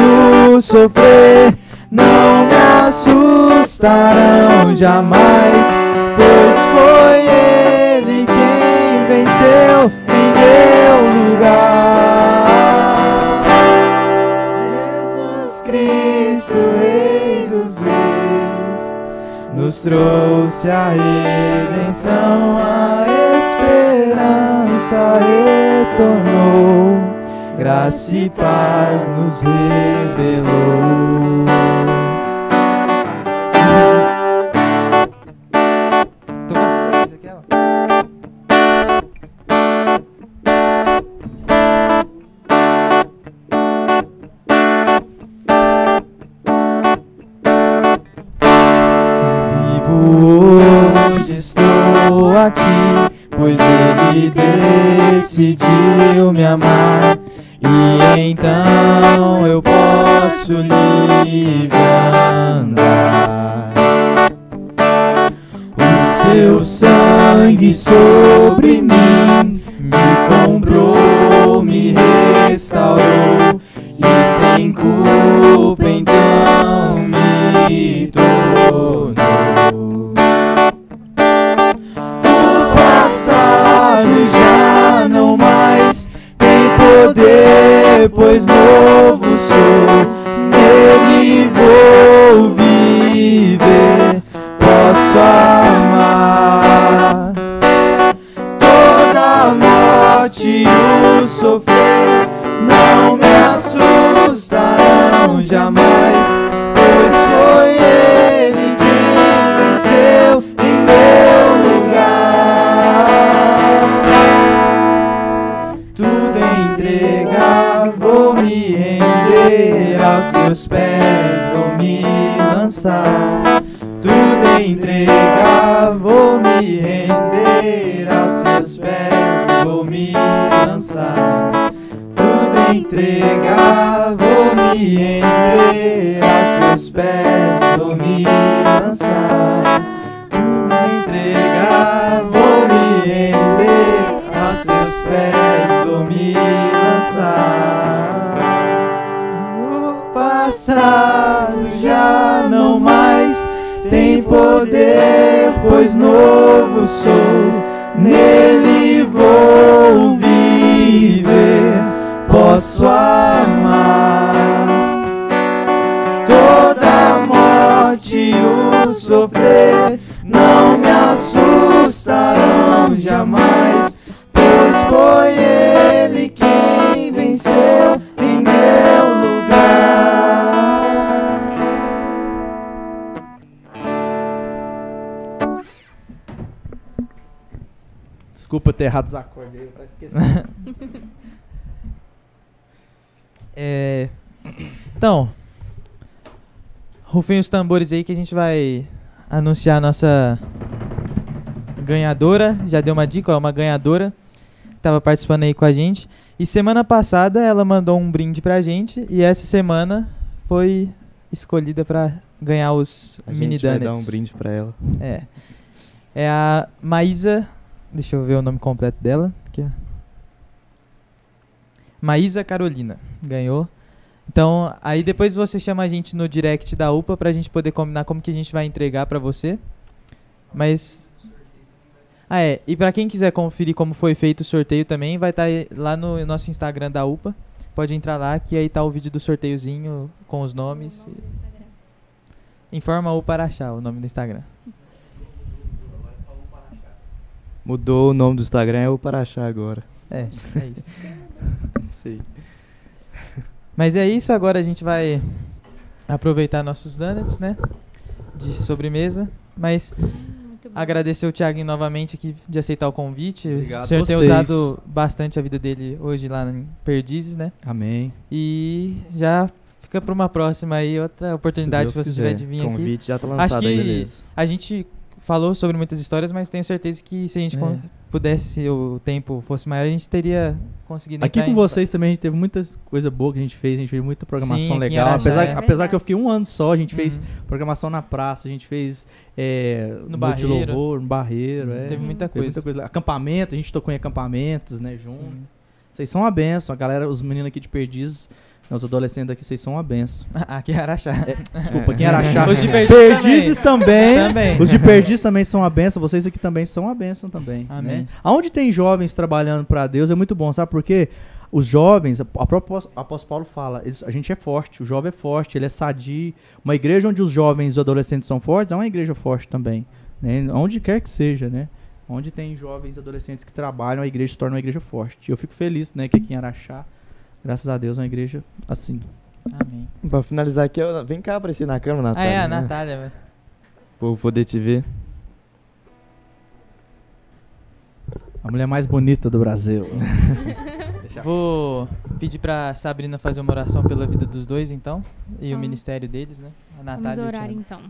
o sofrer não me assustarão jamais, pois foi Ele nos trouxe a redenção, a esperança retornou graça e paz nos revelou. Decidiu me amar. E então eu posso livre andar. O seu sangue sobre mim me comprou, me restaurou e sem culpa então me tornou. Pois novo Então, rufem os tambores aí que a gente vai anunciar a nossa ganhadora. Já deu uma dica, ó, uma ganhadora que tava participando aí com a gente. E semana passada ela mandou um brinde pra gente e essa semana foi escolhida pra ganhar os
A
mini
gente vai dar
donuts.
um brinde pra ela.
É. É a Maísa. Deixa eu ver o nome completo dela. Aqui, ó. Maísa Carolina. Ganhou. Então, aí depois você chama a gente no direct da UPA pra gente poder combinar como que a gente vai entregar pra você. Mas. Ah, é. E pra quem quiser conferir como foi feito o sorteio também, vai estar lá no nosso Instagram da UPA. Pode entrar lá, que aí tá o vídeo do sorteiozinho com os nomes. Informa o Paraxá, o nome do Instagram.
Mudou o nome do Instagram, é o Paraxá agora.
É, é isso.
Não sei.
Mas é isso, agora a gente vai aproveitar nossos donuts, né? De sobremesa. Mas agradecer o Thiaguinho novamente aqui de aceitar o convite.
Obrigado
o senhor tem usado bastante a vida dele hoje lá em Perdizes, né?
Amém.
E já fica para uma próxima aí, outra oportunidade
Se
que você tiver
quiser.
de vir aqui.
convite já tá
Acho
lançado aí.
que
Beleza.
a gente falou sobre muitas histórias, mas tenho certeza que se a gente
É.
pudesse, se o tempo fosse maior, a gente teria conseguido
Aqui com vocês também a gente teve muitas coisas boas que a gente fez, a gente fez muita programação
Sim,
legal.
Araxá,
apesar,
é.
apesar que eu fiquei um ano só, a gente fez
Uhum.
programação na praça, a gente fez é,
No Barreiro.
louvor, no barreiro. é.
Teve muita
Teve
coisa.
muita coisa. Acampamento, a gente tocou em acampamentos, né, junto.
Sim.
Vocês são uma benção. A galera, os meninos aqui de Perdizes, né, os adolescentes aqui, vocês são uma benção.
Aqui é Araxá.
Desculpa, quem era achar.
Os de Perdizes
também.
Também.
Os de Perdizes também são uma benção. Vocês aqui também são uma benção também.
Amém.
Né? Aonde tem jovens trabalhando pra Deus é muito bom, sabe por quê? Os jovens, a própria apóstolo Paulo fala, eles- a gente é forte, o jovem é forte, ele é sadio. Uma igreja onde os jovens e os adolescentes são fortes é uma igreja forte também. Né? Onde quer que seja, né? Onde tem jovens e adolescentes que trabalham, a igreja se torna uma igreja forte. Eu fico feliz, né, que aqui em Araxá, graças a Deus, é uma igreja assim.
Amém.
Pra finalizar aqui, eu- vem cá aparecer na câmera,
Ah,
Natália.
é, a
né?
Natália, velho.
Pra eu poder te ver.
A mulher mais bonita do Brasil.
Vou pedir pra Sabrina fazer uma oração pela vida dos dois, então. E o
Então,
ministério deles, né? A
Vamos
Natália e o
orar então.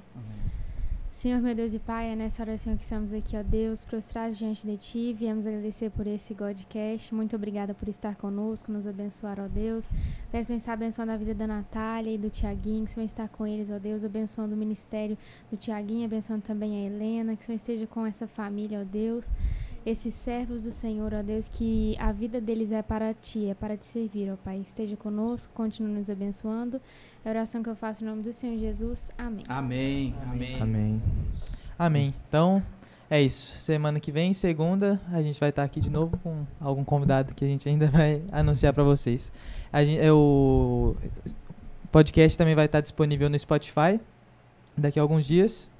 Senhor, meu Deus e Pai, é nessa oração que estamos aqui, ó Deus, prostrados diante de Ti, viemos agradecer por esse Godcast. Muito obrigada por estar conosco, nos abençoar, ó Deus. Peço estar abençoando a vida da Natália e do Tiaguinho, que o Senhor está com eles, ó Deus, abençoando o ministério do Tiaguinho, abençoando também a Helena, que o Senhor esteja com essa família, ó Deus. Esses servos do Senhor, ó Deus, que a vida deles é para Ti, é para Te servir, ó Pai. Esteja conosco, continue nos abençoando. É a oração que eu faço em nome do Senhor Jesus. Amém.
Amém. Amém.
Amém.
Amém. Então, é isso. Semana que vem, segunda, a gente vai estar aqui de novo com algum convidado que a gente ainda vai anunciar para vocês. A gente, é, o podcast também vai estar disponível no Spotify daqui a alguns dias.